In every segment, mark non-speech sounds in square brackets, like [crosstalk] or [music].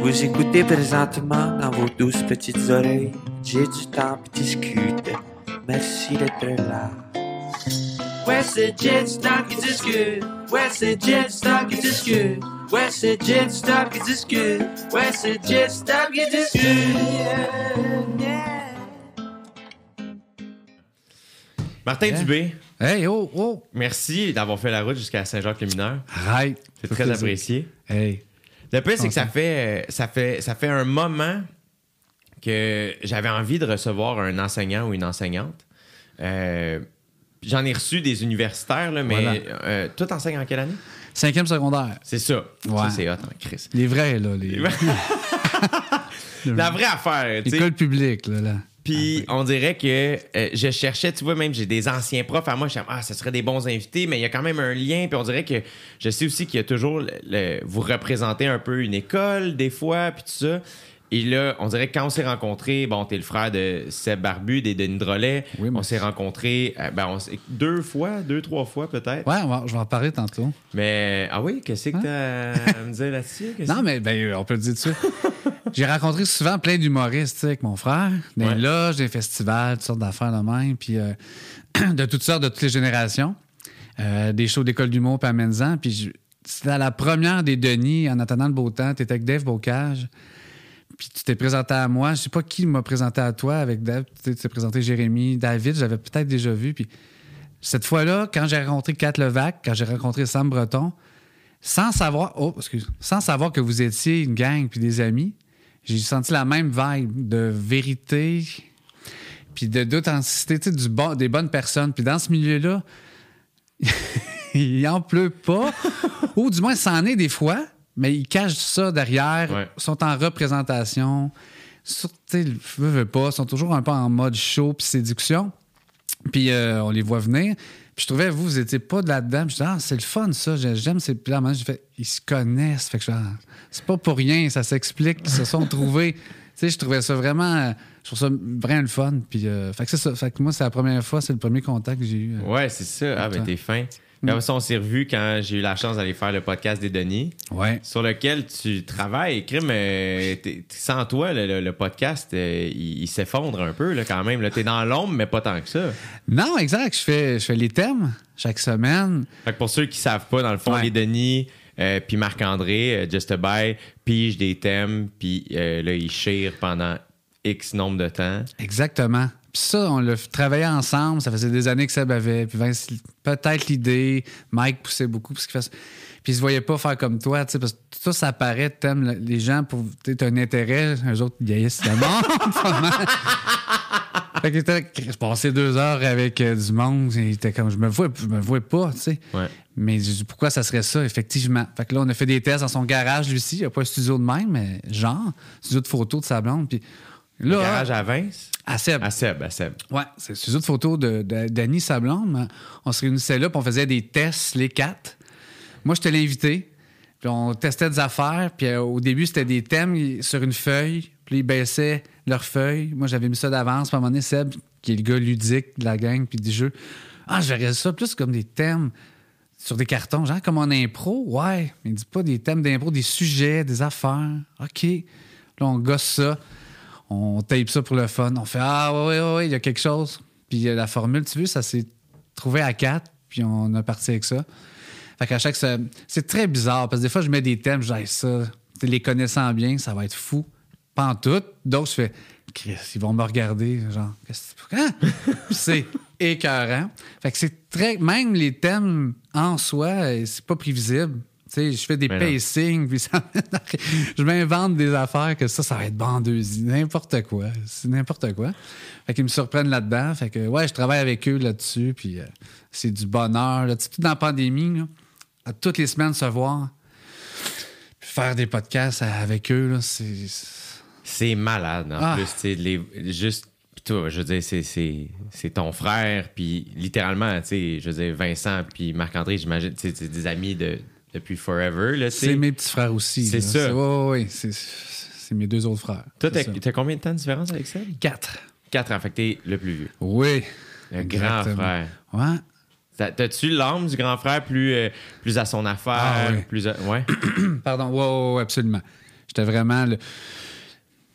Vous écoutez présentement dans vos douces petites oreilles. J'ai du temps pour discuter. Merci d'être là. Ouais, c'est Jet Stop qui discute. Ouais, c'est Jet Stop qui discute. Ouais, c'est Jet Stop qui discute. Ouais, c'est Jet Stop qui discute. Yeah, yeah. Martin? Dubé, Hey, oh, oh! merci d'avoir fait la route jusqu'à Saint-Jacques-le-Mineur. Arrête! C'est très apprécié. Hey. Le pire, c'est que ça fait, euh, ça, fait, ça fait un moment que j'avais envie de recevoir un enseignant ou une enseignante. Euh, J'en ai reçu des universitaires, là, mais Voilà. euh, toi, t'enseignes en quelle année? Cinquième secondaire. C'est ça. Ouais. Ça, c'est hot, en Chris. Les vrais, là. Les... [laughs] La vraie affaire. [laughs] L'école publique, là. là. Puis on dirait que euh, je cherchais, tu vois, même j'ai des anciens profs à moi, je suis ah, ce serait des bons invités, mais il y a quand même un lien. Puis on dirait que je sais aussi qu'il y a toujours, le- le- vous représentez un peu une école des fois, puis tout ça. Et là, on dirait que quand on s'est rencontrés, bon, t'es le frère de Seb Barbu, des Denis Drolet. Oui, on s'est rencontrés euh, ben, on deux fois, deux, trois fois peut-être. Ouais, on va- je vais en parler tantôt. Mais, ah oui, qu'est-ce que t'as à me dire là-dessus? [laughs] Non, mais ben, on peut le dire tout de suite. [laughs] J'ai rencontré souvent plein d'humoristes tu sais, avec mon frère, Ouais. les loges, des festivals, toutes sortes d'affaires de même, puis euh, [clears throat] de toutes sortes, de toutes les générations. Euh, des shows d'école d'humour, puis à Menzan. Puis c'était à la première des Denis, en attendant le beau temps. Tu étais avec Dave Bocage. Puis tu t'es présenté à moi. Je sais pas qui m'a présenté à toi avec Dave. Tu t'es présenté Jérémy, David, j'avais peut-être déjà vu. Puis cette fois-là, quand j'ai rencontré Kat Levac, quand j'ai rencontré Sam Breton, sans savoir, oh, excuse, sans savoir que vous étiez une gang puis des amis, j'ai senti la même vibe de vérité puis de d'authenticité, des bonnes personnes. Puis dans ce milieu-là, [laughs] il en pleut pas, ou du moins c'en est des fois, mais ils cachent ça derrière, Ouais. sont en représentation, sur, sais, veux, veux pas, sont toujours un peu en mode show puis séduction. Puis euh, on les voit venir. Puis je trouvais, vous, vous étiez pas de là-dedans. Puis je disais, ah, c'est le fun, ça. J'ai- J'aime ces. Puis là, j'ai fait, ils se connaissent. Fait que Ah, c'est pas pour rien, ça s'explique. Ils se sont [laughs] trouvés. tu sais, je trouvais ça vraiment. euh, Je trouve ça vraiment le fun. Puis, euh, fait que c'est ça. Fait que moi, c'est la première fois, c'est le premier contact que j'ai eu. euh. Ouais, c'est ça. Ah, ben t'es fin. Après ça, on s'est revus quand j'ai eu la chance d'aller faire le podcast des Denis. Ouais. sur lequel tu travailles. Crime, euh, sans toi, le, podcast, euh, il, il s'effondre un peu là, quand même. Là, t'es dans l'ombre, mais pas tant que ça. Non, exact. Je fais, je fais les thèmes chaque semaine. Fait que pour ceux qui savent pas, dans le fond, Ouais. les Denis, euh, puis Marc-André, euh, Just a Buy, pige des thèmes, puis là, ils chirent pendant X nombre de temps. Exactement. Puis ça, on l'a travaillé ensemble. Ça faisait des années que Seb avait. Puis Vince, peut-être l'idée. Mike poussait beaucoup. Parce qu'il fait... Puis il se voyait pas faire comme toi. tu sais, Parce que ça, ça paraît. T'aimes le- les gens pour. Tu un intérêt. Eux autres, ils haïssent le monde. [laughs] Fait que je passais deux heures avec euh, du monde. Il était comme, je me vois, je me vois pas, tu sais. Ouais. Mais pourquoi ça serait ça, effectivement? Fait que là, on a fait des tests dans son garage, lui aussi. Il n'y a pas un studio de même, mais genre, studio de photo de sa blonde. Puis là, Garage à Vince? à Seb. À Seb, à Seb. Ouais, c'est de photo de, de- d'Annie Sablon. On se réunissait là, puis on faisait des tests, les quatre. Moi, j'étais l'invité. Puis on testait des affaires. Puis euh, au début, c'était des thèmes sur une feuille. Puis ils baissaient leurs feuilles. Moi, j'avais mis ça d'avance. Puis à un moment donné, Seb, qui est le gars ludique de la gang, puis du jeu. Ah, je verrais ça plus comme des thèmes sur des cartons, genre comme en impro. Ouais, mais dit pas des thèmes d'impro, des sujets, des affaires. OK. Là, on gosse ça. On tape ça pour le fun. On fait Ah, ouais, ouais, ouais, il y a quelque chose. Puis euh, la formule, tu veux, ça s'est trouvé à quatre, puis on a parti avec ça. Fait qu'à chaque. C'est très bizarre, parce que des fois, je mets des thèmes, je dis ça, les connaissant bien, ça va être fou. Pas en tout. D'autres, je fais Chris, ils vont me regarder, genre, qu'est-ce que Hein? C'est écœurant. Fait que c'est très. Même les thèmes en soi, euh, c'est pas prévisible. Sais, je fais des Mais non. pacings, puis ça... [laughs] je m'invente des affaires que ça, ça va être bandeuse, n'importe quoi. C'est n'importe quoi. Fait qu'ils me surprennent là-dedans. Fait que, ouais, je travaille avec eux là-dessus, puis euh, c'est du bonheur. Là. Sais, dans la pandémie, là, à toutes les semaines se voir, puis faire des podcasts avec eux, là, c'est. C'est malade, en Ah. plus. tu Les, juste, toi, je veux dire, c'est, ton frère, puis littéralement, tu sais, je veux dire, Vincent, puis Marc-André, j'imagine, tu sais, c'est des amis de, depuis forever, là. C'est mes petits frères aussi. C'est ça. Ouais, ouais, ouais. C'est, c'est mes deux autres frères. Toi, t'as, combien de temps de différence avec ça? Quatre. Quatre ans, fait que t'es le plus vieux. Oui. Le grand frère. Ouais. T'as- T'as-tu l'âme du grand frère plus, euh, plus à son affaire? Ah, oui. plus à- ouais? [clears throat] Pardon, ouais, ouais, ouais, absolument. J'étais vraiment le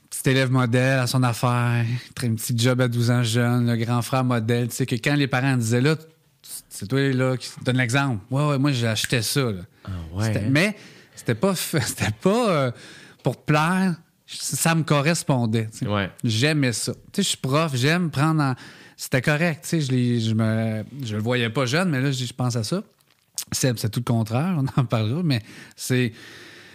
petit élève modèle à son affaire, très un petit job à 12 ans jeune, le grand frère modèle. Tu sais, que quand les parents disaient là, c'est toi là qui donne l'exemple. Ouais, ouais, moi j'ai acheté ça. là. Ah ouais. C'était- Mais c'était pas, [laughs] c'était pas euh, pour plaire. Ça me correspondait. Ouais. J'aimais ça. Tu sais, je suis prof, j'aime prendre en... C'était correct. Tu sais, je, je, me... je le voyais pas jeune, mais là, je pense à ça. C'est, c'est tout le contraire, [laughs] on en parlera, mais c'est.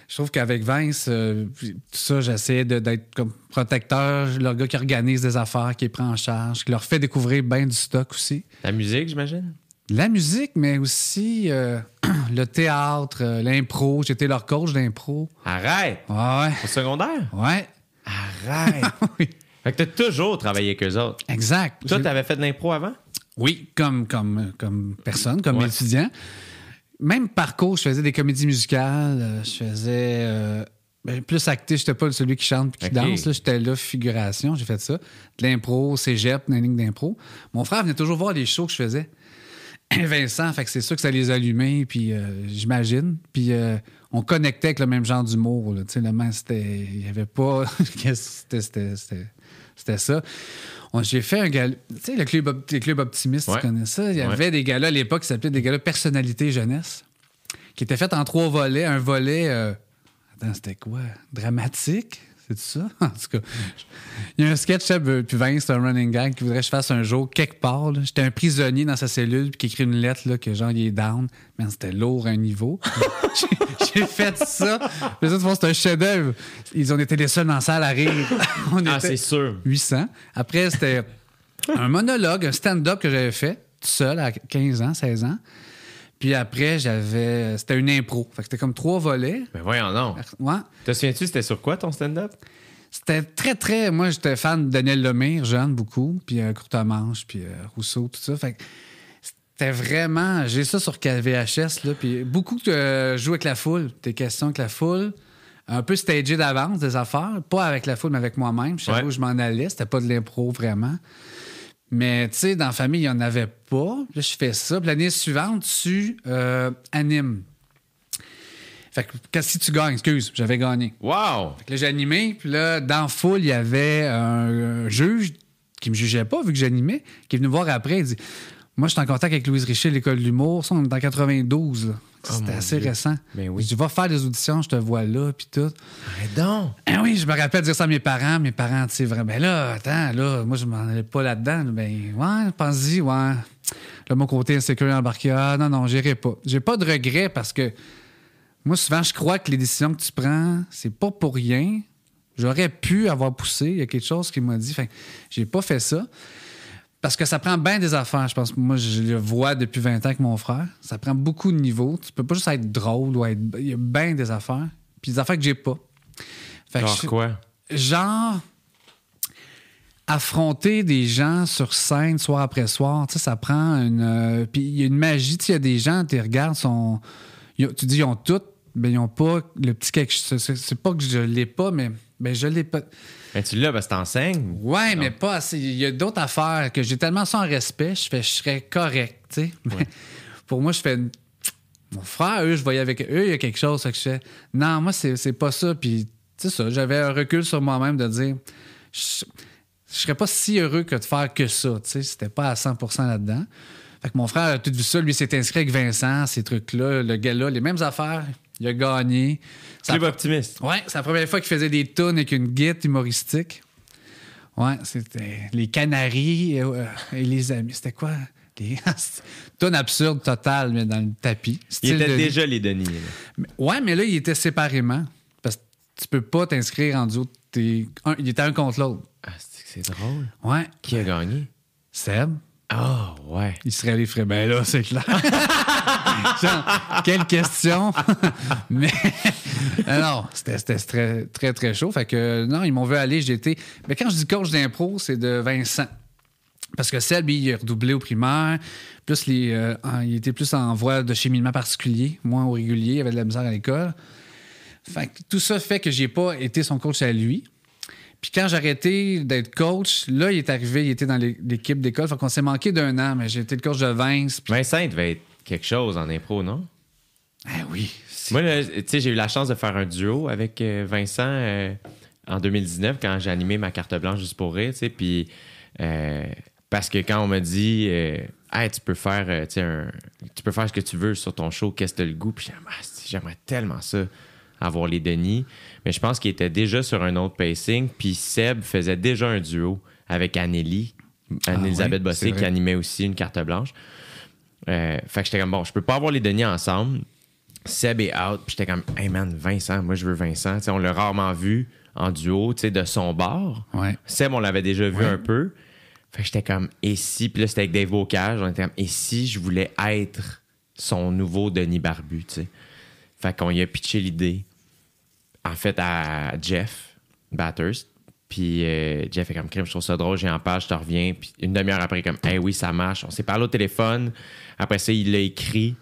Je trouve qu'avec Vince, euh, tout ça, j'essayais de- d'être comme protecteur, le gars qui organise des affaires, qui les prend en charge, qui leur fait découvrir bien du stock aussi. La musique, j'imagine? La musique, mais aussi euh, [clears throat] le théâtre, euh, l'impro. J'étais leur coach d'impro. Arrête! Ouais, Au secondaire? ouais. Arrête! [laughs] oui. fait que t'as toujours travaillé avec eux autres. Exact. Toi, t'avais fait de l'impro avant? Oui, comme, comme, comme personne, comme Ouais. étudiant. Même parcours, je faisais des comédies musicales, euh, je faisais euh, ben, plus acté, j'étais pas celui qui chante et qui danse, là, j'étais là, figuration, j'ai fait ça. De l'impro, cégep, lignes d'impro. Mon frère venait toujours voir les shows que je faisais. [clears throat] Vincent, fait que c'est sûr que ça les allumait, puis euh, j'imagine. Puis euh, on connectait avec le même genre d'humour. Tu sais, le c'était. Il n'y avait pas. [laughs] C'était- ça. On- J'ai fait un gala. Tu sais, le club, les clubs optimistes, Ouais. tu connais ça? Il y Ouais. avait des galas à l'époque qui s'appelaient des galas personnalité jeunesse, qui étaient faits en trois volets. Un volet. euh, Attends, c'était quoi? Dramatique? C'est ça? [laughs] En tout cas, il y a un sketch, euh, puis Vince, c'est un running gag qui voudrait que je fasse un jour quelque part. J'étais un prisonnier dans sa cellule, puis qui écrit une lettre, là, que genre, il est down. Mais c'était lourd à un niveau. [laughs] J'ai- fait ça. Les autres c'est un chef-d'œuvre. Ils ont été les seuls dans la salle à rire. [laughs] On Ah, c'est sûr. 800. Après, c'était un monologue, un stand-up que j'avais fait, tout seul, à 15 ans, 16 ans. Puis après, j'avais. C'était une impro. Fait que c'était comme trois volets. Mais voyons non. Ouais. Te souviens-tu, c'était sur quoi ton stand-up? C'était très, très. Moi, j'étais fan de Daniel Lemire, jeune, beaucoup. Puis euh, Courtemanche, puis euh, Rousseau, tout ça. Fait que c'était vraiment. J'ai ça sur VHS, là. Puis beaucoup euh, jouer avec la foule. Des questions avec la foule. Un peu stagé d'avance, des affaires. Pas avec la foule, mais avec moi-même. Je savais où je m'en allais. C'était pas de l'impro, vraiment. Mais, tu sais, dans la famille, il n'y en avait pas. Là, je fais ça. Puis l'année suivante, tu euh, animes. Fait que quand- si tu gagnes, excuse, j'avais gagné. Wow! Fait que là, j'ai animé, puis là, dans foule, il y avait un, un juge qui me jugeait pas, vu que j'animais, qui est venu me voir après. Il dit Moi, je suis en contact avec Louise Richer, l'école de l'humour. Ça, on est en 92. là. C'était Oh, mon assez Dieu. récent. Ben oui. Je dis Va faire des auditions, je te vois là, puis tout. Arrête donc! Ah oui, je me rappelle dire ça à mes parents. Mes parents, tu sais, vraiment, ben là, attends, là, moi, je m'en allais pas là-dedans. Ben, ouais, pense-y, ouais. Là, mon côté insécure embarqué. Ah, non, non, j'irai pas. J'ai pas de regrets parce que moi, souvent, je crois que les décisions que tu prends, c'est pas pour rien. J'aurais pu avoir poussé. Il y a quelque chose qui m'a dit. Que j'ai pas fait ça. Parce que ça prend bien des affaires. Je pense que moi, je le vois depuis 20 ans avec mon frère. Ça prend beaucoup de niveaux. Tu peux pas juste être drôle ou être. Il y a bien des affaires. Puis des affaires que j'ai pas. Fait que Genre je- quoi? genre affronter des gens sur scène soir après soir, tu sais, ça prend une. euh, puis il y a une magie, tu sais, il y a des gens, tu regardes, sont, ils tu dis ils ont tout, mais ils ont pas le petit quelque chose. C'est c'est pas que je l'ai pas, mais ben, je l'ai pas. Ben, tu l'as parce que t'enseignes. Ouais, mais pas assez. Il y a d'autres affaires que j'ai tellement sans respect, je fais, je serais correct, tu sais. Mais pour moi, je fais. Mon frère, eux, je voyais avec eux, il y a quelque chose, que je fais. Non, moi, c'est c'est pas ça. Puis, tu sais, ça, j'avais un recul sur moi-même de dire. Je, je serais pas si heureux que de faire que ça, tu sais. C'était pas à 100% là-dedans. Fait que mon frère a tout vu ça. Lui, s'est inscrit avec Vincent, ces trucs-là, le gars-là, les mêmes affaires. Il a gagné. Club optimiste. Ouais, c'est la première fois qu'il faisait des tunes avec une guitare humoristique. Ouais, c'était les Canaries euh, et les amis. C'était quoi? Les... [laughs] tunes absurdes totales, mais dans le tapis. Il était déjà les Denis. là. Mais- Ouais, mais là, il était séparément. Parce que tu peux pas t'inscrire en duo. Un- il était un contre l'autre. Ah, c'est drôle. Ouais. Qui a gagné? Seb, Ah, ouais. il serait allé frais. Ben là, c'est clair. [laughs] Quelle question. [laughs] mais non, c'était très, très, très chaud. Fait que non, ils m'ont vu aller. Été. Mais quand je dis coach d'impro, c'est de Vincent. Parce que Seb, il a redoublé au primaire. Plus euh, il était plus en voie de cheminement particulier, moins au régulier. Il avait de la misère à l'école. Fait que tout ça fait que j'ai pas été son coach à lui. Puis quand j'ai arrêté d'être coach, là, il est arrivé, il était dans l'é- l'équipe d'école. Fait qu'on s'est manqué d'un an, mais j'ai été le coach de Vince. Vincent il devait être quelque chose en impro, non? ah oui, Moi, tu sais, j'ai eu la chance de faire un duo avec euh, Vincent euh, en 2019 quand j'ai animé ma carte blanche juste pour rire, tu sais. Puis, euh, parce que quand on m'a dit, euh, hey, tu peux faire, tu sais, un- tu peux faire ce que tu veux sur ton show, qu'est-ce que le goût? Puis Ah, j'aimerais tellement ça, avoir les Denis. Mais je pense qu'il était déjà sur un autre pacing. Puis Seb faisait déjà un duo avec Anneli, Anne-Elisabeth oui, Bossé, qui animait aussi une carte blanche. Euh, fait que j'étais comme, bon, je peux pas avoir les Denis ensemble. Seb est out. Puis j'étais comme, hey man, Vincent, moi je veux Vincent. On l'a rarement vu en duo, tu sais, de son bord. Ouais. Seb, on l'avait déjà vu Ouais. un peu. Fait que j'étais comme, et si, puis là, c'était avec Dave Bocage, on était comme, et si je voulais être son nouveau Denis Barbu, tu sais. Fait qu'on y a pitché l'idée, en fait, à Jeff Bathurst. Puis euh, Jeff est comme, crime, je trouve ça drôle, j'ai en page, je te reviens. Puis une demi-heure après, comme, hey, oui, ça marche. On s'est parlé au téléphone. Après ça, il l'a écrit.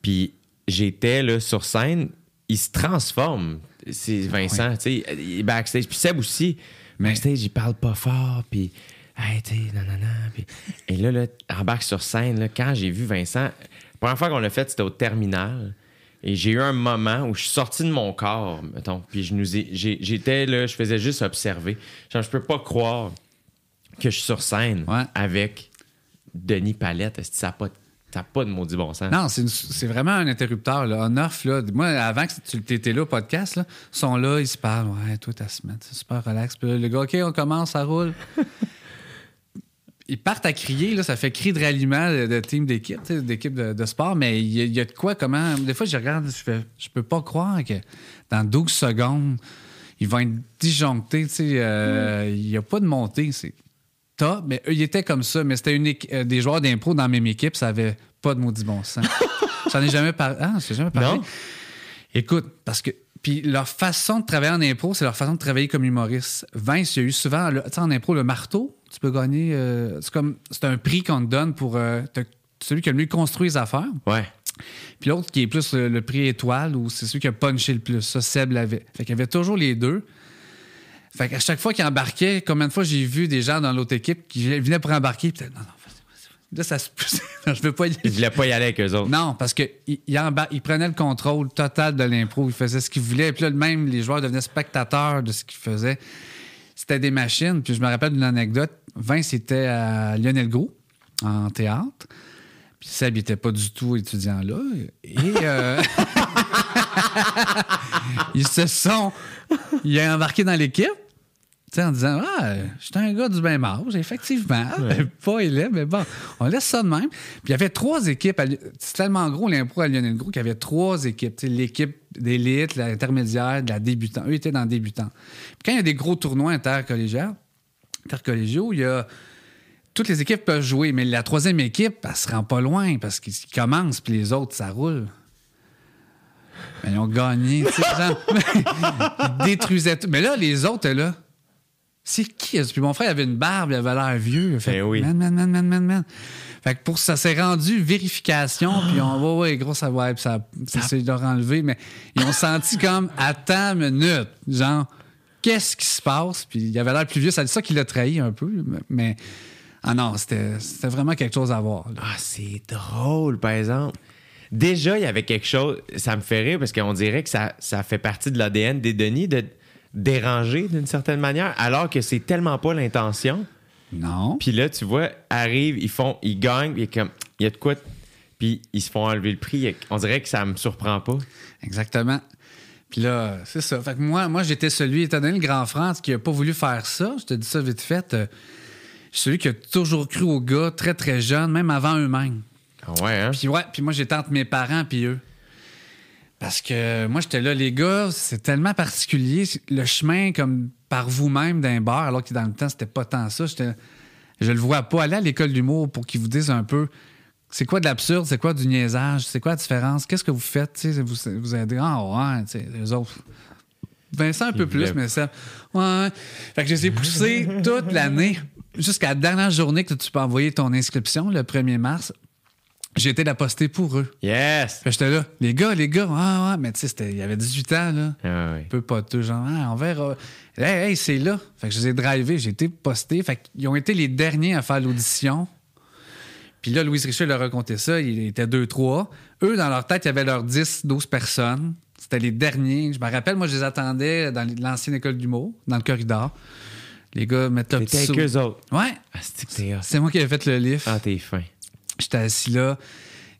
Puis j'étais là sur scène, il se transforme. C'est Vincent, tu sais, il est backstage. Puis Seb aussi. Mais- Backstage, il parle pas fort, puis hey, tu sais. Et là, là, embarque sur scène, là, quand j'ai vu Vincent, la première fois qu'on l'a fait, c'était au terminal. Et j'ai eu un moment où je suis sorti de mon corps, mettons. Puis je nous ai- j'ai- j'étais là, je faisais juste observer. Genre, je peux pas croire que je suis sur scène Ouais. avec Denis Palette. Est-ce que ça n'a pas, ça a pas de maudit bon sens? Non, c'est une- c'est vraiment un interrupteur. Là. On-off, là. Moi, avant que tu étais là au podcast, là, ils sont là, ils se parlent. Ouais, toi, ta semaine, c'est super relax. Puis le gars, OK, on commence, ça roule. Ils partent à crier, là, ça fait cri de ralliement de, de team d'équipe, d'équipe de, de sport, mais il y, a- il y a de quoi, comment. Des fois, je regarde, je fais, je peux pas croire que dans 12 secondes, ils vont être disjonctés, tu sais, euh, il n'y a pas de montée, c'est top, mais eux, ils étaient comme ça, mais c'était une euh, des joueurs d'impro dans la même équipe, ça avait pas de maudit bon sens. [laughs] J'en ai jamais parlé. Ah, j'ai jamais parlé. Non? Écoute, parce que. Puis leur façon de travailler en impro, c'est leur façon de travailler comme humoriste. Vince, il y a eu souvent, le- tu sais, en impro, le marteau, tu peux gagner. euh, c'est comme. C'est un prix qu'on te donne pour euh, te- celui qui a le mieux construit les affaires. Ouais. Puis l'autre qui est plus le, le prix étoile, ou c'est celui qui a punché le plus. Ça, Seb l'avait. Fait qu'il y avait toujours les deux. Fait qu'à chaque fois qu'il embarquait, combien de fois j'ai vu des gens dans l'autre équipe qui venaient pour embarquer, non, non, là, ça se [laughs] je veux pas y Il voulait pas y aller avec eux autres. non, parce qu'il il, embar- il prenait le contrôle total de l'impro. Il faisait ce qu'il voulait. Puis là, même les joueurs devenaient spectateurs de ce qu'il faisait. C'était des machines. Puis je me rappelle d'une anecdote. Vince était à Lionel Gros, en théâtre. Puis Seb n'était pas du tout étudiant là. Et euh, [laughs] ils se sont. Il a embarqué dans l'équipe. Tu sais, en disant Ah, je suis un gars du même âge, effectivement. [laughs] Pas élève, mais bon, on laisse ça de même. Puis il y avait trois équipes. C'est tellement gros l'impro à Lionel Gros qu'il y avait trois équipes. L'équipe d'élite, l'intermédiaire, de la débutante. Eux étaient dans le débutant. Puis quand il y a des gros tournois intercollégiaux, intercollégiaux, il y a. Toutes les équipes peuvent jouer, mais la troisième équipe, elle se rend pas loin parce qu'ils commencent, puis les autres, ça roule. Mais ils ont gagné, tu sais, genre, [laughs] ils détruisaient tout. Mais là, les autres, là, c'est qui? Puis mon frère avait une barbe, il avait l'air vieux. Fait, Ben oui. man, man, man, man, man, man. Fait que pour ça s'est rendu vérification, puis on va, ouais, gros, ça va, puis ça, ça s'est leur enlevé, mais ils ont senti [laughs] comme, attends une minute, genre, qu'est-ce qui se passe? Puis il avait l'air plus vieux, c'est ça qui l'a trahi un peu, mais, ah non, c'était c'était vraiment quelque chose à voir. là. Ah, c'est drôle, par exemple. Déjà, il y avait quelque chose, ça me fait rire parce qu'on dirait que ça, ça fait partie de l'ADN des Denis de déranger d'une certaine manière, alors que c'est tellement pas l'intention. Non. Puis là, tu vois, arrivent, ils font, ils gagnent, puis il y a comme, il y a de quoi, puis ils se font enlever le prix. On dirait que ça me surprend pas. Exactement. Puis là, c'est ça. Fait que moi, moi j'étais celui, étant donné le grand France, qui a pas voulu faire ça, je te dis ça vite fait, euh, je suis celui qui a toujours cru aux gars très, très jeunes, même avant eux-mêmes. Ah ouais, hein? Puis ouais, puis moi, j'étais entre mes parents puis eux. Parce que moi, j'étais là, les gars, c'est tellement particulier. Le chemin comme par vous-même d'un bar, alors que dans le temps, c'était pas tant ça. Je le vois pas aller à l'école d'humour pour qu'ils vous disent un peu c'est quoi de l'absurde, c'est quoi du niaisage, c'est quoi la différence, qu'est-ce que vous faites, tu sais, vous, vous dire, ah ouais, les autres. Vincent un peu plus, mais ça. Ouais. Fait que je les ai poussés [laughs] toute l'année, jusqu'à la dernière journée que tu peux envoyer ton inscription, le 1er mars. J'ai été la poster pour eux. Yes! Fait j'étais là, les gars, les gars, ouais, ouais, mais tu sais, c'était- il y avait 18 ans, là. Ah. Un peu pas tout, genre, Ah, on verra. Hey, hey, c'est là. Fait que je les ai drivés, j'ai été posté. Fait qu'ils ont été les derniers à faire l'audition. Puis là, Louise Richer leur a raconté ça. Il était 2-3. Eux, dans leur tête, il y avait leurs 10, 12 personnes. C'était les derniers. Je me rappelle, moi, je les attendais dans l'ancienne école d'humour, dans le corridor. Les gars mettent leur petit avec saut. eux autres. Ouais, Ah, c'est moi qui avais fait le lift. Ah, t'es fin. J'étais assis là,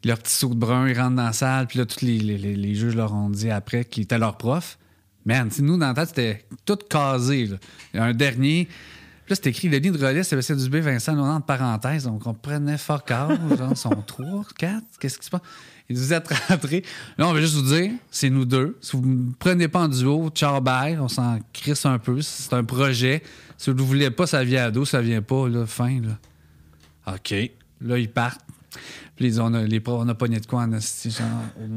leur petit saut de brun, ils rentrent dans la salle, puis là, tous les, les- les- juges leur ont dit après qu'ils étaient leur prof. Man, nous, dans la tête, c'était tout casé. là. Il y a Un dernier. Puis là, c'était écrit Denis de Relais, Sébastien Dubé, Vincent Laurent, entre parenthèses. Donc, on fuck all. Genre, ils sont trois, quatre. Qu'est-ce qui se passe? Ils nous êtes rentrés. Là, on va juste vous dire, c'est nous deux. Si vous ne me prenez pas en duo, ciao, bye. On s'en crisse un peu. C'est un projet. Si vous ne voulez pas, ça vient à dos, ça vient pas. Là, fin, là. OK. Là, ils partent. Puis ils ont, les profs, on a pogné de quoi en esti, genre,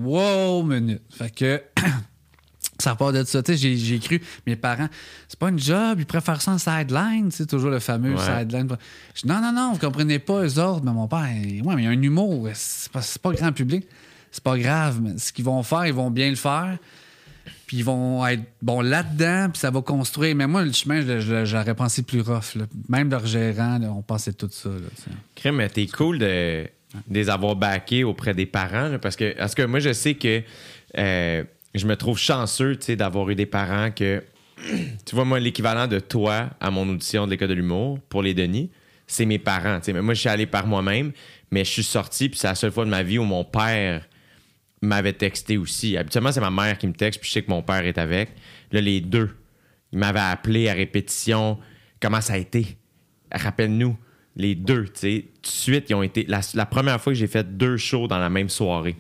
wow, minute. Fait que, [clears throat] ça part de ça. Tu sais, j'ai, j'ai cru, mes parents, c'est pas une job, ils préfèrent ça en sideline, tu sais, toujours le fameux Ouais. sideline. Je dis, non, non, non, vous comprenez pas, eux autres. Mais mon père, ouais, mais il y a un humour, c'est pas, c'est pas grand public. C'est pas grave, mais ce qu'ils vont faire, ils vont bien le faire. Puis ils vont être bon là-dedans, puis ça va construire. Mais moi, le chemin, j'aurais pensé plus rough. là. Même leur gérant, là, on pensait tout ça. Là. Crème, mais t'es cool de, de les avoir backés auprès des parents. parce que, parce que moi, je sais que euh, je me trouve chanceux d'avoir eu des parents que. [clears throat] Tu vois, moi, l'équivalent de toi à mon audition de l'école de l'humour pour les Denis, c'est mes parents. moi, je suis allé par moi-même, mais je suis sorti, puis c'est la seule fois de ma vie où mon père m'avait texté aussi. Habituellement, c'est ma mère qui me texte, puis je sais que mon père est avec. Là, les deux, ils m'avaient appelé à répétition. Comment ça a été? Rappelle-nous, les deux, tu sais, de suite, ils ont été. La, la première fois que j'ai fait deux shows dans la même soirée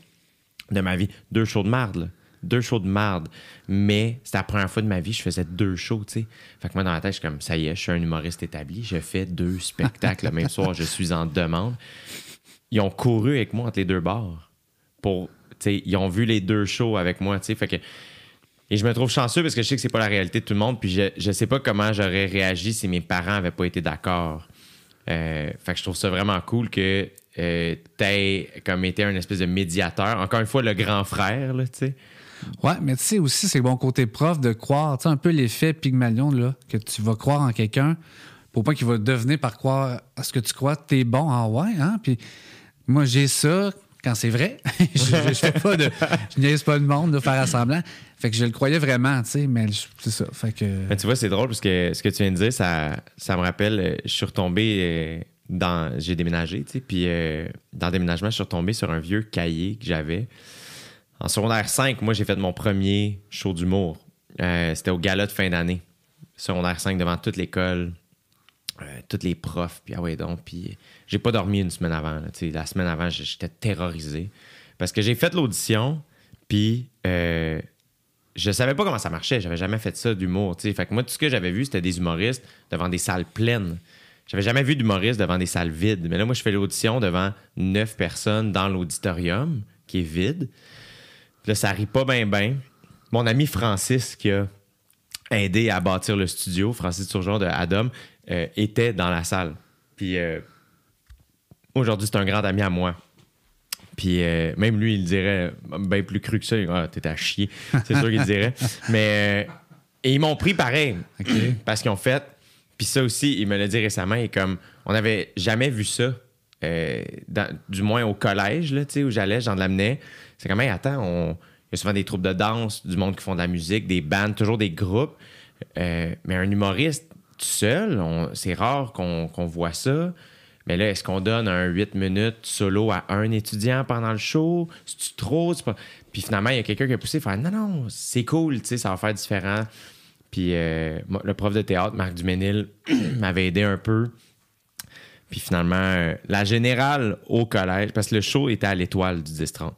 de ma vie, deux shows de marde, là. Deux shows de marde. Mais c'était la première fois de ma vie que je faisais deux shows, tu sais. Fait que moi, dans la tête, je suis comme, ça y est, je suis un humoriste établi, je fais deux spectacles le même [laughs] soir, je suis en demande. Ils ont couru avec moi entre les deux bars pour, tu sais, ils ont vu les deux shows avec moi, tu sais. Fait que et je me trouve chanceux parce que je sais que c'est pas la réalité de tout le monde. Puis je, je sais pas comment j'aurais réagi si mes parents avaient pas été d'accord. Euh, fait que je trouve ça vraiment cool que euh, t'aies comme été un espèce de médiateur. Encore une fois, le grand frère, tu sais. Ouais, mais tu sais aussi, c'est bon côté prof de croire, tu sais, un peu l'effet Pygmalion, là, que tu vas croire en quelqu'un pour pas qu'il va devenir par croire à ce que tu crois, t'es bon, ah ouais, hein? Puis moi, j'ai ça quand c'est vrai. [laughs] je, je, pas de. Niaise pas le monde de faire semblant. Fait que je le croyais vraiment, tu sais, mais c'est ça. Fait que. Mais tu vois, c'est drôle parce que ce que tu viens de dire, ça, ça me rappelle, euh, je suis retombé euh, dans. J'ai déménagé, tu sais, puis euh, dans le déménagement, je suis retombé sur un vieux cahier que j'avais. En secondaire 5, moi, j'ai fait mon premier show d'humour. C'était au gala de fin d'année. Secondaire 5, devant toute l'école, euh, tous les profs, puis ah ouais, donc, puis j'ai pas dormi une semaine avant. là, la semaine avant, j'étais terrorisé. Parce que j'ai fait l'audition, puis je savais pas comment ça marchait. J'avais jamais fait ça d'humour. Fait que moi, tout ce que j'avais vu, c'était des humoristes devant des salles pleines. J'avais jamais vu d'humoristes devant des salles vides. Mais là, moi, je fais l'audition devant neuf personnes dans l'auditorium qui est vide. Là, ça rit pas bien, bien. Mon ami Francis, qui a aidé à bâtir le studio, Francis Turgeon de Adam, euh, était dans la salle. Puis euh, aujourd'hui, c'est un grand ami à moi. Puis euh, même lui, il dirait bien plus cru que ça. Ah, t'es à chier. C'est sûr qu'il dirait. [laughs] Mais euh, et ils m'ont pris pareil. Parce qu'ils ont fait. Puis ça aussi, il me l'a dit récemment. Et comme on n'avait jamais vu ça, euh, dans- du moins au collège, là, tu sais, où j'allais, j'en l'amenais. C'est comme, hey, attends, on- il y a souvent des troupes de danse, du monde qui font de la musique, des bandes, toujours des groupes. Euh, mais un humoriste tout seul, on- c'est rare qu'on qu'on voit ça. Mais là, est-ce qu'on donne un 8 minutes solo à un étudiant pendant le show? C'est-tu trop? Pas- Puis finalement, il y a quelqu'un qui a poussé, faire non, non, c'est cool, tu sais, ça va faire différent. Puis euh, le prof de théâtre, Marc Duménil, [clears throat] m'avait aidé un peu. Puis finalement, euh, la générale au collège, parce que le show était à l'étoile du 10-30.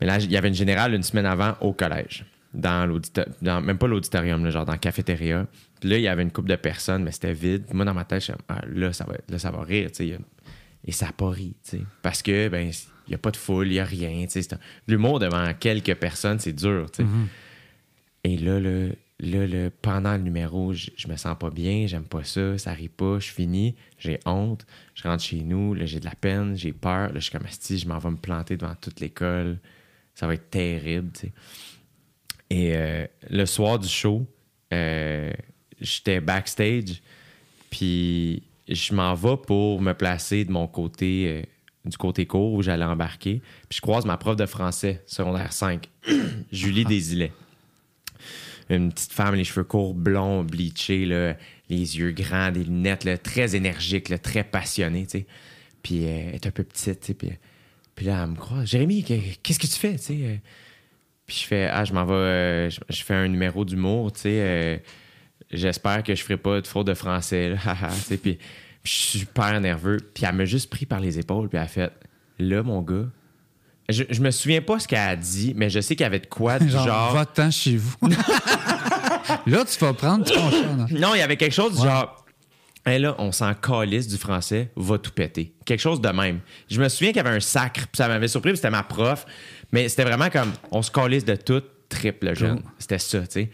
Mais là, il y avait une générale une semaine avant au collège. Dans l'auditorium, même pas l'auditorium, genre dans la cafétéria. Puis là, il y avait une couple de personnes, mais c'était vide. Puis moi, dans ma tête, je suis ah, là, ça va, là, ça va rire, tu sais. Et ça n'a pas ri, tu sais. Parce que, ben, il n'y a pas de foule, il n'y a rien, tu sais. L'humour devant quelques personnes, c'est dur, tu sais. Et là, là, là, là, pendant le numéro, je, je me sens pas bien, j'aime pas ça, ça rit pas, je finis, j'ai honte, je rentre chez nous, là, j'ai de la peine, j'ai peur, là, je suis comme si je m'en vais me planter devant toute l'école, ça va être terrible, tu sais. Et euh, le soir du show, euh, j'étais backstage, puis je m'en vais pour me placer de mon côté, euh, du côté court où j'allais embarquer. Puis je croise ma prof de français, secondaire 5, [clears throat] Julie Desilets. Une petite femme, les cheveux courts, blonds, bleachés, les yeux grands, des lunettes, très énergique, très passionnée, tu sais. Puis elle est un peu petite. Puis, là, elle me croise. Jérémy, que- qu'est-ce que tu fais? Puis je fais, ah, je m'en vais, euh, je, je fais un numéro d'humour, tu sais. euh, J'espère que je ferai pas de faute de français, là. [laughs] Puis puis je suis super nerveux. Puis elle m'a juste pris par les épaules, puis elle a fait, là, mon gars. Je, je me souviens pas ce qu'elle a dit, mais je sais qu'il y avait de quoi, du Genre, genre. va-t'en chez vous. [laughs] là, tu vas prendre ton [laughs] chat. là. Non, il y avait quelque chose du genre. Hey, là, on s'en calisse du français, va tout péter. Quelque chose de même. Je me souviens qu'il y avait un sacre, puis ça m'avait surpris, puis c'était ma prof. Mais c'était vraiment comme, on se calisse de tout, triple jeune. Cool. C'était ça, tu sais.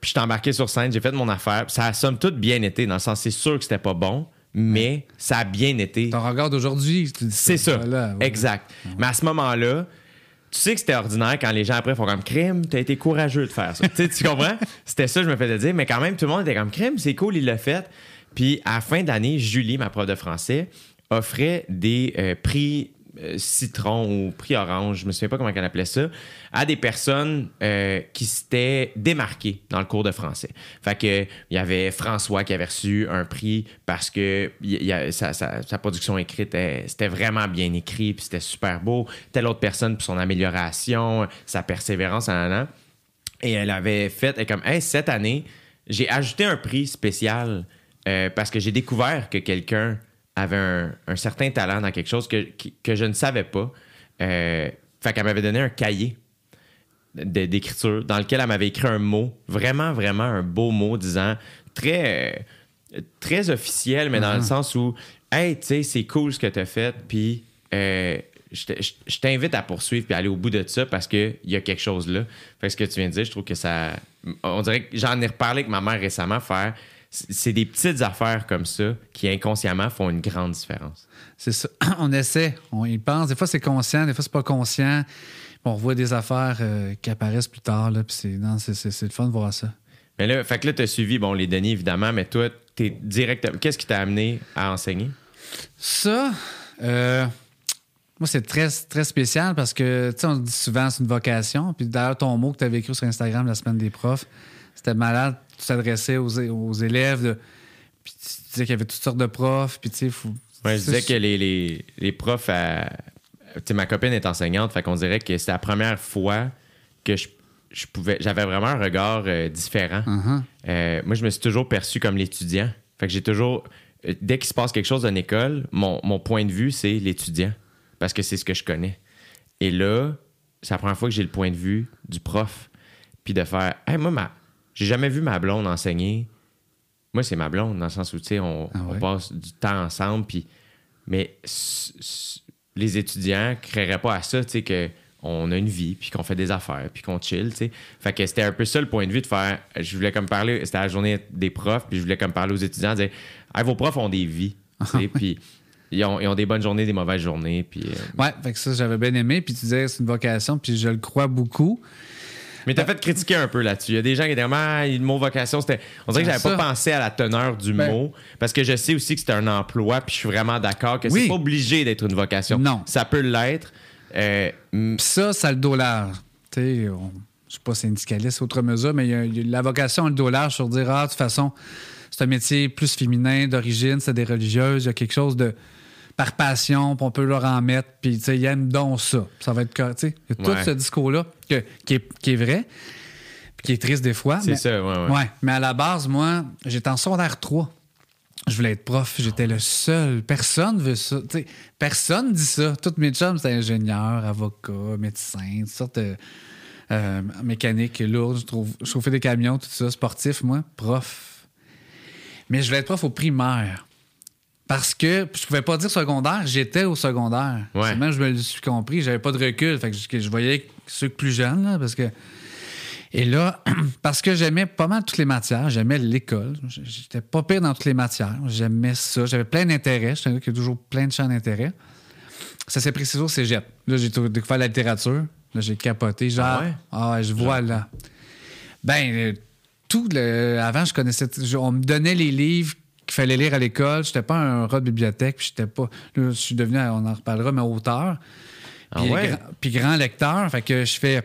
Puis je suis embarqué sur scène, j'ai fait mon affaire. Ça a somme toute bien été, dans le sens, c'est sûr que c'était pas bon, mais ça a bien été. Ton regard d'aujourd'hui, tu dis C'est ça. Voilà, ouais. Exact. Mais à ce moment-là, tu sais que c'était ordinaire quand les gens après font comme crime, t'as été courageux de faire ça. [laughs] tu sais, tu comprends? C'était ça, que je me faisais dire. Mais quand même, tout le monde était comme crime, c'est cool, il l'a fait. Puis à la fin d'année, Julie, ma prof de français, offrait des euh, prix citron ou prix orange, je me souviens pas comment elle appelait ça, à des personnes euh, qui s'étaient démarquées dans le cours de français. Fait que il y avait François qui avait reçu un prix parce que sa, production écrite, c'était vraiment bien écrit, puis c'était super beau. Telle autre personne pour son amélioration, sa persévérance, en Et elle avait fait, elle comme, cette année, j'ai ajouté un prix spécial euh, parce que j'ai découvert que quelqu'un avait un, un certain talent dans quelque chose que, que je ne savais pas. Euh, fait qu'elle m'avait donné un cahier d'écriture dans lequel elle m'avait écrit un mot, vraiment, vraiment un beau mot disant très, très officiel, mais dans le sens où, hey, tu sais, c'est cool ce que tu as fait, puis euh, je t'invite à poursuivre puis aller au bout de ça parce qu'il y a quelque chose là. Fait que ce que tu viens de dire, je trouve que ça. On dirait que j'en ai reparlé avec ma mère récemment, faire. C'est des petites affaires comme ça qui inconsciemment font une grande différence. C'est ça. [clears throat] On essaie, on y pense. Des fois, c'est conscient, des fois, c'est pas conscient. On voit des affaires euh, qui apparaissent plus tard. Là, puis c'est, le fun de voir ça. Mais là, fait que là, tu as suivi, bon, les Denis, évidemment, mais toi, t'es direct. Qu'est-ce qui t'a amené à enseigner? Ça, euh, moi, c'est très, très spécial parce que, tu sais, on dit souvent c'est une vocation. Puis d'ailleurs, ton mot que tu avais écrit sur Instagram la semaine des profs, c'était malade. Tu t'adressais aux, aux élèves. de- puis tu disais qu'il y avait toutes sortes de profs. Puis tu sais, faut- Ouais, je c'est- disais que les, les, les profs, à- tu sais, ma copine est enseignante, fait qu'on dirait que c'était la première fois que je, je pouvais, j'avais vraiment un regard euh, différent. Uh-huh. Euh, moi, je me suis toujours perçu comme l'étudiant. Fait que j'ai toujours, euh, dès qu'il se passe quelque chose dans l'école, mon, mon point de vue, c'est l'étudiant, parce que c'est ce que je connais. Et là, c'est la première fois que j'ai le point de vue du prof, puis de faire, hey, moi, ma, j'ai jamais vu ma blonde enseigner. Moi, c'est ma blonde, dans le sens où, tu sais, on, Ah ouais? on passe du temps ensemble, puis. Mais les étudiants ne créeraient pas à ça, tu sais, qu'on a une vie, puis qu'on fait des affaires, puis qu'on chill, tu sais. Fait que c'était un peu ça le point de vue de faire. Je voulais comme parler, c'était la journée des profs, puis je voulais comme parler aux étudiants, dire, hey, vos profs ont des vies, tu sais, puis ils ont, ils ont des bonnes journées, des mauvaises journées, puis. euh, Ouais, fait que ça, j'avais bien aimé. Puis tu disais c'est une vocation, puis je le crois beaucoup. Mais t'as fait critiquer un peu là-dessus. Il y a des gens qui étaient comme, ah, le mot vocation, c'était. On dirait que Ah, j'avais pas pensé à la teneur du Ben- mot. Parce que je sais aussi que c'est un emploi, puis je suis vraiment d'accord que Oui. c'est pas obligé d'être une vocation. Non. Ça peut l'être. Euh, ça, ça le dos large. Tu sais, on- je suis pas syndicaliste outre mesure, mais il y a, il y a la vocation le dos large sur dire, ah, de toute façon, c'est un métier plus féminin, d'origine, c'est des religieuses, il y a quelque chose de par passion, puis on peut leur en mettre, puis tu sais, ils aiment donc ça. Ça va être tu sais. Il y a tout Ouais. ce discours-là que- qui, est, qui est vrai, puis qui est triste des fois. c'est ça, ouais, ouais. Ouais, mais à la base, moi, j'étais en secondaire 3. Je voulais être prof. J'étais le seul. Personne veut ça. Tu sais, personne dit ça. Toutes mes chums, c'était ingénieurs, avocats, médecins, toutes sortes de euh, mécaniques lourdes. Je trouve chauffer des camions, tout ça. Sportif, moi, prof. Mais je voulais être prof au primaire. Parce que je pouvais pas dire secondaire, j'étais au secondaire. Ouais. Même je me le suis compris, j'avais pas de recul. Fait que je, voyais ceux plus jeunes, là, parce que. Et là, [clears throat] parce que j'aimais pas mal toutes les matières, j'aimais l'école. J'étais pas pire dans toutes les matières. J'aimais ça. J'avais plein d'intérêts. Je un gars qui a toujours plein de champs d'intérêt. Ça s'est précisé au cégep. Là, j'ai tout- découvert la littérature. Là, j'ai capoté. Genre, Ah ouais? ah ouais, je vois là. Ben, euh, tout le. Avant, je connaissais. on me donnait les livres qu'il fallait lire à l'école. J'étais pas un rat de bibliothèque, puis j'étais pas. Là, je suis devenu, on en reparlera, mais auteur. Ah Puis, ouais? grand, puis grand lecteur. Fait que je fais.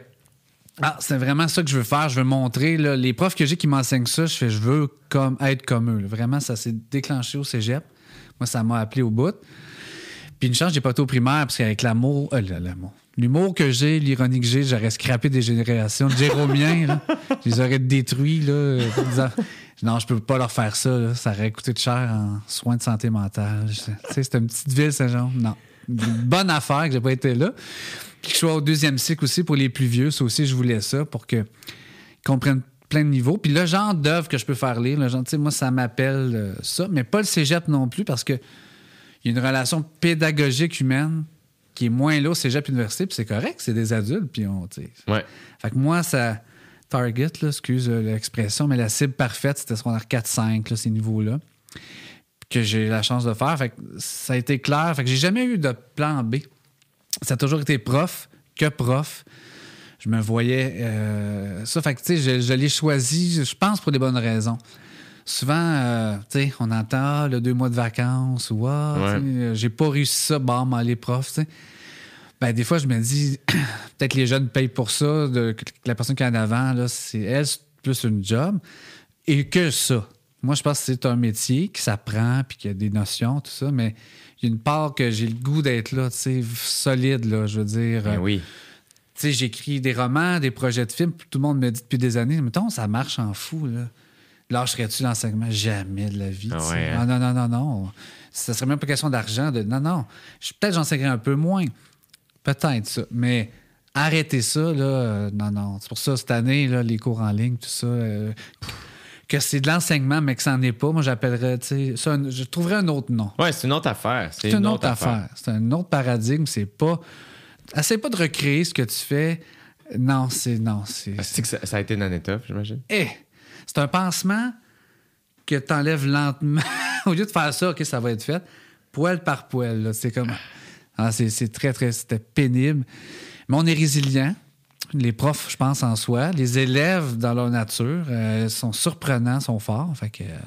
Ah, c'est vraiment ça que je veux faire. Je veux montrer. là, les profs que j'ai qui m'enseignent ça, je fais, je veux comme, être comme eux. là. Vraiment, ça s'est déclenché au cégep. Moi, ça m'a appelé au bout. Puis une chance, j'ai pas été au primaire, parce qu'avec l'amour. euh, là, l'amour. L'humour que j'ai, l'ironie que j'ai, j'aurais scrappé des générations de Jéromiens. Je les aurais détruits. Là, en disant, non, je peux pas leur faire ça. là. Ça aurait coûté de cher en soins de santé mentale. Tu sais, c'est une petite ville, Saint-Jean. Non. Une bonne affaire que j'ai pas été là. Puis que je sois au deuxième cycle aussi pour les plus vieux. Ça aussi, je voulais ça pour qu'ils comprennent plein de niveaux. Puis le genre d'œuvre que je peux faire lire, le genre, tu sais, moi, ça m'appelle euh, ça. Mais pas le cégep non plus parce que il y a une relation pédagogique humaine qui est moins là au cégep université, puis c'est correct, c'est des adultes, puis on, tu sais. Ouais. Fait que moi, ça. Target, là, excuse euh, l'expression, mais la cible parfaite, c'était secondaire 4-5, là, ces niveaux-là, que j'ai eu la chance de faire. Fait que ça a été clair. Fait que j'ai jamais eu de plan B. Ça a toujours été prof, que prof. Je me voyais. euh, ça, fait que, tu sais, je, je l'ai choisi, je pense, pour des bonnes raisons. Souvent, euh, tu sais, on entend ah, le deux mois de vacances ou ah, Ouais. j'ai pas réussi ça, mais les profs, tu sais. Ben, des fois, je me dis, [clears throat] peut-être les jeunes payent pour ça, de- que la personne qui est en avant, là, c'est elle, c'est plus une job. Et que ça. Moi, je pense que c'est un métier qui s'apprend, puis qu'il y a des notions, tout ça, mais il y a une part que j'ai le goût d'être là, tu sais, solide, là, je veux dire. Ben Euh, oui. tu sais, j'écris des romans, des projets de films, puis tout le monde me dit depuis des années, mettons, ça marche en fou, là. Lâcherais-tu l'enseignement? Jamais de la vie. Ah sais. ouais, hein? Ah non, non, non, non. Ça serait même pas question d'argent. De... Non, non. Peut-être j'enseignerais un peu moins. Peut-être ça. Mais arrêter ça, là, euh, non, non. C'est pour ça, cette année, là, les cours en ligne, tout ça, euh, que c'est de l'enseignement, mais que ça n'en est pas, moi, j'appellerais, tu sais, je trouverais un autre nom. Ouais, c'est une autre affaire. C'est une autre affaire. C'est un autre paradigme. C'est pas. Essaye pas de recréer ce que tu fais. Non, c'est. Non, c'est. Que ça, ça a été une année tough, j'imagine. Eh, c'est un pansement que tu enlèves lentement. [laughs] Au lieu de faire ça, OK, ça va être fait, poil par poil. là. C'est comme. Ah, c'est, très, très. C'était pénible. Mais on est résilient. Les profs, je pense, en soi. Les élèves, dans leur nature, euh, sont surprenants, sont forts. Fait que, euh,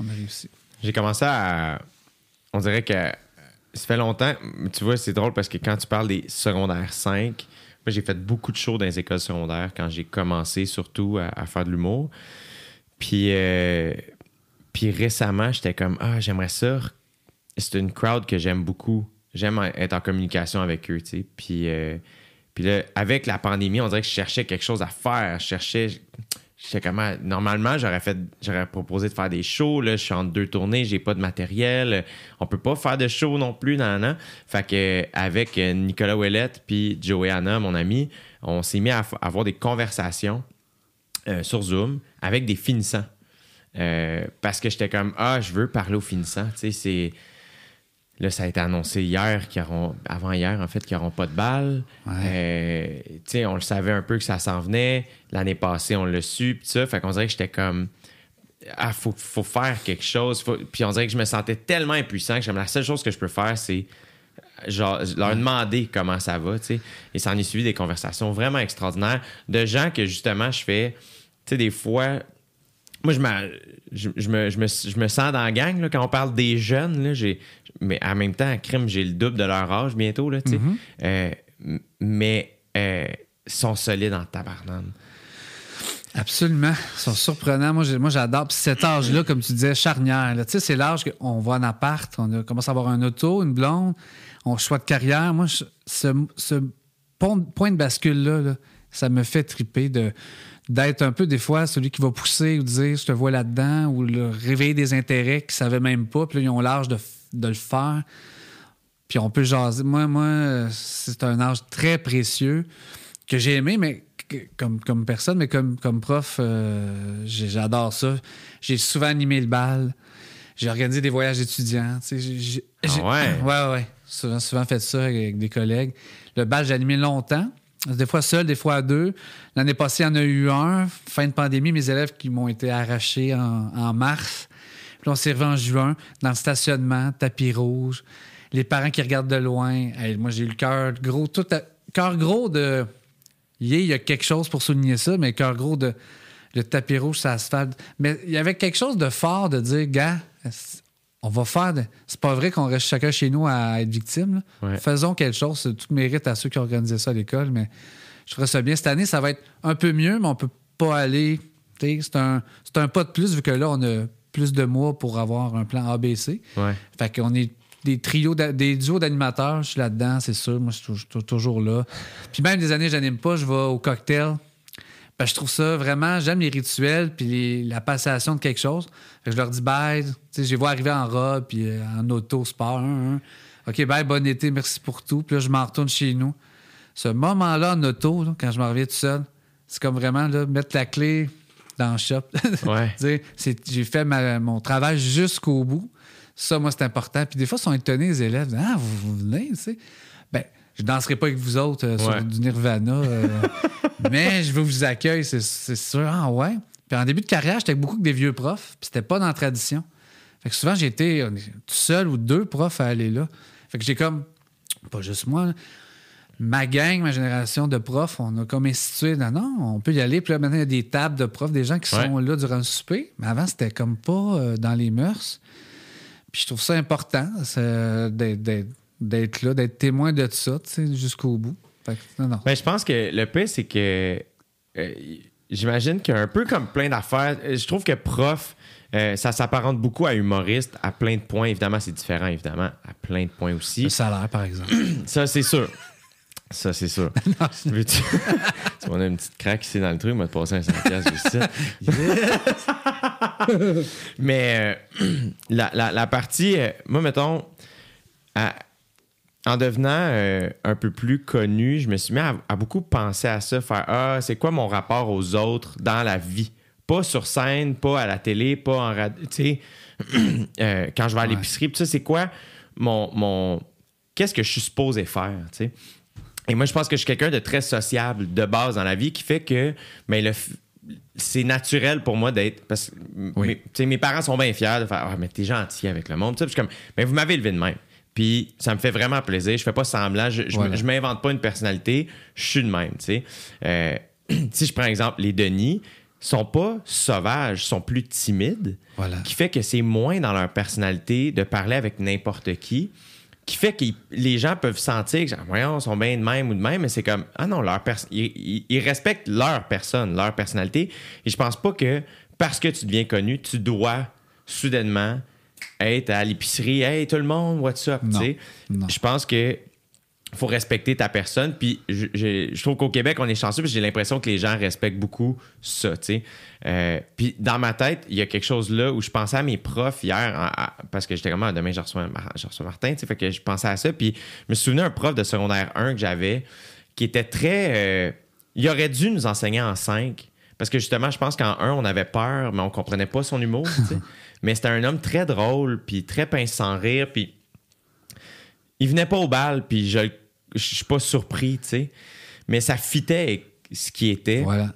on a réussi. J'ai commencé à. On dirait que ça fait longtemps. Tu vois, c'est drôle parce que quand tu parles des secondaires 5, moi, j'ai fait beaucoup de shows dans les écoles secondaires quand j'ai commencé surtout à, à faire de l'humour. Puis, euh, puis récemment, j'étais comme Ah, j'aimerais ça. C'est une crowd que j'aime beaucoup. J'aime être en communication avec eux, tu sais. Puis, euh, puis là, avec la pandémie, on dirait que je cherchais quelque chose à faire. Je cherchais. J'étais comment. Normalement, j'aurais fait. J'aurais proposé de faire des shows. Là, je suis en deux tournées, j'ai pas de matériel. On peut pas faire de show non plus. Fait que avec euh, Nicolas Ouellette puis Joanna, mon ami, on s'est mis à avoir des conversations euh, sur Zoom avec des finissants. Parce que j'étais comme Ah, je veux parler aux finissants. Tu sais, c'est. Là, ça a été annoncé hier, qu'ils auront, avant hier, en fait, qu'ils n'auront pas de balles. Euh, on le savait un peu que ça s'en venait. L'année passée, on l'a su, puis ça. Fait qu'on dirait que j'étais comme, ah, faut, faut faire quelque chose. Faut- Puis on dirait que je me sentais tellement impuissant que la seule chose que je peux faire, c'est genre, leur demander comment ça va, tu sais. Et ça en est suivi des conversations vraiment extraordinaires de gens que, justement, je fais, tu sais, des fois, moi, je, je, je me, je, me, je me sens dans la gang là, quand on parle des jeunes. Là, j'ai, mais en même temps, à crime, j'ai le double de leur âge bientôt. Là, tu sais. Euh, mais euh, ils sont solides en tabarnane. Absolument. Ils sont surprenants. Moi, j'adore. Puis cet âge-là, comme tu disais, charnière. Tu sais, c'est l'âge qu'on va en appart, on a commencé à avoir un auto, une blonde, on choix de carrière. Moi, je- ce, ce point de bascule-là, là, ça me fait triper de d'être un peu des fois celui qui va pousser ou dire je te vois là-dedans ou le réveiller des intérêts qu'ils ne savaient même pas puis là ils ont l'âge de, de le faire puis on peut jaser moi moi c'est un âge très précieux que j'ai aimé mais comme, comme personne mais comme, comme prof euh, j'adore ça j'ai souvent animé le bal j'ai organisé des voyages étudiants j'ai- j'ai- Ah ouais? [laughs] ouais ouais souvent, souvent fait ça avec des collègues le bal j'ai animé longtemps des fois seul, des fois à deux. L'année passée, il y en a eu un. Fin de pandémie, mes élèves qui m'ont été arrachés en, en mars. Puis on s'est revu en juin, dans le stationnement, tapis rouge. Les parents qui regardent de loin. Hey, moi, j'ai eu le cœur gros. Tout à- cœur gros de. Yeah, il y a quelque chose pour souligner ça, mais cœur gros de. Le tapis rouge, ça asphalte. Mais il y avait quelque chose de fort de dire, gars, on va faire. de- C'est pas vrai qu'on reste chacun chez nous à être victime. Ouais. Faisons quelque chose. Tout mérite à ceux qui organisaient ça à l'école, mais je ferais ça bien. Cette année, ça va être un peu mieux, mais on peut pas aller. un, c'est un pas de plus, vu que là, on a plus de mois pour avoir un plan ABC. Ouais. Fait qu'on est des trios, des duos d'animateurs, je suis là-dedans, c'est sûr. Moi, je suis tou- tou- toujours là. Puis même des années, j'anime pas, je vais au cocktail. Ben, je trouve ça vraiment, j'aime les rituels puis les- la passation de quelque chose. Fait que je leur dis bye. Tu sais, je les vois arriver en robe puis euh, en auto, sport. OK, bye, bon été, merci pour tout. Puis là, je m'en retourne chez nous. Ce moment-là en auto, là, quand je m'en reviens tout seul, c'est comme vraiment là, mettre la clé dans le shop. [laughs] Ouais. J'ai fait ma- mon travail jusqu'au bout. Ça, moi, c'est important. Puis des fois, ils sont étonnés, les élèves. Ah, vous, vous venez, tu sais. Ben, je danserai pas avec vous autres euh, Ouais. sur du Nirvana. euh, [laughs] mais je veux vous accueillir, c'est c'est sûr. Ah, ouais. Puis en début de carrière, j'étais avec beaucoup que des vieux profs. Puis c'était pas dans la tradition. Fait que souvent, j'étais tout seul ou deux profs à aller là. Fait que j'ai comme, pas juste moi, là, ma gang, ma génération de profs, on a comme institué, non, non, on peut y aller. Puis là, maintenant, il y a des tables de profs, des gens qui sont là durant le souper. Mais avant, c'était comme pas euh, dans les mœurs. Puis je trouve ça important d'être- là, d'être témoin de ça, tu sais, jusqu'au bout. Fait que, non, non. Ben, je pense que le pire, c'est que euh, j'imagine qu'un peu comme plein d'affaires, euh, je trouve que prof, euh, ça s'apparente beaucoup à humoriste à plein de points. Évidemment, c'est différent, évidemment, à plein de points aussi. Le salaire, par exemple. Ça, c'est sûr. Ça, c'est sûr. [laughs] [laughs] Tu on a une petite craque ici dans le truc, on va te passer un 100 piastres juste ici. [laughs] Mais euh, [clears throat] la, la- la partie, euh, moi, mettons, à- en devenant euh, un peu plus connu, je me suis mis à, à beaucoup penser à ça, faire Ah, c'est quoi mon rapport aux autres dans la vie? Pas sur scène, pas à la télé, pas en radio. Tu sais, [clears throat] quand je vais à Ouais. l'épicerie, puis ça, c'est quoi mon. mon Qu'est-ce que je suis supposé faire? tu sais? Et moi, je pense que je suis quelqu'un de très sociable de base dans la vie qui fait que mais le, c'est naturel pour moi d'être. Parce que Oui. mes, tu sais, mes parents sont bien fiers de faire Ah, mais t'es gentil avec le monde. Tu sais, puis je suis comme, mais vous m'avez élevé de même. Puis ça me fait vraiment plaisir. Je fais pas semblant. Je, je, Voilà. je m'invente pas une personnalité. Je suis de même. Euh, [clears throat] si je prends exemple, les Denis sont pas sauvages, sont plus timides Voilà. qui fait que c'est moins dans leur personnalité de parler avec n'importe qui, qui fait que les gens peuvent sentir que, voyons, ils sont bien de même ou de même, mais c'est comme, ah non, leur ils, ils- respectent leur personne, leur personnalité. Et je pense pas que parce que tu deviens connu, tu dois soudainement être à l'épicerie, hey, tout le monde, what's up, tu sais? Je pense que faut respecter ta personne. Puis je, je- je trouve qu'au Québec, on est chanceux, parce que j'ai l'impression que les gens respectent beaucoup ça, tu sais. Euh, puis dans ma tête, il y a quelque chose là où je pensais à mes profs hier, en- à- parce que j'étais comme, ah, demain, je reçois, Mar- je reçois Martin, tu sais, fait que je pensais à ça. Puis je me souvenais un prof de secondaire 1 que j'avais qui était très... euh, il aurait dû nous enseigner en 5. Parce que justement, je pense qu'en 1, on avait peur, mais on comprenait pas son humour, tu sais. [laughs] Mais c'était un homme très drôle, puis très pince sans rire, puis il venait pas au bal, puis je je suis pas surpris, tu sais. Mais ça fitait avec ce qui était. Voilà.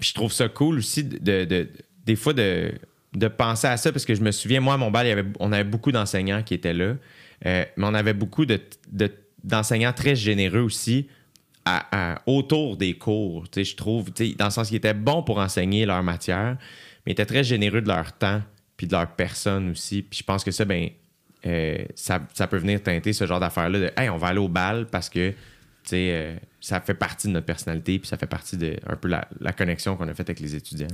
Puis je trouve ça cool aussi de, de- de- des fois de, de penser à ça parce que je me souviens, moi, à mon bal, il y avait, on avait beaucoup d'enseignants qui étaient là, euh, mais on avait beaucoup de, de- d'enseignants très généreux aussi à- à- autour des cours. Tu sais, je trouve, tu sais, dans le sens qu'ils étaient bons pour enseigner leur matière, mais ils étaient très généreux de leur temps puis de leur personne aussi. Puis je pense que ça, ben, euh, ça, ça peut venir teinter ce genre d'affaires-là de Hey, on va aller au bal parce que euh, ça fait partie de notre personnalité, puis ça fait partie de un peu la, la connexion qu'on a faite avec les étudiants.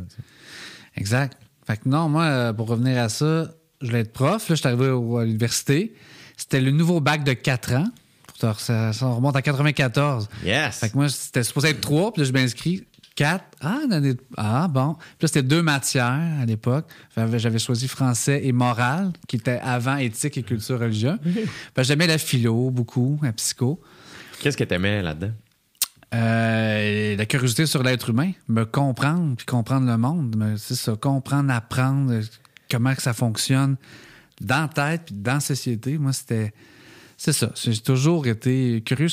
Exact. Fait que non, moi, euh, pour revenir à ça, je voulais être prof. Là, je suis arrivé à l'université. C'était le nouveau bac de 4 ans. Ça, ça remonte à 94. Yes! Fait que moi, c'était supposé être 3, puis là, je m'inscris 4. Ah, une année de- ah, bon. Puis là, c'était deux matières à l'époque. J'avais choisi français et morale, qui était avant éthique et culture religieuse. Que [laughs] J'aimais la philo beaucoup, la psycho. Qu'est-ce que t'aimais là-dedans? Euh, la curiosité sur l'être humain, me comprendre, puis comprendre le monde, c'est ça, comprendre, apprendre euh, comment que ça fonctionne dans la tête, puis dans la société. Moi, c'était, c'est ça. J'ai toujours été curieux,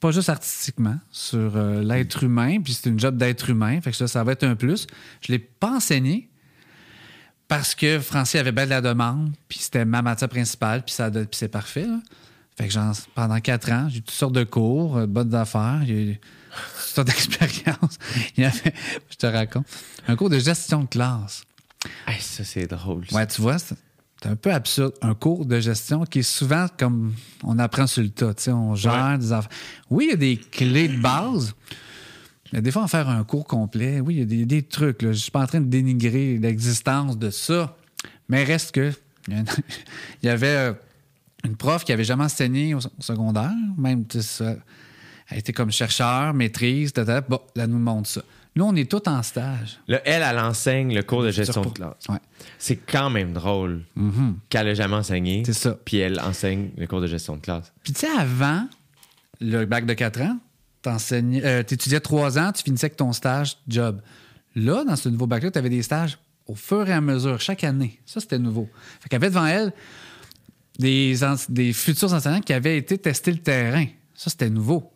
pas juste artistiquement, sur euh, l'être humain, puis c'est une job d'être humain, fait que ça, ça va être un plus. Je l'ai pas enseigné parce que français avait bien de la demande, puis c'était ma matière principale, puis ça, puis c'est parfait. là. Fait que j'en- pendant quatre ans, j'ai eu toutes sortes de cours, euh, bonnes affaires, j'ai eu toutes sortes [laughs] d'expériences. Il y avait, je te raconte, un cours de gestion de classe. Hey, ça, c'est drôle. ça. Ouais, tu vois, c'est- un peu absurde, un cours de gestion qui est souvent comme on apprend sur le tas, tu sais, on gère Ouais. des affaires. Oui, il y a des clés de base, mais des fois, en faire un cours complet, oui, il y a des, des trucs. Je suis pas en train de dénigrer l'existence de ça, mais reste que [laughs] il y avait euh, une prof qui avait jamais enseigné au, secondaire, même, ça, elle était comme chercheur, maîtrise, tata, bon, là, elle nous montre ça. Nous, on est tous en stage. Là, elle, elle enseigne le cours de gestion de classe. Ouais. C'est quand même drôle qu'elle ait jamais enseigné. C'est ça. Puis elle enseigne le cours de gestion de classe. Puis tu sais, avant le bac de 4 ans, euh, t'étudiais 3 ans, tu finissais avec ton stage job. Là, dans ce nouveau bac-là, tu avais des stages au fur et à mesure, chaque année. Ça, c'était nouveau. Fait qu'elle avait devant elle des, des futurs enseignants qui avaient été tester le terrain. Ça, c'était nouveau.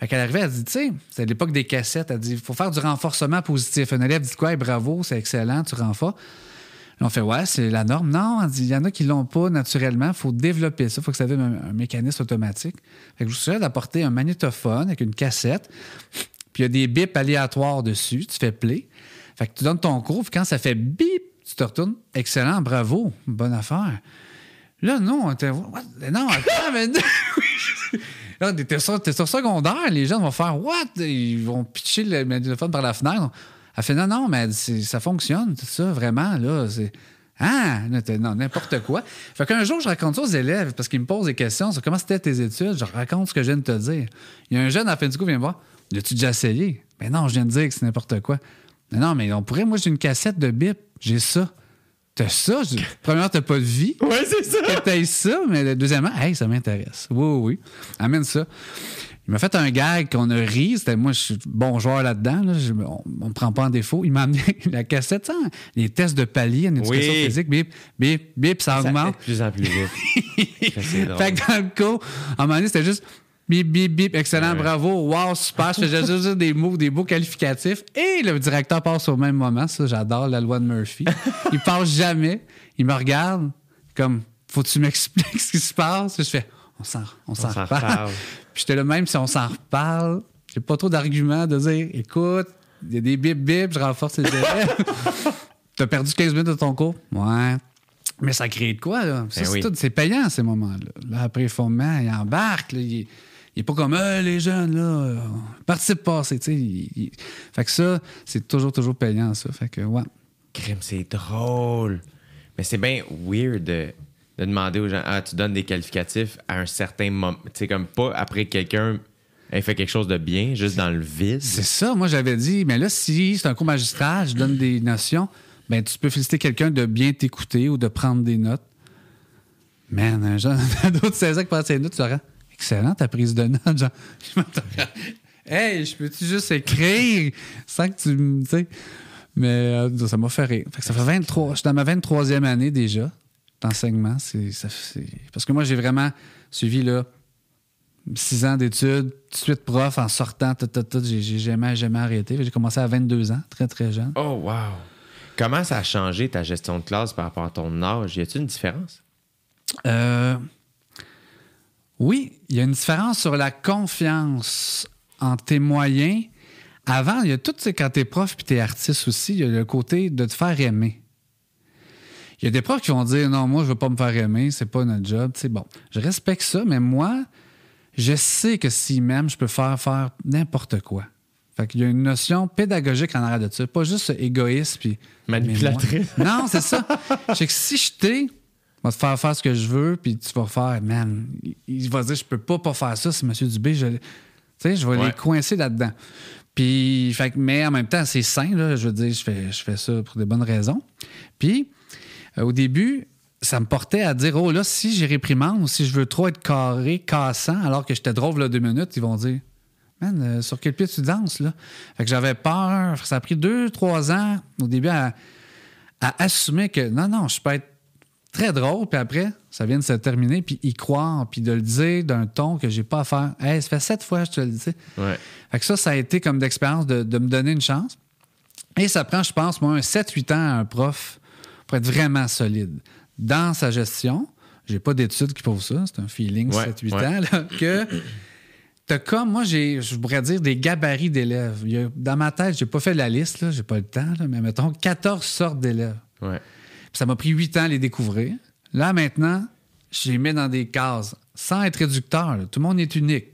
Fait qu'elle arrivait, elle dit, tu sais, c'est à l'époque des cassettes, elle dit, il faut faire du renforcement positif. Un élève dit quoi? Hey, bravo, c'est excellent, tu renforces. Là, on fait, ouais, c'est la norme. Non, il y en a qui l'ont pas naturellement. Il faut développer ça. Il faut que ça devienne un, mécanisme automatique. Fait que je vous suggère d'apporter un magnétophone avec une cassette. Puis il y a des bips aléatoires dessus. Tu fais play. Fait que tu donnes ton cours. Puis quand ça fait bip, tu te retournes. Excellent, bravo. Bonne affaire. Là, non, on était. Non, attends, mais. [laughs] Là, t'es sur, sur secondaire, les gens vont faire What? Ils vont pitcher le magnétophone par la fenêtre. Elle fait Non, non, mais ça fonctionne, tout ça, vraiment, là. Ah, non, n'importe quoi. Fait qu'un jour, je raconte ça aux élèves parce qu'ils me posent des questions sur comment c'était tes études. Je raconte ce que je viens de te dire. Il y a un jeune à la fin du qui vient voir. L'as-tu déjà essayé? Ben non, je viens de dire que c'est n'importe quoi. Non, non, mais on pourrait, moi, j'ai une cassette de bip. J'ai ça. T'as ça? Je- Premièrement, t'as pas de vie. Ouais, c'est ça. Que t'aies ça, mais deuxièmement, hey, ça m'intéresse. Oui, oui, oui. Amène ça. Il m'a fait un gag qu'on a ri. C'était moi, je suis bon joueur là-dedans. là. Je- on, on me prend pas en défaut. Il m'a amené [laughs] la cassette, ça, les tests de palier en éducation Oui. physique. Bip, bip, bip, ça, Ça augmente. de plus en plus vite. [laughs] Ça, c'est drôle. Fait que dans le cours, à un moment donné, c'était juste bip, bip, bip, excellent, Ouais. bravo, wow, super. Je faisais juste des mots, des mots qualificatifs. Et le directeur passe au même moment. Ça, j'adore la loi de Murphy. [laughs] Il passe jamais. Il me regarde comme, faut-tu m'expliquer [laughs] ce qui se passe? Je fais, on s'en, on s'en reparle. reparle. [laughs] Puis j'étais là même si on s'en reparle. J'ai pas trop d'arguments de dire, écoute, il y a des bip bip, je renforce les élèves. T'as perdu 15 minutes de ton cours? Ouais. Mais ça crée de quoi, là? Ça, Ben c'est oui. tout- c'est payant, ces moments-là. Là, après le fondement, il embarque. Là, il, il est pas comme Euh, les jeunes, là. euh, Participe pas, sais. il- il- Fait que ça, c'est toujours, toujours payant, ça. Fait que, ouais. Crime, c'est drôle. Mais c'est bien weird de, de demander aux gens Ah, tu donnes des qualificatifs à un certain moment. Tu sais, comme pas après que quelqu'un ait fait quelque chose de bien, juste dans le vide. C'est ça, moi j'avais dit, mais là, si c'est un cours magistral, je donne des notions, ben tu peux féliciter quelqu'un de bien t'écouter ou de prendre des notes. Man, un jeune [laughs] ado de 16 ans qui prend ses notes, tu dirais, excellent ta prise de notes, genre. [laughs] Je hey, je peux-tu juste écrire sans que tu me. tu sais? Mais euh, ça m'a fait rire. Fait que ça fait 23. Je suis dans ma 23e année déjà d'enseignement. C'est, ça- c'est- Parce que moi, j'ai vraiment suivi là, six ans d'études, suite prof en sortant, tout, tout, tout, j'ai, j'ai jamais, jamais arrêté. J'ai commencé à 22 ans, très, très jeune. Oh, wow. Comment ça a changé ta gestion de classe par rapport à ton âge? Y a-t-il une différence? Euh, oui, il y a une différence sur la confiance en tes moyens. Avant, il y a tout, quand t'es prof puis t'es artiste aussi, il y a le côté de te faire aimer. Il y a des profs qui vont dire non, moi, je veux pas me faire aimer, c'est pas notre job. Tu sais, bon, je respecte ça, mais moi, je sais que s'ils m'aiment, je peux faire faire n'importe quoi. Fait qu'il y a une notion pédagogique en arrière de ça, pas juste égoïste puis Manipulatrice. Non, c'est ça. [laughs] Je sais que si je t'ai, je vais te faire faire ce que je veux, puis tu vas faire, man, il- va dire, je peux pas pas faire ça, c'est M. Dubé, je, tu sais, je vais Ouais. les coincer là-dedans. Puis, fait, que- mais en même temps, c'est sain, là, je veux dire, je fais, je fais ça pour des bonnes raisons. Puis, euh, au début, ça me portait à dire, oh là, si j'ai réprimande ou si je veux trop être carré, cassant, alors que j'étais drôle là deux minutes, ils vont dire, man, euh, sur quel pied tu danses, là? Fait que j'avais peur. Ça a pris deux, trois ans au début à, à assumer que non, non, je peux être très drôle, puis après, ça vient de se terminer, puis y croire, puis de le dire d'un ton que j'ai pas à faire. Hey, ça fait sept fois que je te le dis. Ouais. Fait que ça, ça a été comme d'expérience de, de me donner une chance. Et ça prend, je pense, moi, un 7-8 ans à un prof pour être vraiment solide. Dans sa gestion, j'ai pas d'études qui prouvent ça, c'est un feeling Ouais, 7-8 ouais. ans, là, que t'as comme, moi, j'ai, je pourrais dire, des gabarits d'élèves. Dans ma tête, j'ai pas fait la liste, là, j'ai pas le temps, là, mais mettons 14 sortes d'élèves. Ouais. Ça m'a pris huit ans à les découvrir. Là, maintenant, je les mets dans des cases, sans être réducteur. Tout le monde est unique.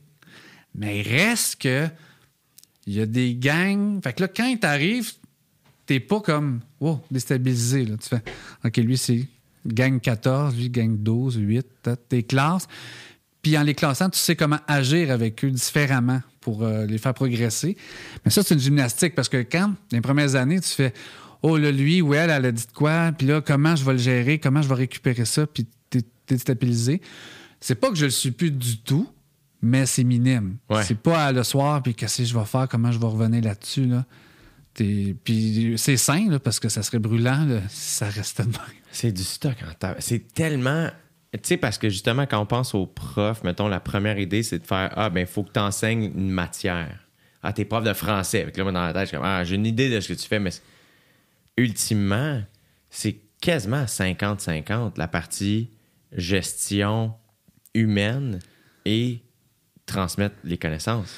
Mais il reste que il y a des gangs. Fait que là, quand t'arrives, t'es pas comme oh, déstabilisé. Tu fais OK, lui, c'est gang 14, lui, gang 12, 8, t'as tes classes. Puis en les classant, tu sais comment agir avec eux différemment pour euh, les faire progresser. Mais ça, c'est une gymnastique parce que quand, les premières années, tu fais Oh, là, lui ou elle, elle a dit de quoi, puis là, comment je vais le gérer, comment je vais récupérer ça, puis t'es déstabilisé. C'est pas que je le suis plus du tout, mais c'est minime. Ouais. C'est pas à le soir, puis qu'est-ce que je vais faire, comment je vais revenir là-dessus. Là? Puis c'est sain, là, parce que ça serait brûlant là, si ça restait de même. C'est du stock en tabac. C'est tellement. Tu sais, parce que justement, quand on pense aux profs, mettons, la première idée, c'est de faire Ah, ben, il faut que tu enseignes une matière. Ah, t'es prof de français. Avec là, moi, dans la tête, je suis comme Ah, j'ai une idée de ce que tu fais, mais ultimement, c'est quasiment 50-50 la partie gestion humaine et transmettre les connaissances.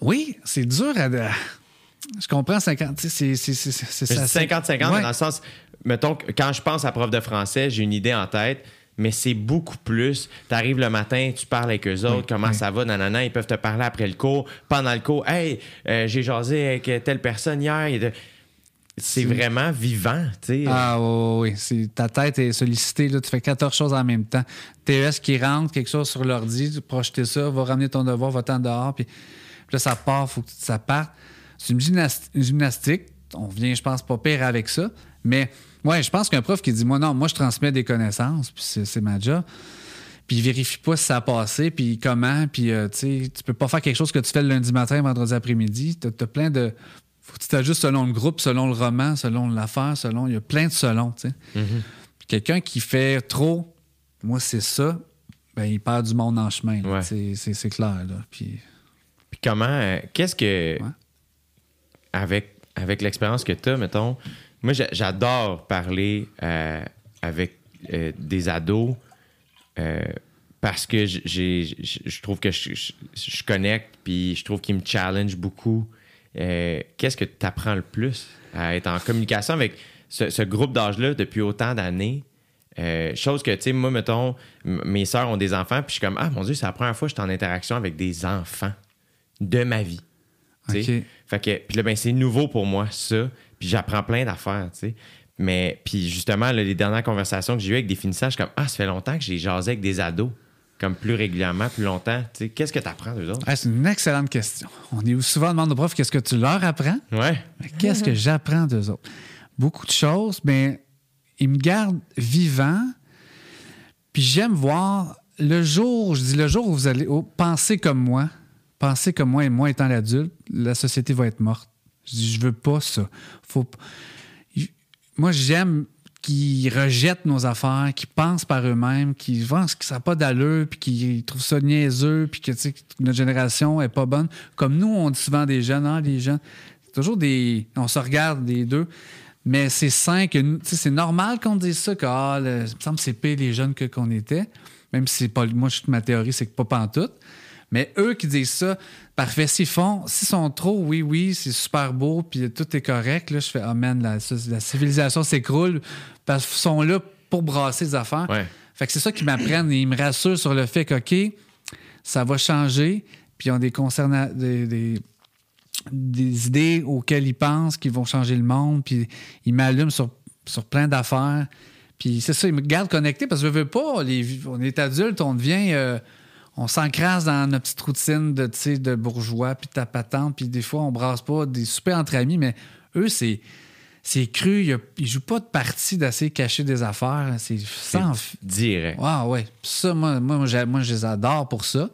Oui, c'est dur à. Je comprends 50. tu sais, C'est c'est- c'est- c'est Mais ça. je dis 50-50, Ouais. mais dans le sens, mettons, quand je pense à prof de français, j'ai une idée en tête, mais c'est beaucoup plus. Tu arrives le matin, tu parles avec eux autres, Oui, comment oui. ça va, nanana, ils peuvent te parler après le cours. Pendant le cours, hey, euh, j'ai jasé avec telle personne hier. et de- C'est vraiment vivant. Ah oui, oui, ta tête est sollicitée, là, tu fais 14 choses en même temps. TES qui rentre, quelque chose sur l'ordi, projeter ça, va ramener ton devoir, va-t'en dehors, puis, là, ça part, faut que ça parte. C'est une, gymnast- une gymnastique. On vient, je pense, pas pire avec ça. Mais ouais, je pense qu'un prof qui dit, moi, non, moi, je transmets des connaissances, puis c'est ma job. Puis il vérifie pas si ça a passé, puis comment, puis euh, tu sais, tu peux pas faire quelque chose que tu fais le lundi matin, vendredi après-midi. Tu as, plein de. Faut que tu t'ajustes selon le groupe, selon le roman, selon l'affaire, selon. Il y a plein de selon, tu sais. Puis Quelqu'un qui fait trop, moi, c'est ça, ben, il perd du monde en chemin. Ouais. C'est- clair, là. Puis. Puis comment, euh, qu'est-ce que, Ouais. avec, avec l'expérience que tu as, mettons, moi j'a- j'adore parler euh, avec euh, des ados parce que je trouve que je, je, je connecte, puis je trouve qu'ils me challenge beaucoup. Euh, qu'est-ce que tu apprends le plus à être en communication avec ce, ce groupe d'âge-là depuis autant d'années? Euh, chose que, tu sais, moi, mettons, mes sœurs ont des enfants, puis je suis comme, ah mon Dieu, c'est la première fois que je suis en interaction avec des enfants de ma vie. Fait que, puis là, ben, c'est nouveau pour moi, ça. Puis j'apprends plein d'affaires, tu sais. Mais, puis justement, là, les dernières conversations que j'ai eues avec des finissants, je suis comme, ah, ça fait longtemps que j'ai jasé avec des ados, comme plus régulièrement, plus longtemps. Tu sais, qu'est-ce que tu apprends d'eux autres? Ah, c'est une excellente question. On est souvent demande aux profs qu'est-ce que tu leur apprends. Ouais. Mais Qu'est-ce que j'apprends d'eux autres? Beaucoup de choses, mais ils me gardent vivant. Puis j'aime voir le jour, je dis le jour où vous allez oh, penser comme moi, penser comme moi et moi étant l'adulte, la société va être morte. Je dis, je veux pas ça. Faut... Moi, j'aime qu'ils rejettent nos affaires, qu'ils pensent par eux-mêmes, qu'ils pensent que ça n'a pas d'allure, puis qu'ils trouvent ça niaiseux, puis que, que notre génération est pas bonne. Comme nous, on dit souvent des jeunes, ah, les jeunes. C'est toujours des. On se regarde les deux. Mais c'est sain que c'est normal qu'on dise ça, que ah, il me semble que c'est pire les jeunes que qu'on était. Même si c'est pas. Moi, ma théorie, c'est que pas pantoute. Mais eux qui disent ça, parfait, s'ils font, s'ils sont trop, oui, oui, c'est super beau, puis tout est correct, là, je fais, oh man, la, la civilisation s'écroule, parce qu'ils sont là pour brasser les affaires. Ouais. Fait que c'est ça qu'ils m'apprennent et ils me rassurent sur le fait qu'OK, ça va changer, puis ils ont des, des, des idées auxquelles ils pensent qu'ils vont changer le monde, puis ils m'allument sur, sur plein d'affaires. Puis c'est ça, ils me gardent connecté parce que je veux pas, les, on est adulte, on devient. euh, on s'encrasse dans notre petite routine de, de bourgeois, puis de ta patente, puis des fois, on brasse pas des soupers entre amis, mais eux, c'est. C'est cru, ils ne jouent pas de partie de cacher des affaires. C'est sans, Direct. ah ouais. Ça, moi, moi, moi, je les adore pour ça.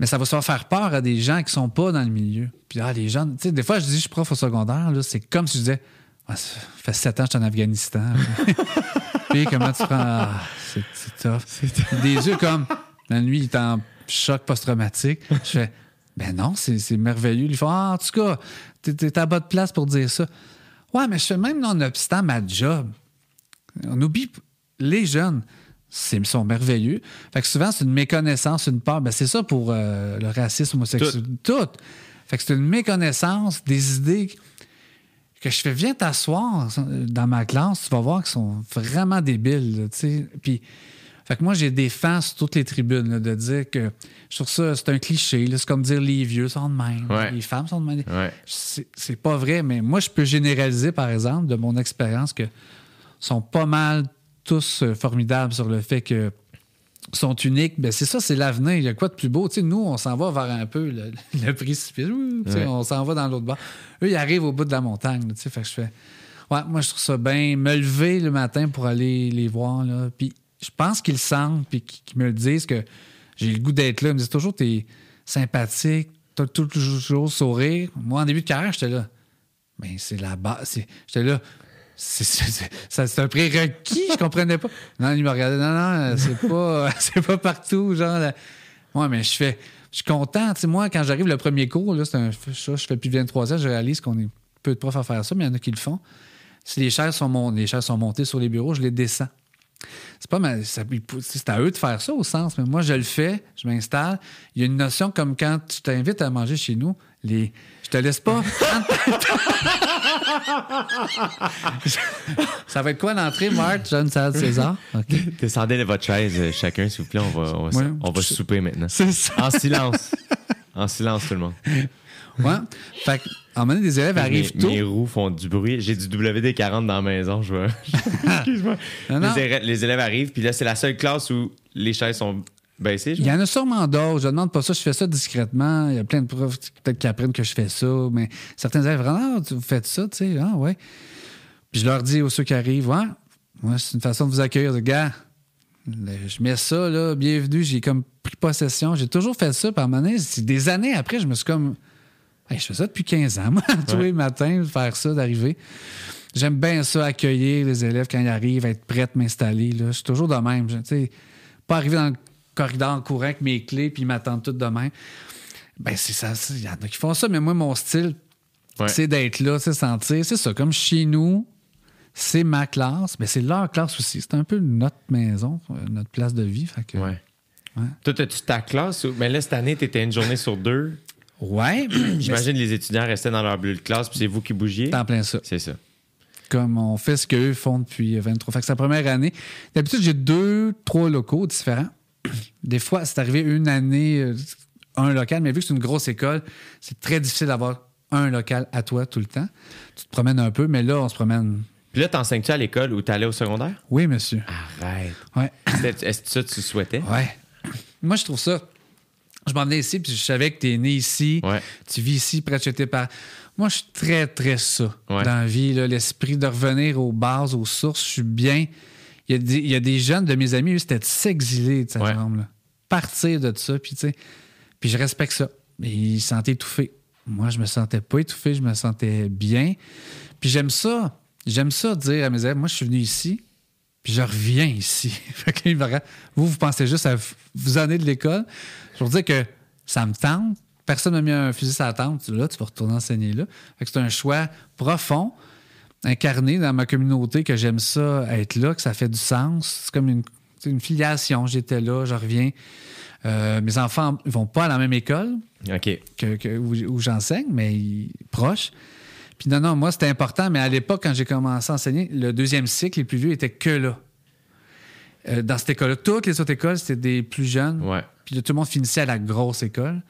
Mais ça va se faire peur à des gens qui sont pas dans le milieu. Puis ah, les gens, tu sais, des fois, je dis, je suis prof au secondaire, là, c'est comme si je disais, Ah, ça fait sept ans que je suis en Afghanistan. [laughs] Puis comment tu prends. Ah, c'est c'est tough. Des yeux comme, la nuit, il est en choc post-traumatique. Je fais, [laughs] ben non, c'est merveilleux. Ils font, ah, en tout cas, t'es à bonne place pour dire ça. Ouais, mais je fais même non-obstant ma job. On oublie les jeunes. c'est- Ils sont merveilleux. Fait que souvent, c'est une méconnaissance, une peur. Ben, c'est ça pour euh, le racisme homosexuel. Tout. Fait que c'est une méconnaissance des idées que je fais, viens t'asseoir dans ma classe, tu vas voir qu'ils sont vraiment débiles. Puis, fait que moi, j'ai des fans sur toutes les tribunes, là, de dire que, je trouve ça, c'est un cliché, c'est comme dire les vieux sont de même, Ouais. les femmes sont de même. Ouais. C'est pas vrai, mais moi, je peux généraliser, par exemple, de mon expérience, que sont pas mal tous euh, formidables sur le fait que sont uniques. Ben, c'est ça, c'est l'avenir. Il y a quoi de plus beau? Nous, on s'en va vers un peu le, [laughs] le précipice. Ouais. On s'en va dans l'autre bord. Eux, ils arrivent au bout de la montagne. là, fait que je fais. Ouais, moi, je trouve ça bien. Me lever le matin pour aller les voir. Là, puis je pense qu'ils le sentent, puis qu'ils me le disent que j'ai le goût d'être là. Ils me disent toujours, t'es sympathique, t'as toujours sourire. Moi, en début de carrière, j'étais là. Mais c'est la base. J'étais là. C'est, un prérequis, je comprenais pas. Non, il me regardait. Non, non, c'est pas, [laughs] pas partout, genre. Ouais, mais je fais. Je suis content. Moi, quand j'arrive le premier cours, là, un, ça, je fais plus de 23 ans, je réalise qu'on est peu de profs à faire ça, mais il y en a qui le font. Si les chaises sont, les chaises sont montées sur les bureaux, je les descends. C'est pas mal. C'est à eux de faire ça au sens, mais moi, je le fais, je m'installe. Il y a une notion comme quand tu t'invites à manger chez nous, les. Je te laisse pas. [laughs] ça va être quoi l'entrée, Marthe, Jeanne Salade César? Descendez de votre chaise, euh, chacun, s'il vous plaît. On va, on va, Ouais. on va souper maintenant. C'est ça. En silence. En silence, tout le monde. Ouais. Fait que, à un moment donné, des élèves arrivent mes, tôt. mes roues font du bruit. J'ai du WD-40 dans la maison. Je vois. [laughs] Excuse-moi. Les, élèves- les élèves arrivent, puis là, c'est la seule classe où les chaises sont baissées. Il y en a sûrement d'autres. Je demande pas ça. Je fais ça discrètement. Il y a plein de profs peut-être qui apprennent que je fais ça. Mais certains élèves, ah, vous faites ça, tu sais. Ah, ouais. Puis je leur dis aux ceux qui arrivent, ouais, ouais, c'est une façon de vous accueillir. Gars, je mets ça, là, bienvenue. J'ai comme pris possession. J'ai toujours fait ça. Par moment donné, c'est des années après, je me suis comme. Hey, je fais ça depuis 15 ans, moi, [laughs] tous Ouais. les matins, faire ça, d'arriver. J'aime bien ça, accueillir les élèves quand ils arrivent, être prêt à m'installer. Je suis toujours de même. je- pas arriver dans le corridor en courant avec mes clés puis ils m'attendent tout de même. Ben, c'est ça. Il y en a qui font ça, mais moi, mon style, Ouais. c'est d'être là, c'est sentir. C'est ça, comme chez nous, c'est ma classe, mais c'est leur classe aussi. C'est un peu notre maison, euh, notre place de vie. Fait que, Ouais. Ouais. Toi, as-tu ta classe? Mais là, cette année, tu étais une journée sur deux. Ouais, [clears throat] J'imagine les étudiants restaient dans leur bulle de classe, puis c'est vous qui bougiez. c'est en plein ça. C'est ça. comme on fait ce qu'eux font depuis 23. Fait que c'est la première année. D'habitude, j'ai deux, trois locaux différents. [clears throat] Des fois, c'est arrivé une année, euh, un local, mais vu que c'est une grosse école, c'est très difficile d'avoir un local à toi tout le temps. Tu te promènes un peu, mais là, on se promène. Puis là, t'enseignes-tu à l'école où t'allais au secondaire? Oui, monsieur. Arrête. Ouais. [clears throat] Est-ce que ça, tu souhaitais? Ouais. Moi, je trouve ça. Je m'en venais ici, puis je savais que tu es né ici. Ouais. Tu vis ici, près de chez tes parents. Moi, je suis très, très ça Ouais. dans la vie. L'esprit de revenir aux bases, aux sources. Je suis bien. Il y, a des, il y a des jeunes de mes amis, eux, c'était de s'exiler de cette Ouais. là Partir de ça, puis tu sais. Puis je respecte ça. Mais ils se sentaient étouffés. Moi, je me sentais pas étouffé, je me sentais bien. Puis j'aime ça. J'aime ça dire à mes élèves, moi, je suis venu ici, puis je reviens ici. [laughs] Fait vous, vous pensez juste à vous aller de l'école. Je veux dire que ça me tente. Personne m'a mis un fusil sur la tente. Là, tu vas retourner enseigner là. C'est un choix profond, incarné dans ma communauté, que j'aime ça être là, que ça fait du sens. C'est comme une, filiation. J'étais là, je reviens. Euh, mes enfants ne vont pas à la même école que, que- où, où j'enseigne, mais ils- proches. Puis non, non, moi, c'était important, mais à l'époque, quand j'ai commencé à enseigner, le deuxième cycle, les plus vieux étaient que là. Euh, dans cette école-là, toutes les autres écoles, c'était des plus jeunes. Ouais. Puis là, tout le monde finissait à la grosse école.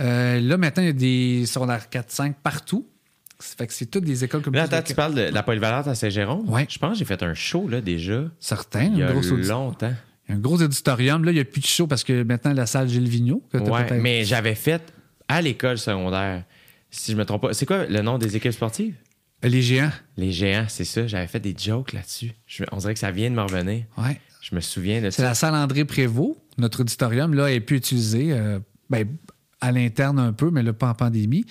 Euh, là, maintenant, il y a des secondaires 4-5 partout. Ça fait que c'est toutes des écoles comme Là, attends, tu parles de la polyvalente à Saint-Jérôme? Ouais. Je pense que j'ai fait un show, là, déjà. Certains, Il y a gros, audi- longtemps. un gros auditorium. Là, il n'y a plus de show parce que maintenant, la salle Gilles Vigneault, que t'as Ouais, mais j'avais fait à l'école secondaire, si je me trompe pas. C'est quoi le nom des équipes sportives? Les géants. Les géants, c'est ça. J'avais fait des jokes là-dessus. Je- on dirait que ça vient de me revenir. Ouais. Je me souviens de C'est ça. la salle André Prévost. Notre auditorium, là, est plus utilisé euh, ben, à l'interne un peu, mais là, pas en pandémie.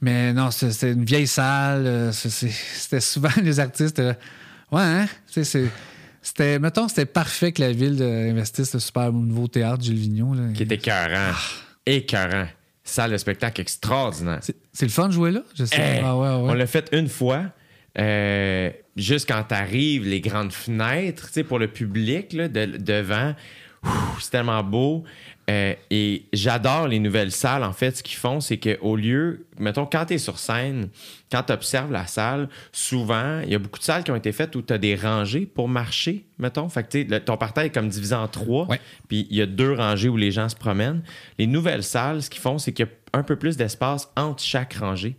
Mais non, c'est c'est une vieille salle. euh, c'est- c'est- C'était souvent [laughs] les artistes. euh, ouais, hein? C'est- C'était, mettons, c'était parfait que la ville investisse le super nouveau théâtre Gilles là. Qui était écœurant. Écœurant. Salle de spectacle extraordinaire. C'est le fun de jouer là? Je sais. Hey, Ah ouais, ouais. On l'a fait une fois. euh, juste quand t'arrives, les grandes fenêtres, pour le public, là, de- devant. C'est tellement beau. Euh, et j'adore les nouvelles salles. En fait, ce qu'ils font, c'est qu'au lieu, mettons, quand tu es sur scène, quand tu observes la salle, souvent, il y a beaucoup de salles qui ont été faites où tu as des rangées pour marcher, mettons. Fait que tu sais, le- ton parterre est comme divisé en trois. Puis il y a deux rangées où les gens se promènent. Les nouvelles salles, ce qu'ils font, c'est qu'il y a un peu plus d'espace entre chaque rangée.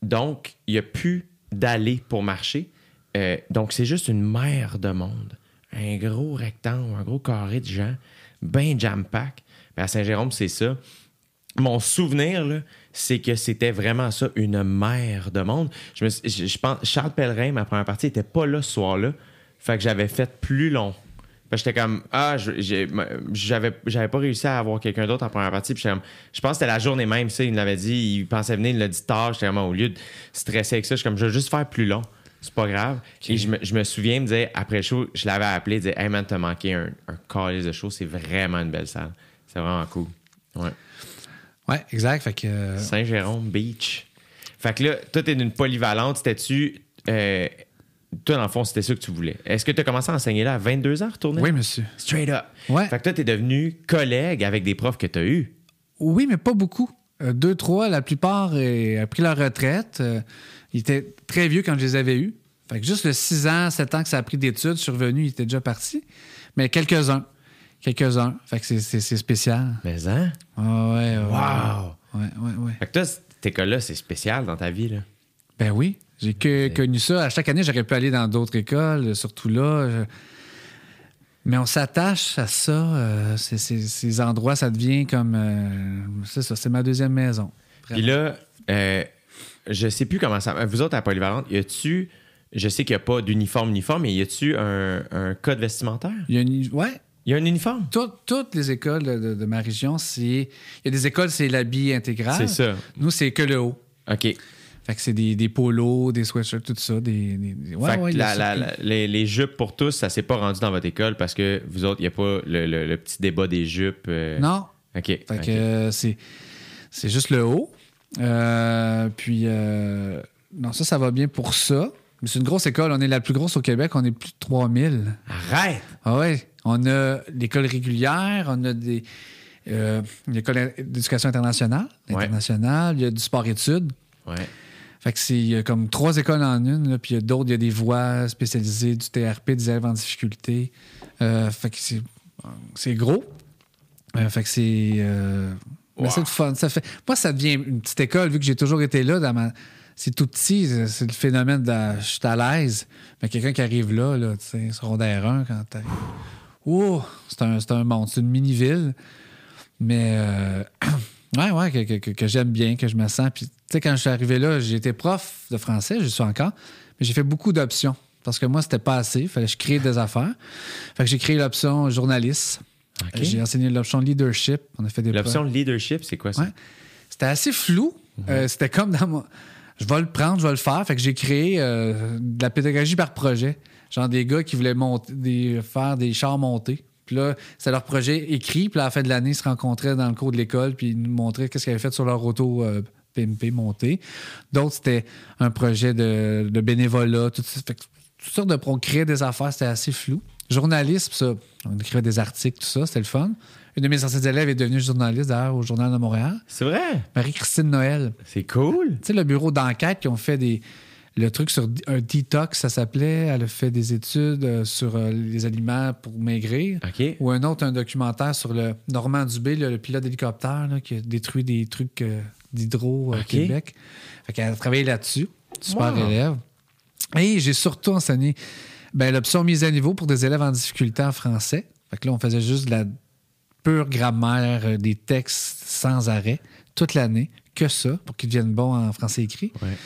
Donc, il n'y a plus d'allée pour marcher. Euh, donc, c'est juste une mer de monde. Un gros rectangle, un gros carré de gens, bien jam-pack. À Saint-Jérôme, c'est ça. Mon souvenir, c'est que c'était vraiment ça, une mer de monde. Je, me suis- je, je pense, Charles Pellerin, ma première partie, était pas là ce soir-là. Fait que j'avais fait plus long. J'étais comme, ah, j'avais pas réussi à avoir quelqu'un d'autre en première partie. Puis j'étais comme, je pense que c'était la journée même, ça, il me l'avait dit. Il pensait venir, il l'a dit tard. J'étais comme, au lieu de stresser avec ça, je suis comme, je vais juste faire plus long. C'est pas grave. Et je me, je me souviens me dire, après le show, je l'avais appelé, dire, hey man, t'as manqué un, un de show. C'est vraiment une belle salle. C'est vraiment cool. Ouais. Ouais, exact. Fait que. euh, Saint-Jérôme Beach. Fait que là, toi, t'es d'une polyvalente. C'était-tu. euh, toi, dans le fond, c'était ça que tu voulais. Est-ce que tu as commencé à enseigner là à 22 ans, retourner? Oui, monsieur. Straight up. Ouais. Fait que toi, t'es devenu collègue avec des profs que t'as eus. Oui, mais pas beaucoup. Euh, deux, trois, la plupart euh, a pris leur retraite. Ils étaient très vieux quand je les avais eus. Fait que juste le 6 ans, 7 ans que ça a pris d'études, je suis revenu, ils étaient déjà partis. Mais quelques-uns. Quelques-uns. Fait que c'est- spécial. Mais hein? Ah ouais, ouais, Wow! Ouais, ouais, ouais. Fait que toi, cette école-là, c'est spécial dans ta vie, là. Ben oui. J'ai que connu ça. À chaque année, j'aurais pu aller dans d'autres écoles, surtout là. je- Mais on s'attache à ça. euh, ces endroits, ça devient comme. euh, c'est ça, c'est ma deuxième maison. Puis là, euh, je sais plus comment ça. Vous autres, à Polyvalente, y a-tu. Je sais qu'il n'y a pas d'uniforme uniforme, mais y a-tu un, un code vestimentaire? Il y a une. Ouais. Il y a un uniforme? Tout- toutes les écoles de, ma région, c'est. Il y a des écoles, c'est l'habit intégral. C'est ça. Nous, c'est que le haut. OK. Fait que c'est des, des polos, des sweatshirts, tout ça. Des, ouais, Fait que ouais, la- la- la- les, les jupes pour tous, ça s'est pas rendu dans votre école parce que vous autres, il n'y a pas le, le- le petit débat des jupes. euh, Non. OK. Fait que euh, c'est, c'est juste le haut. Euh, puis, non, ça, ça va bien pour ça. Mais c'est une grosse école. On est la plus grosse au Québec. On est plus de 3000. Arrête! Ah ouais. On a l'école régulière, on a des. Euh, l'école d'éducation internationale, Ouais. internationale, il y a du sport-études. Ouais. Fait que c'est comme trois écoles en une, là, puis il y a d'autres, il y a des voies spécialisées, du TRP, des élèves en difficulté. Euh, fait que c'est, gros. Euh, fait que c'est. euh, mais c'est le fun. Ça fait, moi, ça devient une petite école, vu que j'ai toujours été là. Dans ma, c'est tout petit, c'est- c'est le phénomène de. Je suis à l'aise. Mais quelqu'un qui arrive là, là tu sais, secondaire 1, quand t'arrives. Ouh, c'est un, un monde. C'est une mini-ville. Mais. euh, [clears throat] Ouais, ouais, que, que- que- que j'aime bien, que je me sens. Puis, tu sais, quand je suis arrivé là, j'étais prof de français, je suis encore, mais j'ai fait beaucoup d'options. Parce que moi, c'était pas assez. Fallait que je crée des affaires. Fait que j'ai créé l'option journaliste. J'ai enseigné l'option leadership. On a fait des L'option leadership, c'est quoi ça? Ouais. C'était assez flou. Euh, c'était comme dans mon. Je vais le prendre, je vais le faire. Fait que j'ai créé euh, de la pédagogie par projet. Genre des gars qui voulaient monter, des, faire des chars montés. Puis là, c'est leur projet écrit. Puis là, à la fin de l'année, ils se rencontraient dans le cours de l'école. Puis ils nous montraient qu'est-ce qu'ils avaient fait sur leur auto euh, PMP montée. D'autres, c'était un projet de, de bénévolat. Tout ça. Fait que toutes sortes de. On créait des affaires, c'était assez flou. Journalisme, ça. On écrivait des articles, tout ça, c'était le fun. Une de mes anciennes élèves est devenue journaliste, d'ailleurs, au Journal de Montréal. C'est vrai? Marie-Christine Noël. C'est cool. Tu sais, le bureau d'enquête qui ont fait des. Le truc sur un detox, ça s'appelait. Elle a fait des études euh, sur euh, les aliments pour maigrir. Ou un autre, un documentaire sur le Normand Dubé, le, le pilote d'hélicoptère là, qui a détruit des trucs euh, d'hydro euh, au OK. Québec. Fait qu'elle a travaillé là-dessus. Super Wow. élève. Et j'ai surtout enseigné ben, l'option mise à niveau pour des élèves en difficulté en français. Fait que là, on faisait juste de la pure grammaire, des textes sans arrêt, toute l'année, que ça, pour qu'ils deviennent bons en français écrit. Ouais.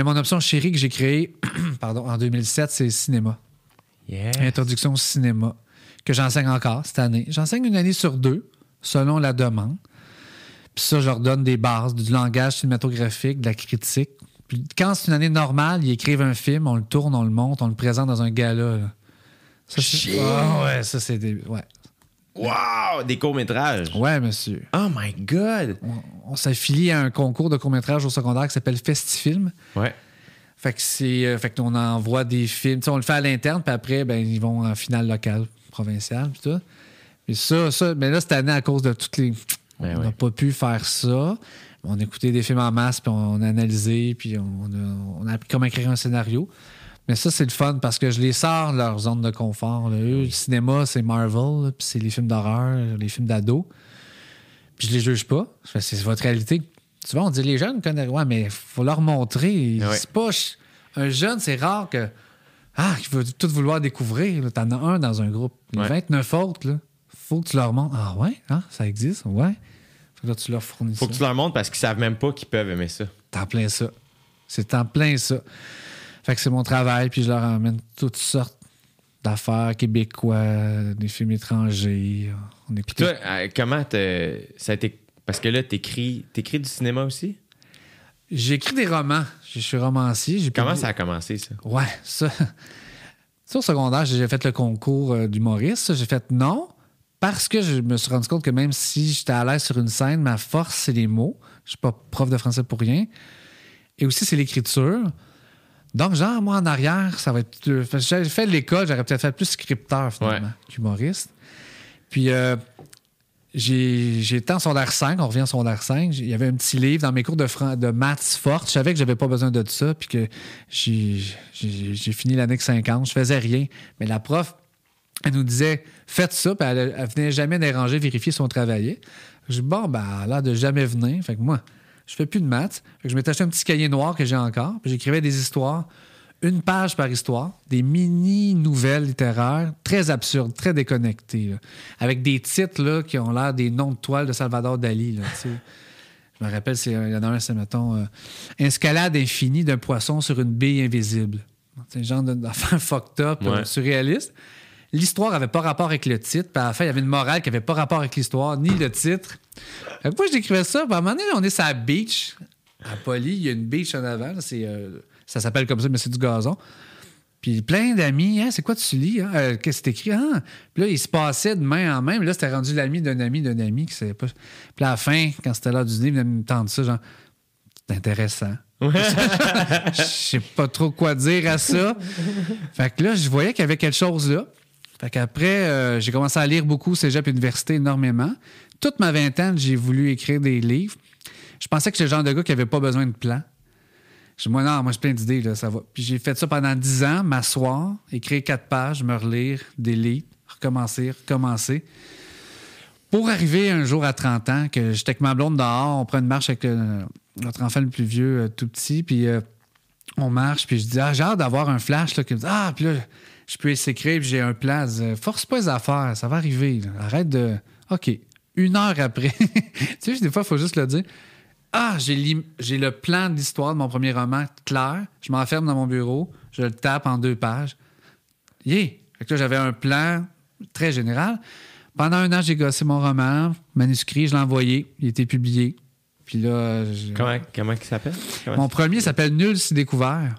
Mais mon option chérie que j'ai créée [clears throat] pardon, en 2007, c'est cinéma. Yeah. Introduction au cinéma, que j'enseigne encore cette année. J'enseigne une année sur deux, selon la demande. Puis ça, je leur donne des bases, du langage cinématographique, de la critique. Puis quand c'est une année normale, ils écrivent un film, on le tourne, on le monte, on le présente dans un gala. là. Ça, c'est-! Ah ouais, ça, c'est des... Ouais. Wow! Des courts-métrages. ouais, monsieur. Oh my God! On, on s'affilie à un concours de court-métrage au secondaire qui s'appelle Festifilm. Ouais. Fait que c'est. euh, fait qu'on envoie des films. Tu sais, on le fait à l'interne, puis après, ben, ils vont en finale locale, provinciale, puis tout. Puis ça, ça, mais là, cette année, à cause de toutes les. Ben on n'a pas pu faire ça. On a écouté des films en masse, puis on a analysé, puis on a, on a appris comment écrire un scénario. Mais ça, c'est le fun parce que je les sors de leur zone de confort. là. Eux, le cinéma, c'est Marvel, puis c'est les films d'horreur, les films d'ado. Puis je les juge pas. C'est votre réalité. Souvent, on dit les jeunes connaissent. Ouais, mais il faut leur montrer. Ouais. C'est pas. ch- Un jeune, c'est rare que. Ah, qui veut tout vouloir découvrir. T'en as un dans un groupe. Les Ouais. 29 autres, là, faut que tu leur montres. Ah ouais, ah, ça existe, ouais. Fait que tu leur fournis Faut ça. que tu leur montres parce qu'ils savent même pas qu'ils peuvent aimer ça. T'en plein ça. C'est en plein ça. Fait que c'est mon travail, puis je leur emmène toutes sortes d'affaires québécois, des films étrangers. On écoute Toi, euh, comment ça a été. Parce que là, t'écris, t'écris du cinéma aussi? J'ai écrit des romans. Je suis romancier. Comment publié- ça a commencé, ça? Ouais, ça. Au secondaire, j'ai fait le concours euh, d'humoriste. J'ai fait non, parce que je me suis rendu compte que même si j'étais à l'aise sur une scène, ma force, c'est les mots. Je suis pas prof de français pour rien. Et aussi, c'est l'écriture. Donc, genre, moi, en arrière, ça va être. euh, J'avais fait l'école, j'aurais peut-être fait plus scripteur, finalement, Ouais. qu'humoriste. Puis, euh, j'ai été en secondaire 5, on revient en secondaire 5. j'ai- Il y avait un petit livre dans mes cours de, fran- de maths fortes. Je savais que j'avais pas besoin de ça, puis que j'ai fini l'année que 50. Je faisais rien. Mais la prof, elle nous disait faites ça, puis elle, elle venait jamais déranger, vérifier si on travaillait. Je dis bon, ben, elle a l'air de jamais venir. Fait que moi, je fais plus de maths. Fait que je m'étais acheté un petit cahier noir que j'ai encore, puis j'écrivais des histoires, une page par histoire, des mini-nouvelles littéraires, très absurdes, très déconnectées, là, avec des titres là, qui ont l'air des noms de toiles de Salvador Dali. Là, je me rappelle, c'est, il y en a un, c'est, mettons, euh, Escalade infinie d'un poisson sur une bille invisible. C'est un genre de- d'affaire [laughs] fucked up, euh, Ouais. surréaliste. L'histoire avait pas rapport avec le titre, puis à la fin, il y avait une morale qui avait pas rapport avec l'histoire, ni le titre. Fait que moi, je décrivais ça, puis à un moment donné, on est sur la beach. À Poly, il y a une beach en avant. là, euh, ça s'appelle comme ça, mais c'est du gazon. Puis plein d'amis, Hein, c'est quoi tu lis? hein? Euh, Qu'est-ce que c'est écrit? Ah! Puis là, il se passait de main en main, mais là, c'était rendu l'ami d'un ami d'un ami qui savait pas. Puis à la fin, quand c'était l'heure du dîner, il venait me tendre ça, genre, c'est intéressant. [laughs] Je sais pas trop quoi dire à ça. Fait que là, je voyais qu'il y avait quelque chose là. Fait qu'après, euh, j'ai commencé à lire beaucoup Cégep Université énormément. Toute ma vingtaine, j'ai voulu écrire des livres. Je pensais que j'étais le genre de gars qui avait pas besoin de plan. Je moi, non, moi, j'ai plein d'idées, là, ça va. Puis j'ai fait ça pendant dix ans, m'asseoir, écrire quatre pages, me relire, des livres, recommencer, recommencer. Pour arriver un jour à 30 ans, que j'étais avec ma blonde dehors, on prend une marche avec notre enfant le plus vieux, euh, tout petit, puis euh, on marche, puis je dis, ah, j'ai hâte d'avoir un flash, là, qui me dit, ah, puis là, je peux s'écrire, puis j'ai un plan. Force pas les affaires, ça va arriver. là. Arrête de. OK. Une heure après. [laughs] tu sais, des fois, il faut juste le dire. Ah, j'ai le plan de l'histoire de mon premier roman clair. Je m'enferme dans mon bureau, je le tape en deux pages. Yeah! Fait que là, j'avais un plan très général. Pendant un an, j'ai gossé mon roman, manuscrit, je l'ai envoyé, il a été publié. Puis là, je- Comment, comment il s'appelle? Mon premier s'appelle Nul si découvert.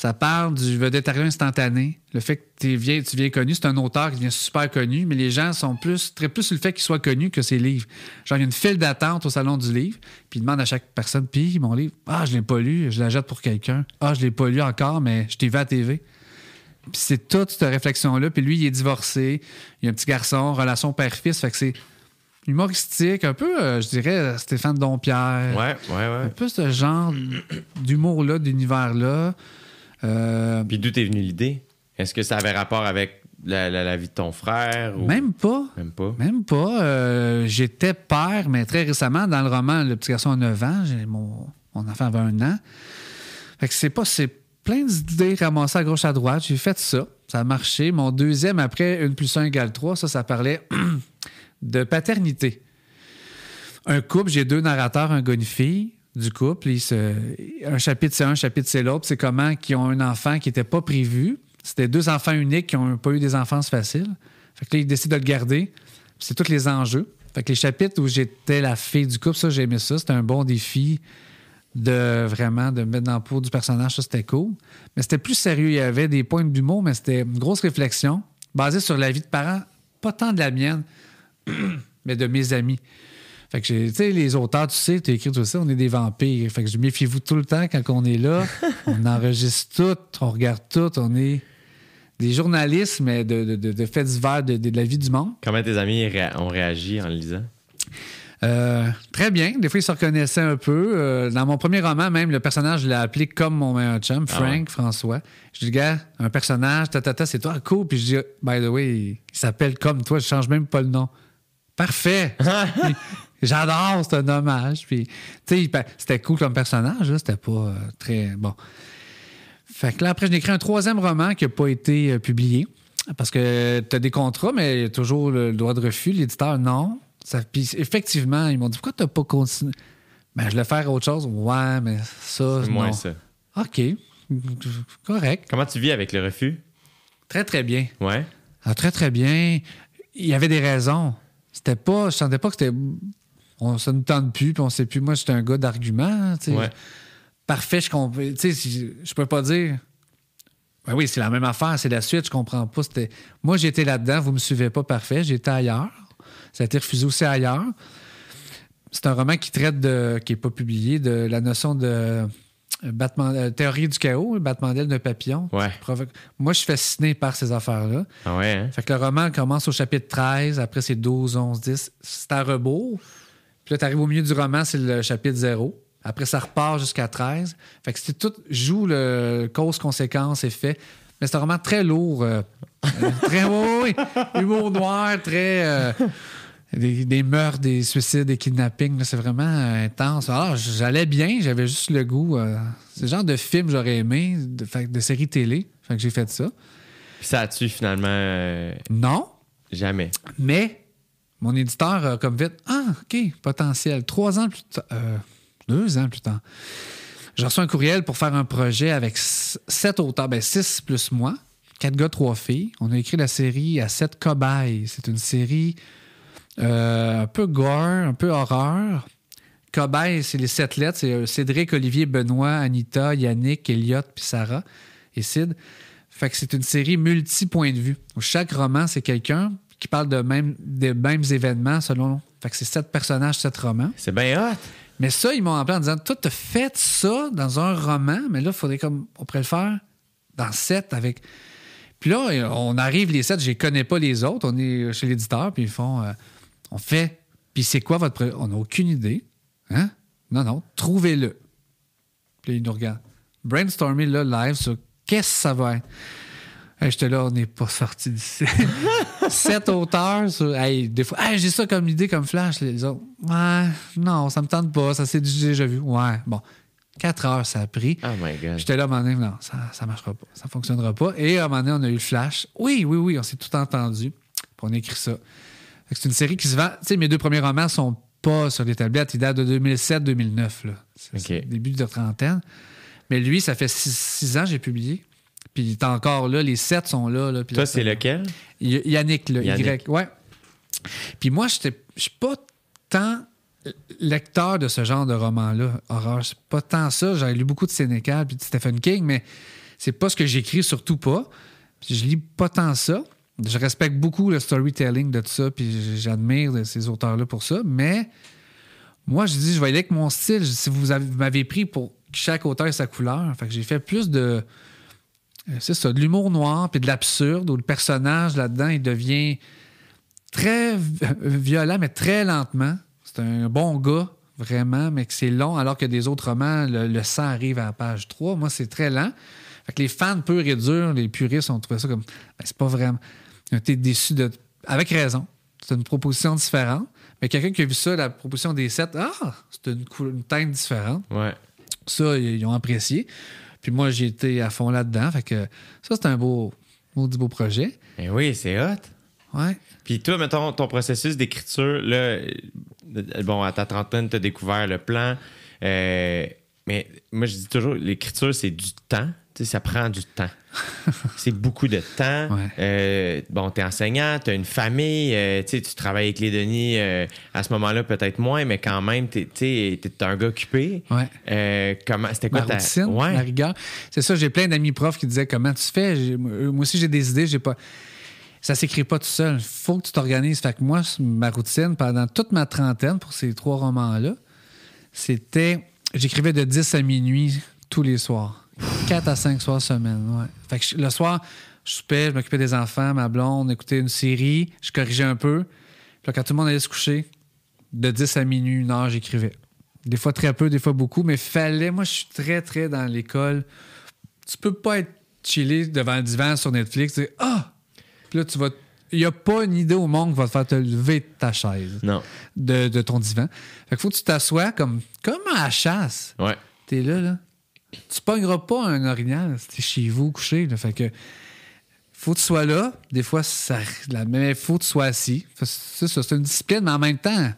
Ça parle du vedettariat instantané. Le fait que tu viens, tu viens connu, c'est un auteur qui devient super connu, mais les gens sont plus très plus sur le fait qu'il soit connu que ses livres. Genre, il y a une file d'attente au salon du livre, puis il demande à chaque personne Puis mon livre, ah, je l'ai pas lu, je la jette pour quelqu'un. Ah, je l'ai pas lu encore, mais je t'ai vu à TV. Puis c'est toute cette réflexion-là. Puis lui, il est divorcé, il y a un petit garçon, relation père-fils, fait que c'est humoristique, un peu, euh, je dirais, Stéphane Dompierre. Ouais, ouais, Un ouais. peu ce genre d'humour-là, d'univers-là. Euh, Puis d'où t'es venue l'idée? Est-ce que ça avait rapport avec la, la- la vie de ton frère? Ou... même pas. Même pas. Même pas. Euh, J'étais père, mais très récemment, dans le roman Le petit garçon a 9 ans, mon, mon enfant avait un an. Fait que c'est pas. C'est plein d'idées ramassées à gauche à droite. J'ai fait ça. Ça a marché. Mon deuxième, après, une plus un égale 3, ça, ça parlait [clears throat] de paternité. Un couple, j'ai deux narrateurs, un gars, une fille du couple. Un chapitre, c'est un, un chapitre, c'est l'autre. C'est comment qui ont un enfant qui n'était pas prévu. C'était deux enfants uniques qui n'ont pas eu des enfances faciles. Fait que là, ils décident de le garder. C'est tous les enjeux. Fait que les chapitres où j'étais la fille du couple, ça, j'aimais ça. C'était un bon défi de vraiment de me mettre dans la peau du personnage. Ça, c'était cool. Mais c'était plus sérieux. Il y avait des points d'humour, mais c'était une grosse réflexion basée sur la vie de parents, pas tant de la mienne, [clears throat] mais de mes amis. Fait que, j'ai- tu sais, les auteurs, tu sais, tu écrit tout ça, on est des vampires. Fait que je méfiez-vous tout le temps quand on est là. [laughs] on enregistre tout, on regarde tout, on est des journalistes, mais de, de- de- de faits divers de, de la vie du monde. Comment tes amis ré- ont réagi en le lisant? Euh, très bien. Des fois, ils se reconnaissaient un peu. Euh, dans mon premier roman, même, le personnage, je l'ai appelé comme mon meilleur chum, Ah Frank, François. Je dis, gars, un personnage, ta, ta, ta, c'est toi, cool. Puis je dis, by the way, il s'appelle comme toi, je change même pas le nom. Parfait. [laughs] J'adore, c'est un hommage. Puis, tu sais, il pa- c'était cool comme personnage, là, c'était pas euh, très bon. Fait que là, après, j'ai écrit un troisième roman qui n'a pas été euh, publié. Parce que tu as des contrats, mais il y a toujours le droit de refus. L'éditeur, non. Ça, puis effectivement, ils m'ont dit pourquoi tu n'as pas continué? Ben, je voulais faire autre chose. Ouais, mais ça. C'est moins ça. OK. Correct. Comment tu vis avec le refus? Très, très bien. Ouais. Ah, très, très bien. Il y avait des raisons. C'était pas. Je sentais pas que c'était. On, ça ne tente plus, puis on sait plus. Moi, j'étais un gars d'argument. Ouais. Parfait, je comprends. Tu sais, si- je peux pas dire. Ben oui, c'est la même affaire, c'est la suite, je comprends pas. C'était... Moi, j'étais là-dedans, vous me suivez pas parfait, j'étais ailleurs. Ça a été refusé aussi ailleurs. C'est un roman qui traite de. qui n'est pas publié, de la notion de euh, euh, théorie du chaos, le battement d'aile d'un papillon. Ouais. Moi, je suis fasciné par ces affaires-là. Ah ouais, hein? Fait que le roman commence au chapitre 13, après c'est 12, 11, 10. C'est à rebours. Puis là, tu arrives au milieu du roman, c'est le chapitre 0. Après, ça repart jusqu'à 13. Fait que c'est tout joue le cause, conséquence, effet. Mais c'est un roman très lourd. euh, euh, [laughs] très oui. Humour noir, très. euh, des, des meurtres, des suicides, des kidnappings. C'est vraiment intense. Alors, j'allais bien, j'avais juste le goût. euh, c'est le genre de film que j'aurais aimé, de, fait de série télé. Fait que j'ai fait ça. Puis ça a-tu finalement Non, jamais? mais mon éditeur a comme vite, ah, OK, potentiel. Trois ans plus tard, euh, deux ans plus tard, j'ai reçu un courriel pour faire un projet avec sept auteurs, ben six plus moi, quatre gars, trois filles. On a écrit la série à sept cobayes. C'est une série euh, un peu gore, un peu horreur. Cobaye, c'est les sept lettres. C'est euh, Cédric, Olivier, Benoît, Anita, Yannick, Elliot, puis Sarah et Sid. Fait que c'est une série multi-points de vue. Chaque roman, c'est quelqu'un qui parle de même, des mêmes événements selon. Fait que c'est sept personnages, sept romans. C'est bien hot. Mais ça, ils m'ont appelé en disant Toi, t'as fait ça dans un roman, mais là, il faudrait comme. On pourrait le faire dans sept avec. Puis là, on arrive les sept, je les connais pas les autres. On est chez l'éditeur, puis ils font euh, On fait. Puis c'est quoi votre. On n'a aucune idée. Hein? Non, non, trouvez-le. Puis là, ils nous regardent. Brainstormer là, live sur qu'est-ce que ça va être. Hey, J'étais là, on n'est pas sorti d'ici. [laughs] Sept auteurs. sur- hey, des fois, hey, j'ai ça comme idée, comme flash. Les autres, ouais, non, ça me tente pas, ça s'est déjà vu. Ouais, bon. Quatre heures, ça a pris. Oh my God. J'étais là, à un moment donné, non, ça, ça marchera pas, ça fonctionnera pas. Et à un moment donné, on a eu le flash. Oui, oui, oui, on s'est tout entendu. Puis on a écrit ça. C'est une série qui se vend. Tu sais, mes deux premiers romans sont pas sur les tablettes. Ils datent de 2007-2009. là. C'est OK. c'est le début de trentaine. Mais lui, ça fait six, six ans que j'ai publié. Puis il est encore là. Les sept sont là. là. Puis Toi, c'est lequel? Y- Yannick, le Yannick. Y. Ouais. Puis moi, je suis pas tant lecteur de ce genre de roman-là, horreur. C'est pas tant ça. J'ai lu beaucoup de Sénécal puis de Stephen King, mais c'est pas ce que j'écris, surtout pas. Puis je lis pas tant ça. Je respecte beaucoup le storytelling de tout ça, puis j'admire ces auteurs-là pour ça. Mais moi, je dis, je vais aller avec mon style. Si vous avez- vous m'avez pris pour que chaque auteur ait sa couleur, fait que j'ai fait plus de. Euh, C'est ça, de l'humour noir puis de l'absurde, où le personnage là-dedans, il devient très vi- violent, mais très lentement. C'est un bon gars, vraiment, mais que c'est long, alors que des autres romans, le, le sang arrive à la page 3. Moi, c'est très lent. Fait que les fans purs et durs, les puristes, ont trouvé ça comme. Ben, c'est pas vraiment. Ils ont été déçus de. Avec raison. C'est une proposition différente. Mais quelqu'un qui a vu ça, la proposition des sept, ah, c'est une, une teinte différente. Ouais. Ça, ils ont apprécié. Puis moi, j'ai été à fond là-dedans. Fait que ça, c'est un beau, maudit beau projet. Eh oui, c'est hot. Ouais. Puis toi, mettons, ton processus d'écriture, là, euh, bon, à ta trentaine, tu as découvert le plan. euh, mais moi, je dis toujours, l'écriture, c'est du temps. Ça prend du temps. [laughs] c'est beaucoup de temps. Ouais. Euh, bon, tu es enseignant, tu as une famille, euh, tu travailles avec les Denis. euh, à ce moment-là, peut-être moins, mais quand même, tu es, un gars occupé. Ouais. Comment, c'était quoi Ma ta... routine, Ouais. la rigueur. C'est ça, j'ai plein d'amis profs qui disaient comment tu fais? Moi aussi, j'ai des idées, j'ai pas. Ça s'écrit pas tout seul. Il faut que tu t'organises. Fait que moi, ma routine, pendant toute ma trentaine, pour ces trois romans-là, c'était. J'écrivais de 10 à minuit tous les soirs. 4 à 5 soirs semaine. Ouais. Fait que je- le soir, je soupais, je m'occupais des enfants, ma blonde, on écoutait une série, je corrigeais un peu. Puis là, quand tout le monde allait se coucher, de 10 à minuit, une heure, j'écrivais. Des fois très peu, des fois beaucoup, mais fallait. Moi, je suis très, très dans l'école. Tu peux pas être chillé devant le divan sur Netflix et Ah! Puis là, tu vas. Il n'y a pas une idée au monde qui va te faire te lever de ta chaise, Non. de, de ton divan. Fait qu'il faut que tu t'assoies comme, comme à la chasse. Ouais. T'es là, là. Tu pogneras pas un orignal si chez vous couché. Là. Fait que faut que tu sois là. Des fois, ça. la- Mais faut que tu sois assis. C'est ça, c'est une discipline, mais en même temps,